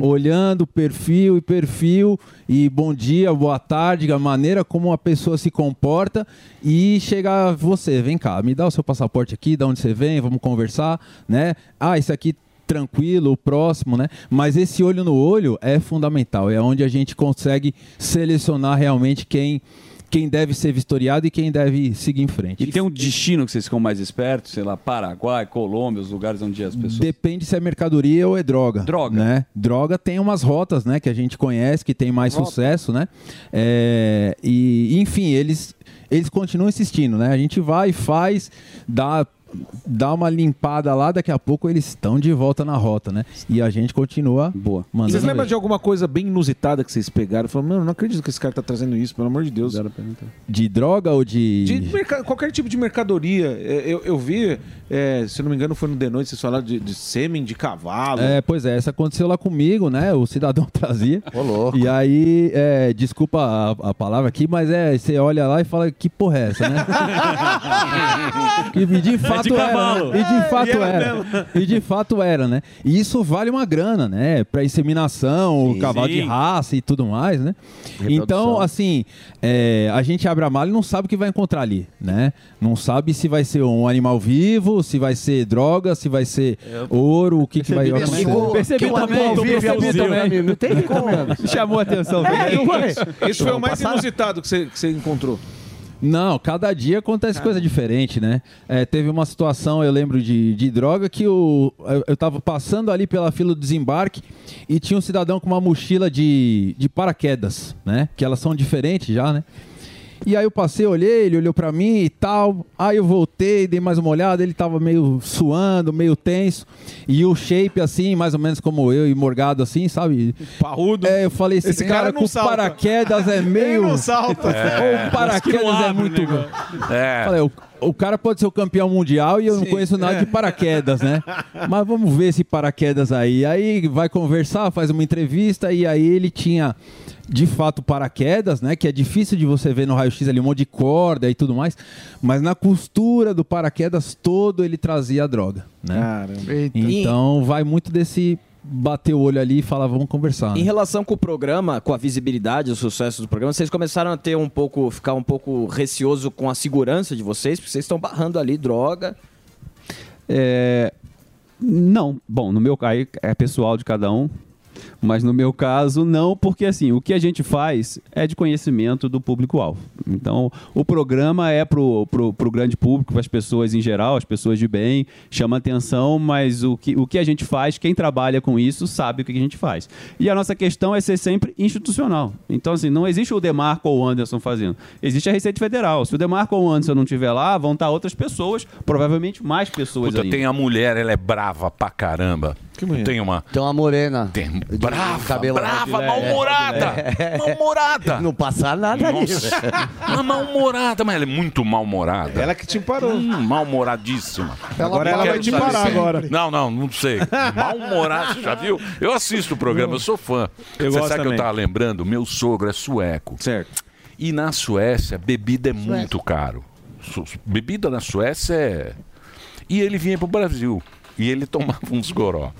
Olhando perfil e perfil e bom dia, boa tarde, a maneira como a pessoa se comporta e chegar você, vem cá, me dá o seu passaporte aqui, de onde você vem, vamos conversar, né? Ah, isso aqui tranquilo, o próximo, né? Mas esse olho no olho é fundamental, é onde a gente consegue selecionar realmente quem quem deve ser vistoriado e quem deve seguir em frente.
E tem um destino que vocês ficam mais espertos, sei lá, Paraguai, Colômbia, os lugares onde as pessoas.
Depende se é mercadoria ou é droga. Droga. Né? Droga tem umas rotas, né? Que a gente conhece, que tem mais
Rota.
sucesso, né? É, e, enfim, eles, eles continuam insistindo, né? A gente vai, faz, dá, dá uma limpada lá, daqui a pouco eles estão de volta na rota, né? E a gente continua
Boa.
mandando.
Vocês lembram
ver.
de alguma coisa bem inusitada que vocês pegaram? Falaram, mano, não acredito que esse cara tá trazendo isso, pelo amor de Deus.
De droga ou de.
De qualquer tipo de mercadoria. É, Eu, eu vi, é, se não me engano, foi no The Noite, vocês falaram de, de sêmen de cavalo.
É, pois é, essa aconteceu lá comigo, né? O cidadão trazia. E aí, é, desculpa a, a palavra aqui, mas é, você olha lá e fala, que porra é essa, né? e de fato era.
cavalo.
né? E de fato
E era
era.
mesmo.
E de fato era, né? E isso vale uma grana, né? Pra inseminação, o cavalo de
Sim.
raça e tudo mais, né?
Reprodução.
Então, assim, é, a gente abre a mala e não sabe o que vai encontrar ali, né? Não sabe se vai ser um animal vivo, se vai ser droga, se vai ser ouro, o que, que vai acontecer.
Percebi também, tô percebi também.
Não tem
Chamou a atenção.
Esse foi o mais inusitado que você, que você encontrou.
Não, cada dia acontece coisa diferente, né? É, teve uma situação, eu lembro de, de droga, que o, eu, eu tava passando ali pela fila do desembarque e tinha um cidadão com uma mochila de, de paraquedas, né? Que elas são diferentes já, né? E aí eu passei, olhei, ele olhou pra mim e tal. Aí eu voltei, dei mais uma olhada, ele tava meio suando, meio tenso. E o shape assim, mais ou menos como eu, e morgado assim, sabe?
Parrudo.
É, eu falei, esse,
Esse
cara,
cara
com
salta.
paraquedas é meio...
não salta.
Ou paraquedas é muito...
É.
Falei, o, o cara pode ser o campeão mundial e eu não conheço nada de paraquedas, né? Mas vamos ver esse paraquedas aí. Aí vai conversar, faz uma entrevista e aí ele tinha de fato paraquedas, né? Que é difícil de você ver no raio-x ali um monte de corda e tudo mais. Mas na costura do paraquedas todo ele trazia a droga, né?
Caramba.
Então vai muito desse bater o olho ali e falar, vamos conversar.
Em
né?
relação com o programa, com a visibilidade, o sucesso do programa, vocês começaram a ter um pouco, ficar um pouco receoso com a segurança de vocês, porque vocês estão barrando ali droga.
É, não, bom, no meu caso é pessoal de cada um, mas no meu caso não, porque assim, o que a gente faz é de conhecimento do público-alvo. Então, o programa é pro, pro, pro grande público, para as pessoas em geral, as pessoas de bem, chama atenção, mas o que, o que a gente faz, quem trabalha com isso sabe o que a gente faz. E a nossa questão é ser sempre institucional. Então, assim, não existe o Demarco ou o Anderson fazendo. Existe a Receita Federal. Se o Demarco ou o Anderson não estiver lá, vão estar outras pessoas, provavelmente mais pessoas
Puta,
ainda.
tem a mulher, ela é brava pra caramba.
Que mulher?
Tem uma.
Tem uma morena.
Tem brava,
cabelo
brava,
é,
mal-humorada.
é.
Mal-humorada.
Não passa nada ali.
Nossa, uma mal-humorada, mas ela é muito mal-humorada.
Ela que te parou.
Hum, mal-humoradíssima.
Agora ela vai te parar agora.
Não, não, não sei. Mal-humorada, você já viu? Eu assisto o programa, eu sou fã.
Eu
você sabe que
também.
eu tava lembrando? Meu sogro é sueco.
Certo.
E na Suécia, bebida é muito caro. Bebida na Suécia é. E ele vinha pro Brasil. E ele tomava uns goró.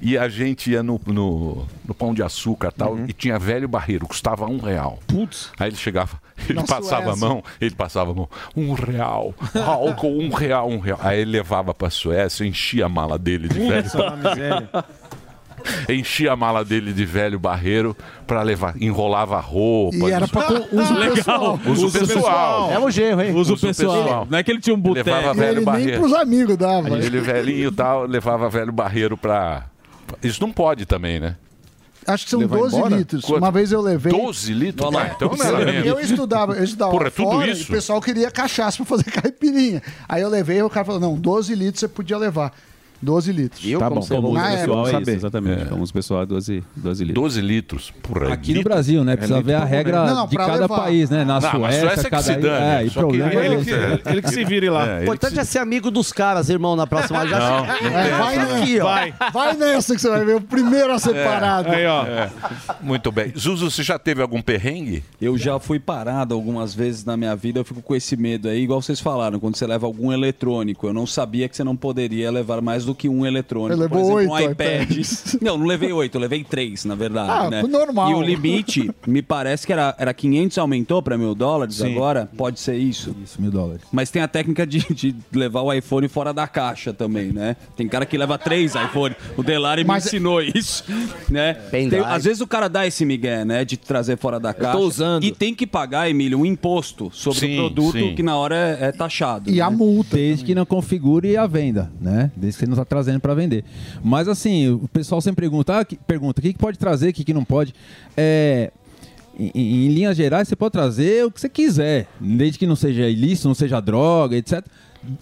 E a gente ia no, no, no pão de açúcar e tal,
Uhum.
e tinha velho barreiro, custava um real. Putz. Aí ele chegava, ele
Na
passava a mão, ele passava a mão, um real, álcool, um real, um real. Aí ele levava pra Suécia, enchia a mala dele de velho.
Miséria.
enchia a mala dele de velho barreiro pra levar, enrolava roupa.
E era pra co- uso pessoal.
Uso
Uso
pessoal.
É o genro, hein?
Uso pessoal. Não é que ele tinha um boteco.
Levava velho
ele nem
barreiro.
pros amigos dava.
Ele velhinho e tal, levava velho barreiro pra. Isso não pode também, né?
Acho que são
Levar
12
embora?
litros.
Quanto?
Uma vez eu levei.
12 litros? Ah, então não era.
Eu estudava, eu estudava
Porra,
lá
é tudo
fora
isso?
e o pessoal queria cachaça pra fazer caipirinha. Aí eu levei e o cara falou: não, 12 litros você podia levar. 12 litros.
Tá bom, como uso
Na
pessoal
época.
é isso, exatamente. Como uso pessoal é 12, 12 litros.
12 litros por
Aqui no Brasil, né? Precisa ver a regra
Não, não,
de
pra
cada
levar.
país, né? Na
Não,
Suécia,
Suécia que
cada
se dane,
É, e
só que
problema
ele
é
que-.
Ele que se vire lá.
É,
O importante é ser amigo dos caras, irmão, na próxima. Já
Não,
se- É, vai aqui, ó.
Vai.
Vai nessa que você vai ver o primeiro a ser parado.
Aí, ó.
É. Muito bem. Zuzu, você já teve algum perrengue?
Eu já fui parado algumas vezes na minha vida, eu fico com esse medo aí, igual vocês falaram, quando você leva algum eletrônico. Eu não sabia que você não poderia levar mais do que um eletrônico.
Ele
Por
levou
exemplo, um
oito
iPad.
iPads.
Não, não levei oito, eu levei três, na verdade.
Ah,
né?
normal.
E o limite, me parece que era, era 500, aumentou para mil dólares
Sim.
agora. Pode ser isso.
Isso, mil dólares.
Mas tem a técnica de, de levar o iPhone fora da caixa também, né? Tem cara que leva três iPhones. O Delari
Mas-
me ensinou isso, né? Tem- às vezes o cara dá esse migué, né? De trazer fora da caixa.
usando.
E tem que pagar, Emílio, um imposto sobre
Sim,
o produto
sim.
que na hora é, é taxado.
E
né?
a multa.
Desde que não configure a venda, né? Desde que você não está trazendo para vender. Mas assim, o pessoal sempre pergunta, ah, que- pergunta, o que, que pode trazer, o que, que não pode. É, em, em- em linhas gerais, você pode trazer o que você quiser, desde que não seja ilícito, não seja droga, etc.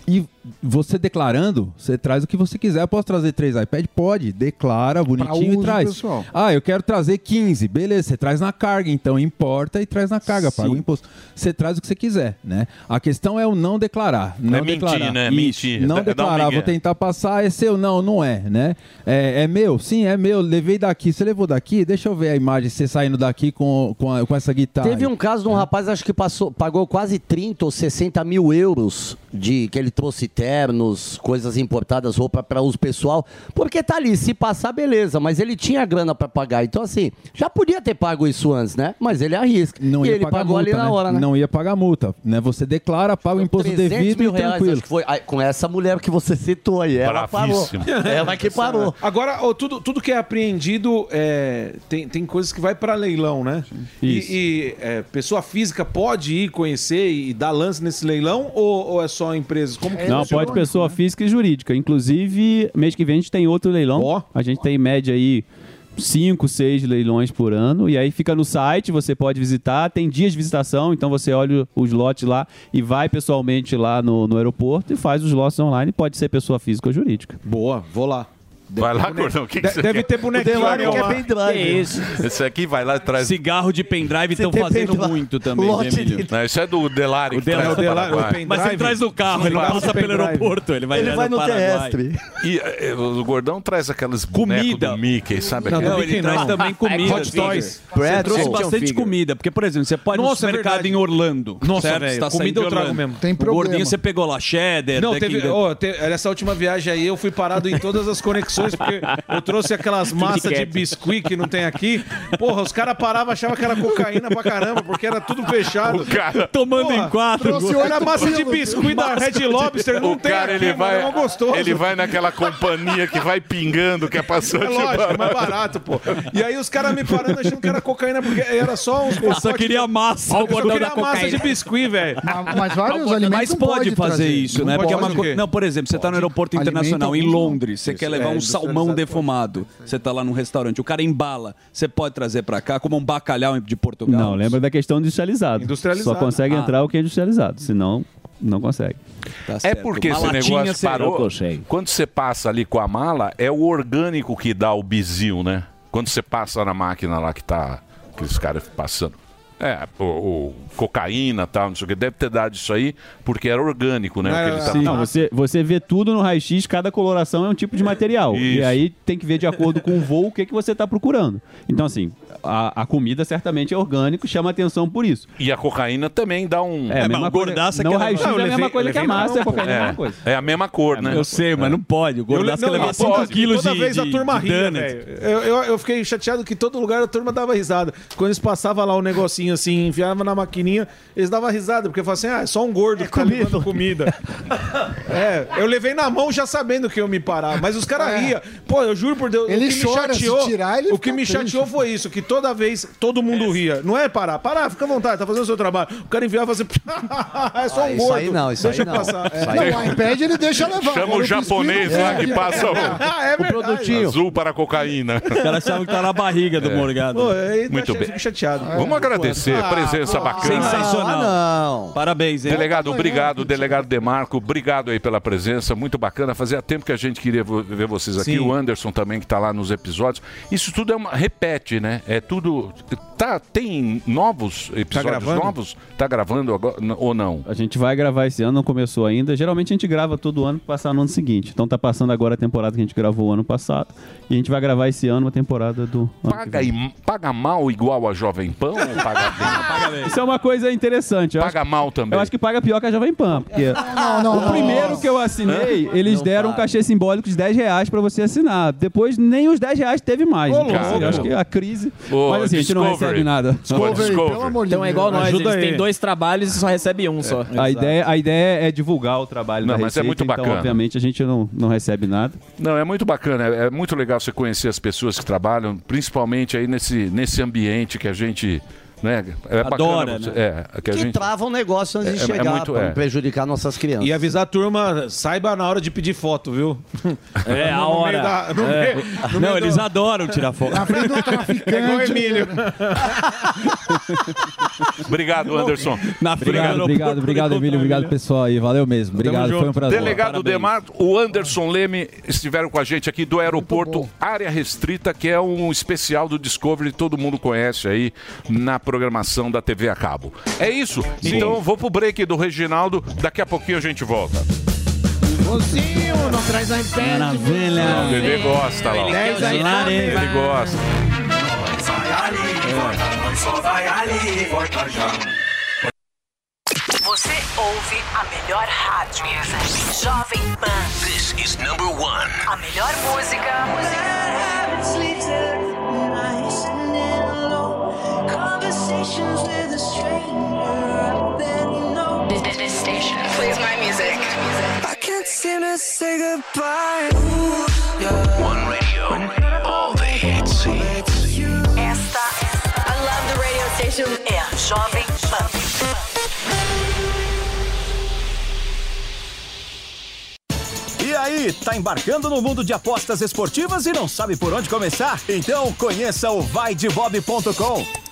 E você declarando, você traz o que você quiser. Eu posso trazer três iPad? Pode. Declara bonitinho e traz.
pessoal.
Ah, eu quero trazer 15. Beleza, você traz na carga, então importa e traz na carga, paga o imposto. Você traz o que você quiser, né? A questão é o não declarar. Não
É mentir,
declarar.
né?
Isso.
Mentir.
Não
Dá- dá um
declarar, vou tentar passar, é seu. Não, não é, né? É, é meu? Sim, é meu. Levei daqui. Você levou daqui? Deixa eu ver a imagem, você saindo daqui com, com, a- com essa guitarra.
Teve um caso de um rapaz, acho que passou, pagou quase 30 ou 60 mil euros de que ele trouxe ternos, coisas importadas, roupa para uso pessoal, porque tá ali, se passar, beleza, mas ele tinha grana para pagar. Então, assim, já podia ter pago isso antes, né? Mas ele arrisca.
Não
e
ia
ele
pagar
pagou
multa,
ali na
né?
hora, né?
Não ia pagar multa, né? Você declara, paga o imposto
300
devido
mil
e
reais,
tranquilo.
acho que foi. Aí, com essa mulher que você citou aí, ela parou. Ela que parou.
Agora, ô, tudo, tudo que é apreendido é, tem, tem coisas que vai para leilão, né? E,
Isso.
e, é, pessoa física pode ir conhecer e dar lance nesse leilão ou, ou é só empresas? Como que
Não,
funciona?
pode pessoa física e jurídica. Inclusive, mês que vem a gente tem outro leilão. A gente tem em média aí cinco, seis leilões por ano. E aí fica no site, você pode visitar. Tem dias de visitação, então você olha os lotes lá e vai pessoalmente lá no, no aeroporto e faz os lotes online. Pode ser pessoa física ou jurídica.
Boa, vou lá.
Vai lá, Gordão. O que, que
De- deve
quer?
ter bonequinho
Delari
ali,
quer
ó.
pendrive.
Que isso?
Esse aqui vai lá e traz.
Cigarro de pendrive estão fazendo
pendrive?
muito também,
Lote
né, Emílio?
Não, isso é do Delari. que
Delari- o Delari-
Paraguai.
o Mas ele traz no carro, ele não passa pelo aeroporto, ele vai Ele vai no Paraguai. terrestre.
E eh, o Gordão traz aquelas comida do Mickey, sabe?
Não,
aquela-
ele traz também comida.
Hot. Toys.
Você trouxe bastante comida, porque, por exemplo, você pode ir no
Nossa, é
supermercado
verdade.
em Orlando.
Nossa, velho,
tá
comida
de
eu trago
Orlando.
mesmo. Tem
O
problema.
gordinho você pegou lá, cheddar.
Não, teve. nessa última viagem aí eu fui parado em todas as conexões, porque eu trouxe aquelas massas de biscuit que não tem aqui. Porra, os caras paravam achavam que era cocaína pra caramba, porque era tudo fechado.
O cara
tomando
em
quatro.
Trouxe era massa de biscuit da Red Lobster, não
o
tem
cara,
aqui,
ele vai,
mano, é gostoso.
ele vai naquela companhia que vai pingando, que é passando
É lógico, é mais barato, pô. E aí os caras me parando achando que era cocaína, porque era só uns
Eu só queria massa.
Eu
gordão
queria
da
massa
cocaína.
de biscuit, velho.
Mas vários alimentos
Mas pode,
pode
fazer
trazer.
isso,
Não
né? Porque é
pode
uma
o
coisa.
quê?
Não, por exemplo, você tá no aeroporto internacional em. Londres, você quer levar
é,
um salmão defumado. Você tá lá num restaurante, o cara embala. Você pode trazer pra cá como um bacalhau de Portugal?
Não, lembra da questão industrializado.
Industrializado.
Só consegue
Ah.
entrar o que é industrializado, senão não consegue.
Tá
É porque
Uma
esse negócio parou. Quando você passa ali com a mala, é o orgânico que dá o bizil, né? Quando você passa na máquina lá que tá aqueles caras passando. É, o, o cocaína tal, não sei o que. Deve ter dado isso aí porque era orgânico, né? o que ele tava-
Sim, não, você, você vê tudo no raio-x, cada coloração é um tipo de material. E
Isso.
aí tem que ver de acordo com o voo o que, que você está procurando. Então, assim, a, a comida certamente é orgânico, chama atenção por isso.
E a cocaína também dá um.
É, a mesma coisa. Não, raio-x é a mesma coisa que a massa, a cocaína é a mesma coisa.
É a mesma cor, né?
Eu sei, mas não pode. O Gordaço
Eu- não, não
5
pode.
quilos
Toda
de,
vez
de,
a turma ria, velho. Eu, eu, eu fiquei chateado que todo lugar a turma dava risada. Quando eles passavam lá o negocinho assim, enfiavam na maquininha, eles davam risada, porque falavam assim, ah, é só um gordo que tá levando comida. é, eu levei na mão já sabendo que eu me parar, mas os caras
É.
riam. Pô, eu juro por Deus,
Ele
o que
chora,
me chateou,
tirar, ele
o que me
triste.
chateou foi isso, que toda vez todo mundo ria. Não é parar, parar, fica à vontade, tá fazendo o seu trabalho. O cara enviava assim, é só um
Ah, isso
gordo.
aí não, isso
deixa
aí não.
passar.
Isso
É.
aí
Não, o iPad ele deixa levar.
Chama o
o
japonês lá
É.
que passa o,
Ah, é
o produtinho. Azul para a cocaína.
Os caras achavam que tá na barriga do
É.
Morgado.
Pô, aí
Muito bem.
chateado.
Vamos agradecer a presença bacana.
Sensacional. Parabéns, hein?
Delegado, obrigado. Delegado Demarco, obrigado aí pela presença. Muito bacana. Fazia tempo que a gente queria ver vocês aqui.
Sim.
O Anderson também, que está lá nos episódios. Isso tudo é uma. Repete, né? É tudo. Tá, tem novos episódios
gravando?
novos? Tá gravando agora ou não?
A gente vai gravar esse ano, não começou ainda. Geralmente a gente grava todo ano para passar no ano seguinte. Então tá passando agora a temporada que a gente gravou o ano passado. E a gente vai gravar esse ano a temporada do. ano que
Paga, e- paga mal igual a Jovem Pan ou paga bem?
Isso é uma coisa interessante. Eu
Paga
acho,
mal também.
Eu acho que paga pior que a Jovem Pan. Porque
Não, não,
o
não.
primeiro que eu assinei, eles
Não
deram um
paga.
cachê simbólico de 10 reais pra você assinar. Depois nem os 10 reais teve mais.
Ô,
Então, assim, eu acho que a crise. Mas assim, a gente não
Discovery.
recebe nada.
Discovery, pelo
amor de
Então é igual nós,
Ajuda
eles
aí.
têm dois trabalhos e só recebe um só.
A ideia, a ideia é divulgar o trabalho
Não,
da
mas é
Receita,
muito
então,
bacana.
obviamente, a gente não, não recebe nada.
Não, é muito bacana, é, é muito legal você conhecer as pessoas que trabalham, principalmente aí nesse, nesse ambiente que a gente. Né, é
Adora,
bacana,
né?
É, que a
Que
gente.
trava o negócio antes de
É- é
chegar
muito-
pra
é.
prejudicar nossas crianças.
E avisar a turma, saiba na hora de pedir foto, viu?
É, a
No
hora.
da- no
É.
meio- no
Não, eles
do-
adoram tirar foto.
Na frente do
É igual
traficante.
Emílio.
Obrigado, Anderson.
Na
Obrigado, obrigado, obrigado, Emílio. Obrigado, pessoal aí. Valeu mesmo. Obrigado, foi um prazer.
Delegado Demar, o Anderson Leme estiveram com a gente aqui do aeroporto Área Restrita, que é um especial do Discovery, todo mundo conhece aí na programação da TV a cabo. É isso? Então vou pro break do Reginaldo, daqui a pouquinho a gente volta.
Mozinho, não traz a império.
Não, o bebê gosta lá. Ele gosta.
Vai ali, volta, nós só vai ali, volta já.
Você ouve a melhor rádio. Jovem Pan.
This is number one.
A melhor música. This, é.
E aí, tá embarcando no mundo de apostas esportivas e não sabe por onde começar? Então conheça o vaidebob.com.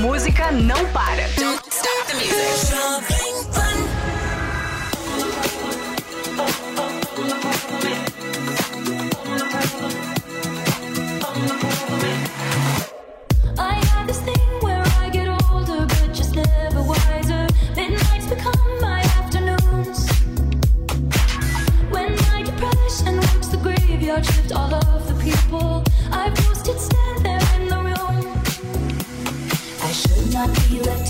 Música não para. Don't stop the music.
I have this thing where I get older, not be left